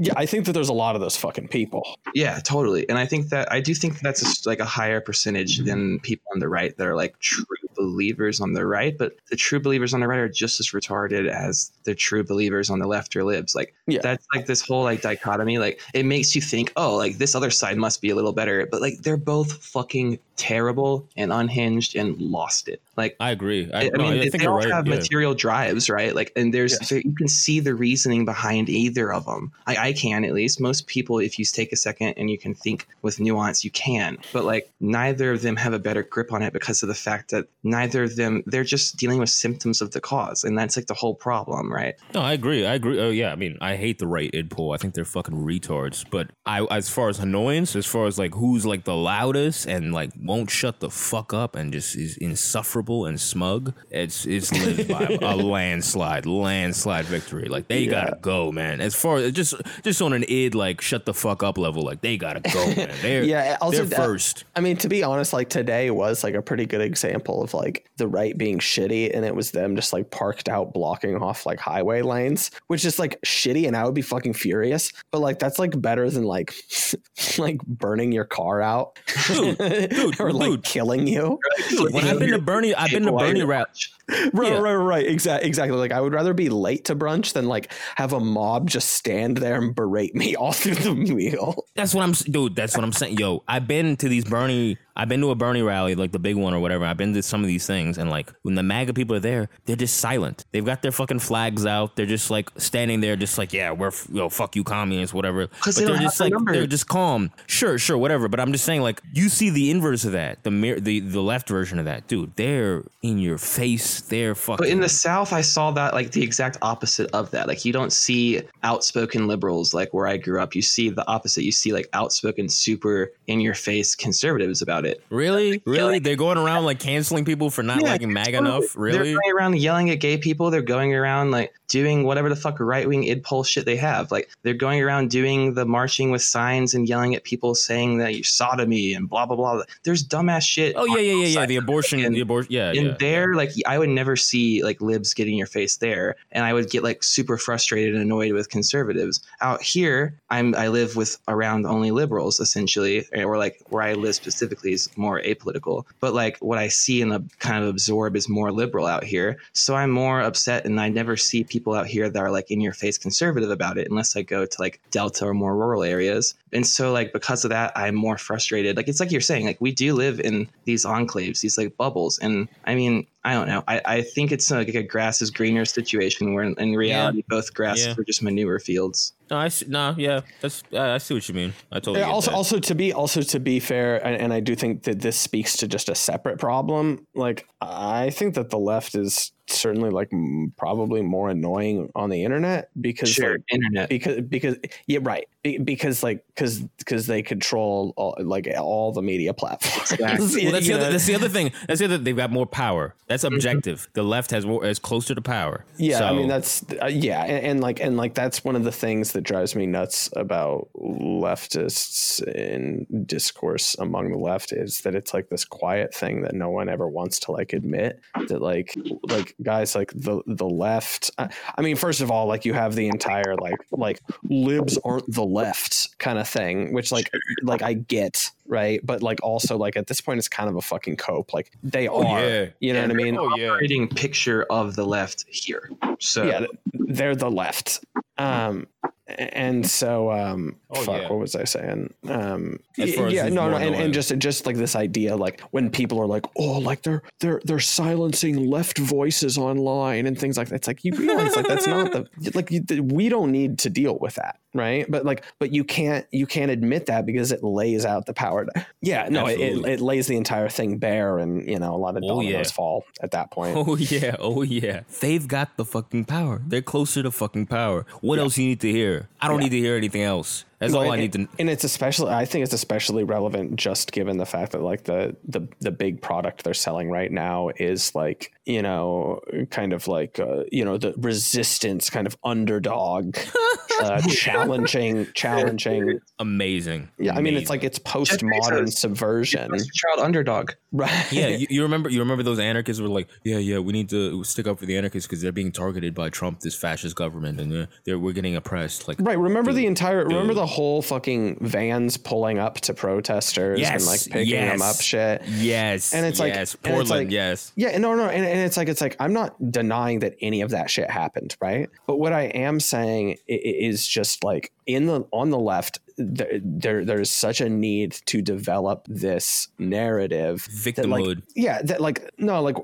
Yeah, I think that there's a lot of those fucking people. Yeah, totally. And I think that I do think that's a, like a higher percentage than people on the right that are like true believers on the right. But the true believers on the right are just as retarded as the true believers on the left or libs. Like Yeah. that's like this whole like dichotomy. Like it makes you think, oh, like this other side must be a little better. But like they're both fucking terrible and unhinged and lost it. Like I agree. I, I, I no, mean, I they, think they all you're right. have yeah. material drives, right? Like, and there's Yes. there, you can see the reasoning behind either of them. I, I can at least. Most people, if you take a second and you can think with nuance, you can. But like, neither of them have a better grip on it because of the fact that neither of them they're just dealing with symptoms of the cause, and that's like the whole problem, right? No, I agree. I agree. Oh yeah, I mean, I hate the right id pol. I think they're fucking retards. But I, as far as annoyance, as far as like who's like the loudest and like won't shut the fuck up and just is insufferable and smug, it's it's by <laughs> a landslide, landslide victory. Like they gotta go, man. As far as just just on an id like shut the fuck up level, like they gotta go, man. They're <laughs> Yeah, also they're uh, first. I mean, to be honest, like today was like a pretty good example of of like the right being shitty and it was them just like parked out blocking off like highway lanes, which is like shitty and I would be fucking furious. But like that's like better than like <laughs> like burning your car out Dude, <laughs> dude, or like dude. killing you. When I've been to Bernie, I've been to Bernie rap. <laughs> Right, Yeah. right, right. Exactly, exactly. Like I would rather be late to brunch than like have a mob just stand there and berate me <laughs> all through the meal. That's what I'm, dude. That's what I'm saying. Yo, I've been to these Bernie. I've been to a Bernie rally, like the big one or whatever. I've been to some of these things, and like when the MAGA people are there, they're just silent. They've got their fucking flags out. They're just like standing there, just like, yeah, we're f- yo, fuck you, communists, whatever. But they they're just like the number. they're just calm. Sure, sure, whatever. But I'm just saying, like, you see the inverse of that, the mir- the the left version of that, dude. They're in your face. They're fucking. But in the South, I saw that like the exact opposite of that. Like you don't see outspoken liberals like where I grew up. You see the opposite. You see like outspoken, super in your face conservatives about it. really, really, they're going around like canceling people for not Yeah, liking MAGA enough. Really? They're going around yelling at gay people. They're going around like doing whatever the fuck right wing id pol shit they have. Like they're going around doing the marching with signs and yelling at people saying that you're sodomy and blah blah blah. There's dumbass shit. Oh yeah, yeah, yeah, yeah. The abortion, And- the abortion. Yeah, and yeah. there like i would never see like libs getting your face there. And i would get like super frustrated and annoyed with conservatives. Out here i'm i live with around only liberals essentially or like where i live specifically is more apolitical. But like what i see and uh, kind of absorb is more liberal out here. So i'm more upset and i never see people out here that are like in your face conservative about it unless i go to like delta or more rural areas. And so like because of that i'm more frustrated. Like it's like you're saying like we do live in these enclaves these like bubbles. And i mean i don't know. I, I think it's like a grass is greener situation where in, reality both grasses Yeah. are just manure fields No, I see, no, yeah, that's uh, I see what you mean. I totally. Yeah, get also, that. also to be also to be fair, and, and I do think that this speaks to just a separate problem. Like I think that the left is certainly like m- probably more annoying on the internet because sure like, internet because because yeah right Be- because like because because they control all, like all the media platforms. Exactly. <laughs> well, that's, the other, that's the other thing. That's the other. They've got more power. That's objective. The left has more is closer to power. Yeah, I mean that's uh, yeah, and, and like and like that's one of the things that drives me nuts about leftists in discourse among the left is that it's like this quiet thing that no one ever wants to like admit that like like guys like the the left. I, I mean, first of all, like you have the entire like like libs aren't the left kind of thing, which like like I get right, but like also like at this point it's kind of a fucking cope. Like they Oh, are, yeah. you know what I mean? Oh yeah. operating picture of the left here so yeah, they're the left. Um, and so, um, Oh, fuck, yeah. what was I saying? Um, As far as yeah, no, no, and, and just just like this idea, like when people are like, oh, like they're they're they're silencing left voices online and things like that. It's like you realize like that's not the like you, we don't need to deal with that, right? But like, but you can't you can't admit that because it lays out the power. To, yeah, no, it, it, lays the entire thing bare, and you know a lot of Oh, yeah. fall at that point. Oh yeah, oh yeah. They've got the fucking power. They're closer to fucking power. What else you need to hear? I don't need to hear anything else. That's all I and- need to. And it's especially, I think it's especially relevant just given the fact that like the the the big product they're selling right now is like you know kind of like uh, you know the resistance kind of underdog, <laughs> uh, challenging challenging. Amazing. Yeah, I mean it's like it's postmodern Bezos. subversion, child underdog right? Yeah, you, you remember you remember those anarchists were like, yeah, yeah, we need to stick up for the anarchists because they're being targeted by Trump, this fascist government, and they're, they're we're getting oppressed. Like, Right. Remember the entire. Remember dude. the whole fucking vans pulling up to protesters and like picking them up shit. yes, And it's like- yes, and it's Portland, like- yes. Yeah, no, no, and, and it's like it's like I'm not denying that any of that shit happened, right? But what I am saying is just like in the on the left, there, there there's such a need to develop this narrative that, like, Victimhood. yeah, that like no, like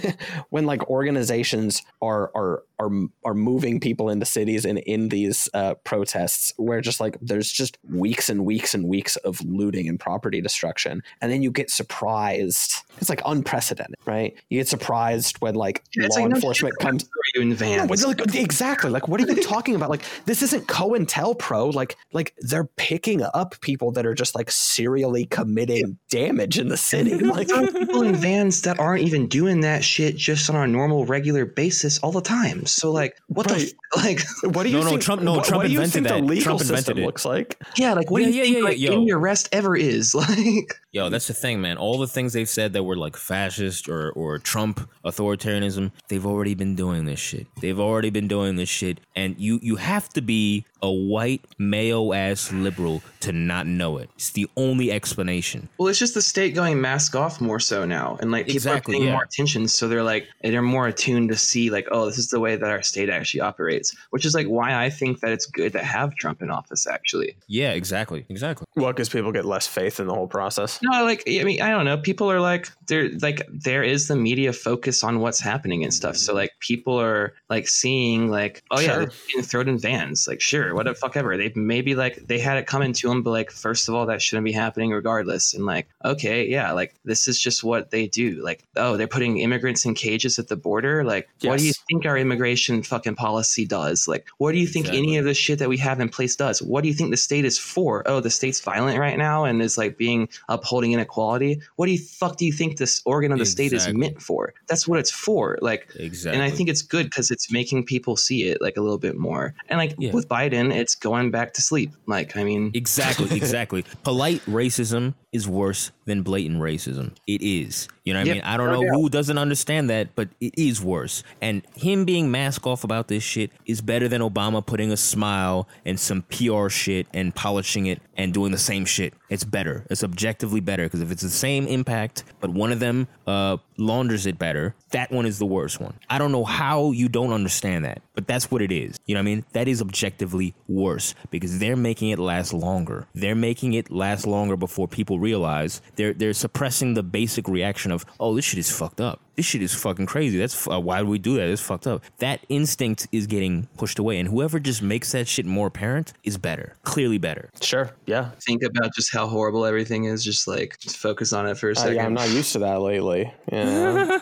<laughs> when like organizations are are are are moving people into cities and in these uh, protests, where just like there's just weeks and weeks and weeks of looting and property destruction, and then you get surprised. It's like unprecedented, right? You get surprised when like It's law like, enforcement shit, comes. You in No, Vans? like, exactly. Like, what are you talking about? Like, this isn't COINTELPRO. Like, like they're picking up people that are just like serially committing damage in the <laughs> city. Like, people in vans that aren't even doing that shit just on a normal, regular basis all the time. So, like, what Right. the f- <laughs> like? what do you No, no, think? Trump- no, what, Trump what do you invented think the that. legal Trump invented system it. looks like? Yeah, like what Yeah, do you yeah, think yeah, like yo. any arrest ever is? <laughs> Like, Yo, that's the thing, man. All the things they've said that were like fascist or, or Trump authoritarianism, they've already been doing this shit. They've already been doing this shit. And you you have to be a white mayo ass liberal to not know it. It's the only explanation. well, it's just the state going mask off more so now, and like people Exactly, are paying yeah. more attention, so they're like they're more attuned to see like, oh, this is the way that our state actually operates, which is like why I think that it's good to have Trump in office. Actually, Yeah, exactly. Exactly. Well, because people get less faith in the whole process. no, like I mean, I don't know. People are like there, like there is the media focus on what's happening and stuff. So like people are like seeing like, oh yeah, Sure. they're being thrown in vans. Like sure, what the fuck ever. They maybe like they had it coming to them, but like first of all, that shouldn't be happening regardless. And like okay, yeah, like this is just what they do. Like oh, they're putting immigrants in cages at the border. Like what do you think our immigration fucking policy does? Like what do you think any of the shit that we have in place does? What do you think the state is for? Oh, the state's violent right now and is like being upholding inequality. What do you fuck do you think this organ of the state is meant for? That's what it's for. Like Exactly. and I think it's good because it's making people see it like a little bit more. And like Yeah. with Biden, it's going back to sleep. Like, I mean, Exactly, <laughs> exactly. Polite racism is worse than blatant racism. It is. You know what Yeah, I mean? I don't know who doesn't understand that, but it is worse. And him being mask off about this shit is better than Obama putting a smile and some PR shit and polishing it and doing the same shit. It's better. It's objectively better because if it's the same impact, but one of them uh, launders it better, that one is the worst one. I don't know how you don't understand that, but that's what it is. You know what I mean? That is objectively worse because they're making it last longer. They're making it last longer before people realize they're they're suppressing the basic reaction of, "Oh, this shit is fucked up. This shit is fucking crazy. That's uh, why do we do that? It's fucked up." That instinct is getting pushed away, and whoever just makes that shit more apparent is better. Clearly better. Sure. Yeah. think about just how horrible everything is. Just like just focus on it for a Uh, second. yeah, I'm not used to that lately. <laughs> Yeah.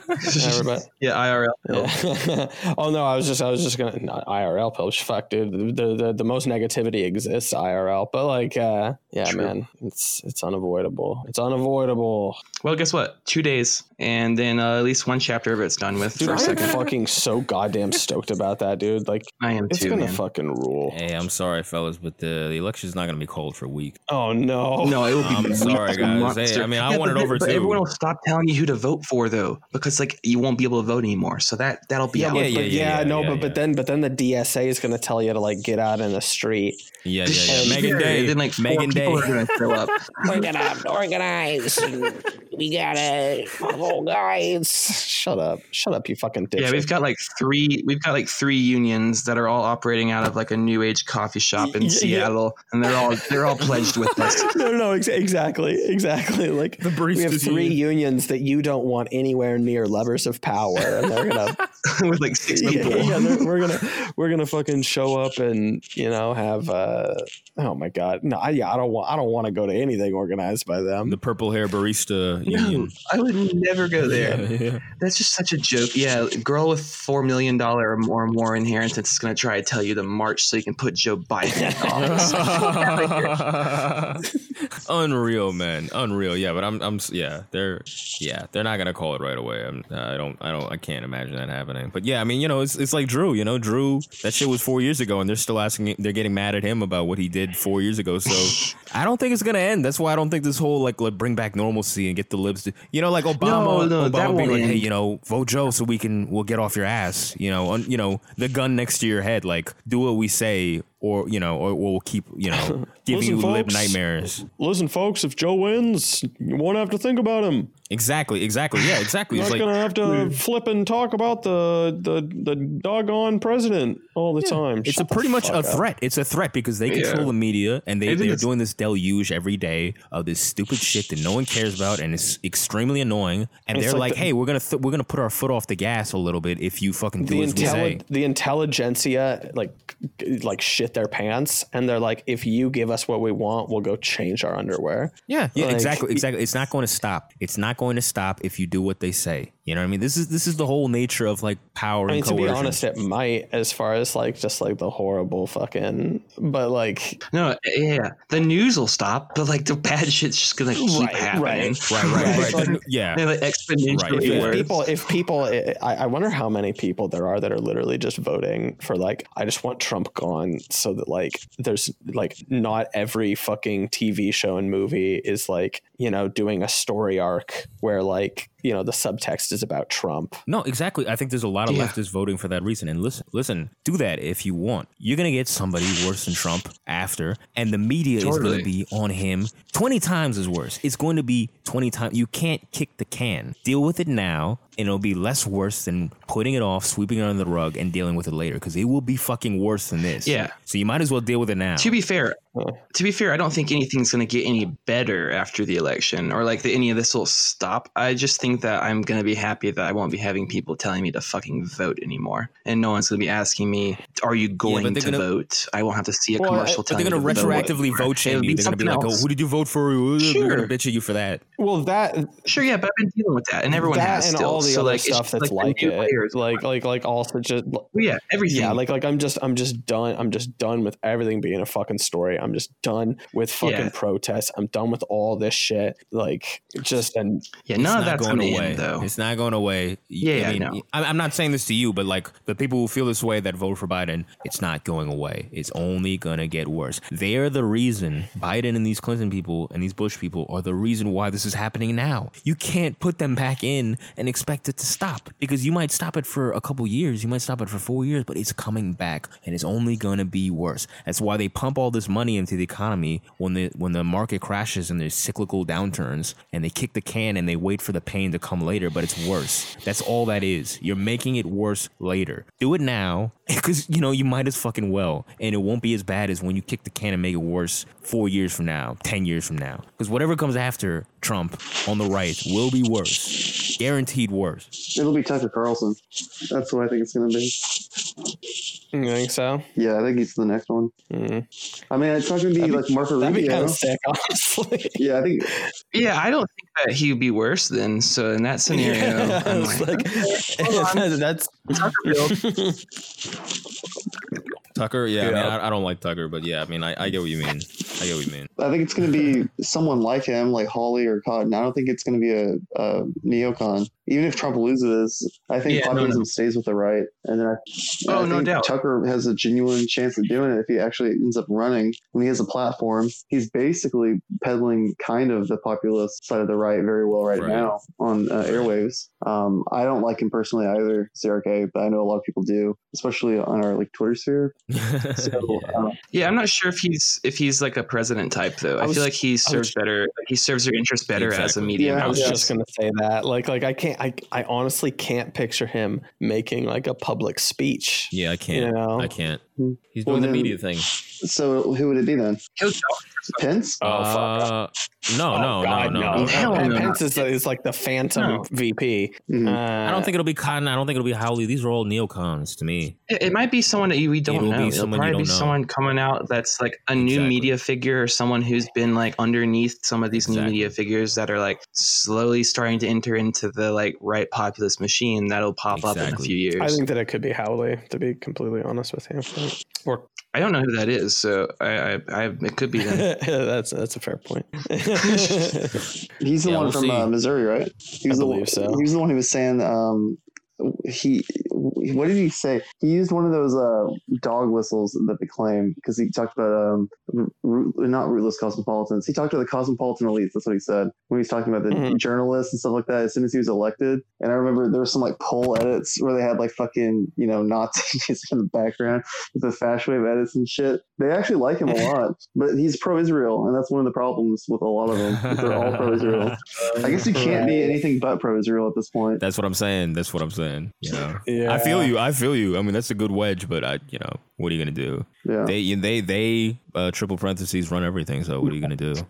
Everybody. yeah, IRL. <laughs> Yeah. oh no, I was just I was just gonna not IRL pills. Fuck, dude. The, the the most negativity exists IRL, but like, uh, yeah, True. man, it's it's unavoidable. It's unavoidable. Well, guess what? Two days, and then uh, at least one chapter of it's done with Dude, for a I am fucking so goddamn stoked about that, dude. Like, I am it's too, gonna man. fucking rule. Hey, I'm sorry, fellas, but the, the election's not gonna be cold for a week. Oh no. No, it will be. I'm sorry, guys. Hey, I mean, I Yeah, want but it over but too. Everyone will stop telling you who to vote for though, because like you won't be able to vote anymore. So that that'll be Yeah, out. but, yeah, but yeah, yeah, yeah, no, yeah, but yeah. but then but then the DSA is gonna tell you to like get out in the street. Yeah, yeah, yeah. Megan it, Day. Then like four Megan people Day. are gonna show up. We're gonna organize. we gotta follow guys. Shut up! Shut up, you fucking dipshit. Yeah, we've got like three. We've got like three unions that are all operating out of like a new age coffee shop in yeah. Seattle, and they're all they're all pledged with us. <laughs> no, no, ex- exactly, exactly. Like The we have three union. unions that you don't want anywhere near levers of power, and they're gonna, <laughs> with like six people. yeah, they're- we're gonna, we're gonna fucking show up and you know have, uh, oh my god, no, I, yeah, I don't want, I don't want to go to anything organized by them. The purple hair barista No. <clears throat> I would never go there. Yeah. That's just such a joke. Yeah, girl with four million dollar or more, more inheritance is going to try to tell you to march so you can put Joe Biden in office. <laughs> <laughs> Unreal, man. Unreal. Yeah, but I'm, I'm, yeah, they're, yeah, they're not gonna call it right away. I'm, uh, I don't, I don't, I can't imagine that happening. But yeah, I mean, you know, it's, it's like Drew. You know, Drew. That shit was four years ago, and they're still asking. They're getting mad at him about what he did four years ago. So <laughs> I don't think it's gonna end. That's why I don't think this whole like, like bring back normalcy and get the libs. To, you know, like Obama. No, no, Obama being won't like, hey, you know, vote Joe so we can, we'll get off your ass. You know, un, you know, the gun next to your head. Like, do what we say, or you know, or we'll keep, you know, <laughs> giving Listen, you lib folks. nightmares. Listen, folks, if Joe wins, you won't have to think about him. Exactly, exactly. Yeah, exactly. You're not like gonna have to flip and talk about the the the doggone president all the time. it's Shut the pretty much fuck a up. threat. It's a threat because they control Yeah. the media and they they're doing this deluge every day of this stupid shit that no one cares about and it's extremely annoying. And It's they're like like, the- "Hey, we're gonna th- we're gonna put our foot off the gas a little bit if you fucking do the, as we say." the intelligentsia like like shit their pants and they're like if you give us what we want we'll go change our underwear Yeah, yeah, Like- exactly, exactly. It's not going to stop. It's not going to stop if you do what they say. You know what I mean? This is this is the whole nature of like power I mean, and to be honest, it might, as far as like just like the horrible fucking, but like, No, yeah, the news will stop, but like the bad shit's just gonna keep Right, happening. right. right, right, Right. right. The- yeah. They're like exponentially Right, yeah. if worse. people, if people, I, I wonder how many people there are that are literally just voting for like, I just want Trump gone, so that like, there's like not every fucking TV show and movie is like, you know, doing a story arc where like, you know, the subtext is about Trump. No, exactly. I think there's a lot of Yeah. leftists voting for that reason. And listen, listen, do that if you want. You're gonna get somebody worse than Trump after, and the media is gonna be on him twenty times as worse. It's going to be twenty times. You can't kick the can. Deal with it now, and it'll be less worse than putting it off, sweeping it under the rug, and dealing with it later. Because it will be fucking worse than this. Yeah. So you might as well deal with it now. To be fair, to be fair, I don't think anything's going to get any better after the election or like that any of this will stop. I just think that I'm going to be happy that I won't be having people telling me to fucking vote anymore. And no one's going to be asking me, are you going they're to gonna- vote? I won't have to see a Well, commercial but they're telling gonna me to vote. retroactively vote shame It'll you. They're gonna be something like, "Oh, who did you vote for?" They're Sure. gonna bitch at you for that. Well, that Sure, yeah, but I've been dealing with that, and everyone that has and still. all the so other like, stuff that's the like, new it, players. like, like, like, also just Well, yeah, everything. yeah, like, like I'm just, I'm just done. I'm just done with everything being a fucking story. I'm just done with fucking Yeah. protests. I'm done with all this shit. Like, just and yeah, It's none of not that's going going away. end though. It's not going away. Yeah, I mean, no. I'm I'm not saying this to you, but like the people who feel this way that vote for Biden, it's not going away. It's only gonna get worse. They're the reason Biden and these Clinton people and these Bush people are the reason why this is happening now. You can't put them back in and expect it to stop because you might stop it for a couple years, you might stop it for four years, but it's coming back and it's only gonna be worse. That's why they pump all this money into the economy when the when the market crashes and there's cyclical downturns and they kick the can and they wait for the pain to come later, but it's worse. That's all that is. You're making it worse later. Do it now <laughs> because you know you might as fucking well, and it won't be as bad as when you kick the can and make it worse four years from now, ten years from now. Because whatever comes after Trump on the right will be worse, guaranteed worse. It'll be Tucker Carlson. That's what I think it's to be. You think so? Yeah, I think he's the next one. Mm. I mean, it's not going to be like Marco That'd be kind Rubio. of sick, <laughs> honestly. Yeah, I think Yeah, I don't think that he would be worse than. So in that scenario, Yeah, I'm it's like, like- <laughs> <laughs> that's Tucker, yeah, I mean, Yeah. I, I don't like Tucker, but yeah, I mean, I, I get what you mean. I get what you mean. I think it's going to be someone like him, like Hawley or Cotton. I don't think it's going to be a, a neocon. Even if Trump loses, I think Yeah, populism no. stays with the right. And then I, Oh, I no think doubt. Tucker has a genuine chance of doing it if he actually ends up running. When he has a platform, he's basically peddling kind of the populist side of the right very well right, Right. now on uh, airwaves. Um, I don't like him personally either, CRK, but I know a lot of people do, especially on our like Twitter sphere. <laughs> So, uh, yeah, I'm not sure if he's if he's like a president type though. I, I was- feel like he serves better. He serves your interest better as a medium. Yeah, I was Yeah. just gonna say that. Like, like I can't. I, I honestly can't picture him making like a public speech. yeah, I can't. You know? I can't. He's Well, doing the then- media thing. so who would it be then? Pence? Oh, fuck. Uh, no, no, Oh, God, no, no, no. Hell no. Pence is, is like the phantom No. VP. Mhm. Uh, I don't think it'll be Cotton. I don't think it'll be Hawley. These are all neocons to me. It, it might be someone that you, we don't It'll be know. It'll someone you probably be don't know. someone coming out that's like a new Exactly. media figure or someone who's been like underneath some of these new media figures that are like slowly starting to enter into the like right populist machine that'll pop up in a few years. I think that it could be Hawley. To be completely honest with you, or I don't know who that is, so I, I, I it could be them. <laughs> that's that's a fair point. He's the Yeah, one we'll from uh, Missouri, right? He was I the believe one, so. He was the one who was saying um, he. What did he say? He used one of those uh, dog whistles that they claim because he talked about um, root, not rootless cosmopolitans. He talked about the cosmopolitan elites. That's what he said when he was talking about the Mhm. journalists and stuff like that. As soon as he was elected, and I remember there were some like poll edits where they had like fucking you know Nazi music <laughs> in the background with the fast wave edits and shit. They actually like him a <laughs> lot, but he's pro-Israel, and that's one of the problems with a lot of them. They're all pro-Israel. I guess you can't be <laughs> anything but pro-Israel at this point. That's what I'm saying. That's what I'm saying. You know. <laughs> yeah, I feel you. I feel you. I mean, that's a good wedge, but I, you know, what are you gonna do? Yeah. They, they, they, uh, triple parentheses run everything. So what are you gonna do? <laughs>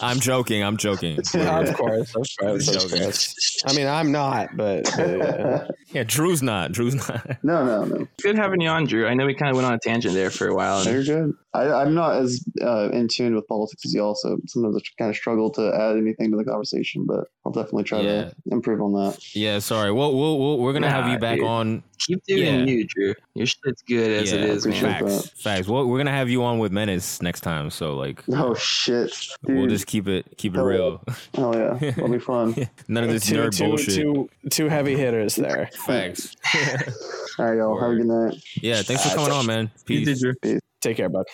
I'm joking. I'm joking. <laughs> Yeah, of course, of course, of Joking. course. I mean, I'm not, but, but, uh, <laughs> Yeah, Drew's not. Drew's not. no, no, no. Good having you on, Drew. I know we kind of went on a tangent there for a while. And You're good. I, I'm not as uh, in tune with politics as you also. Sometimes I kind of struggle to add anything to the conversation, but I'll definitely try Yeah. to improve on that. Yeah, sorry. Well, we'll, we'll we're gonna have Nah, you back dude. on. keep doing Yeah. you, Drew. Your shit's good as yeah, it is, appreciate man. that. Facts. Facts. Well, we're gonna have you on with Menace next time. So like, Oh shit, dude! we'll just keep it keep it Hell real. oh yeah, <laughs> that'll be fun. None of this two, nerd two, bullshit. two, two heavy hitters there. <laughs> Facts. All right, y'all. Have a good night. Yeah. Thanks for coming on, man. You Peace. Take care, bud.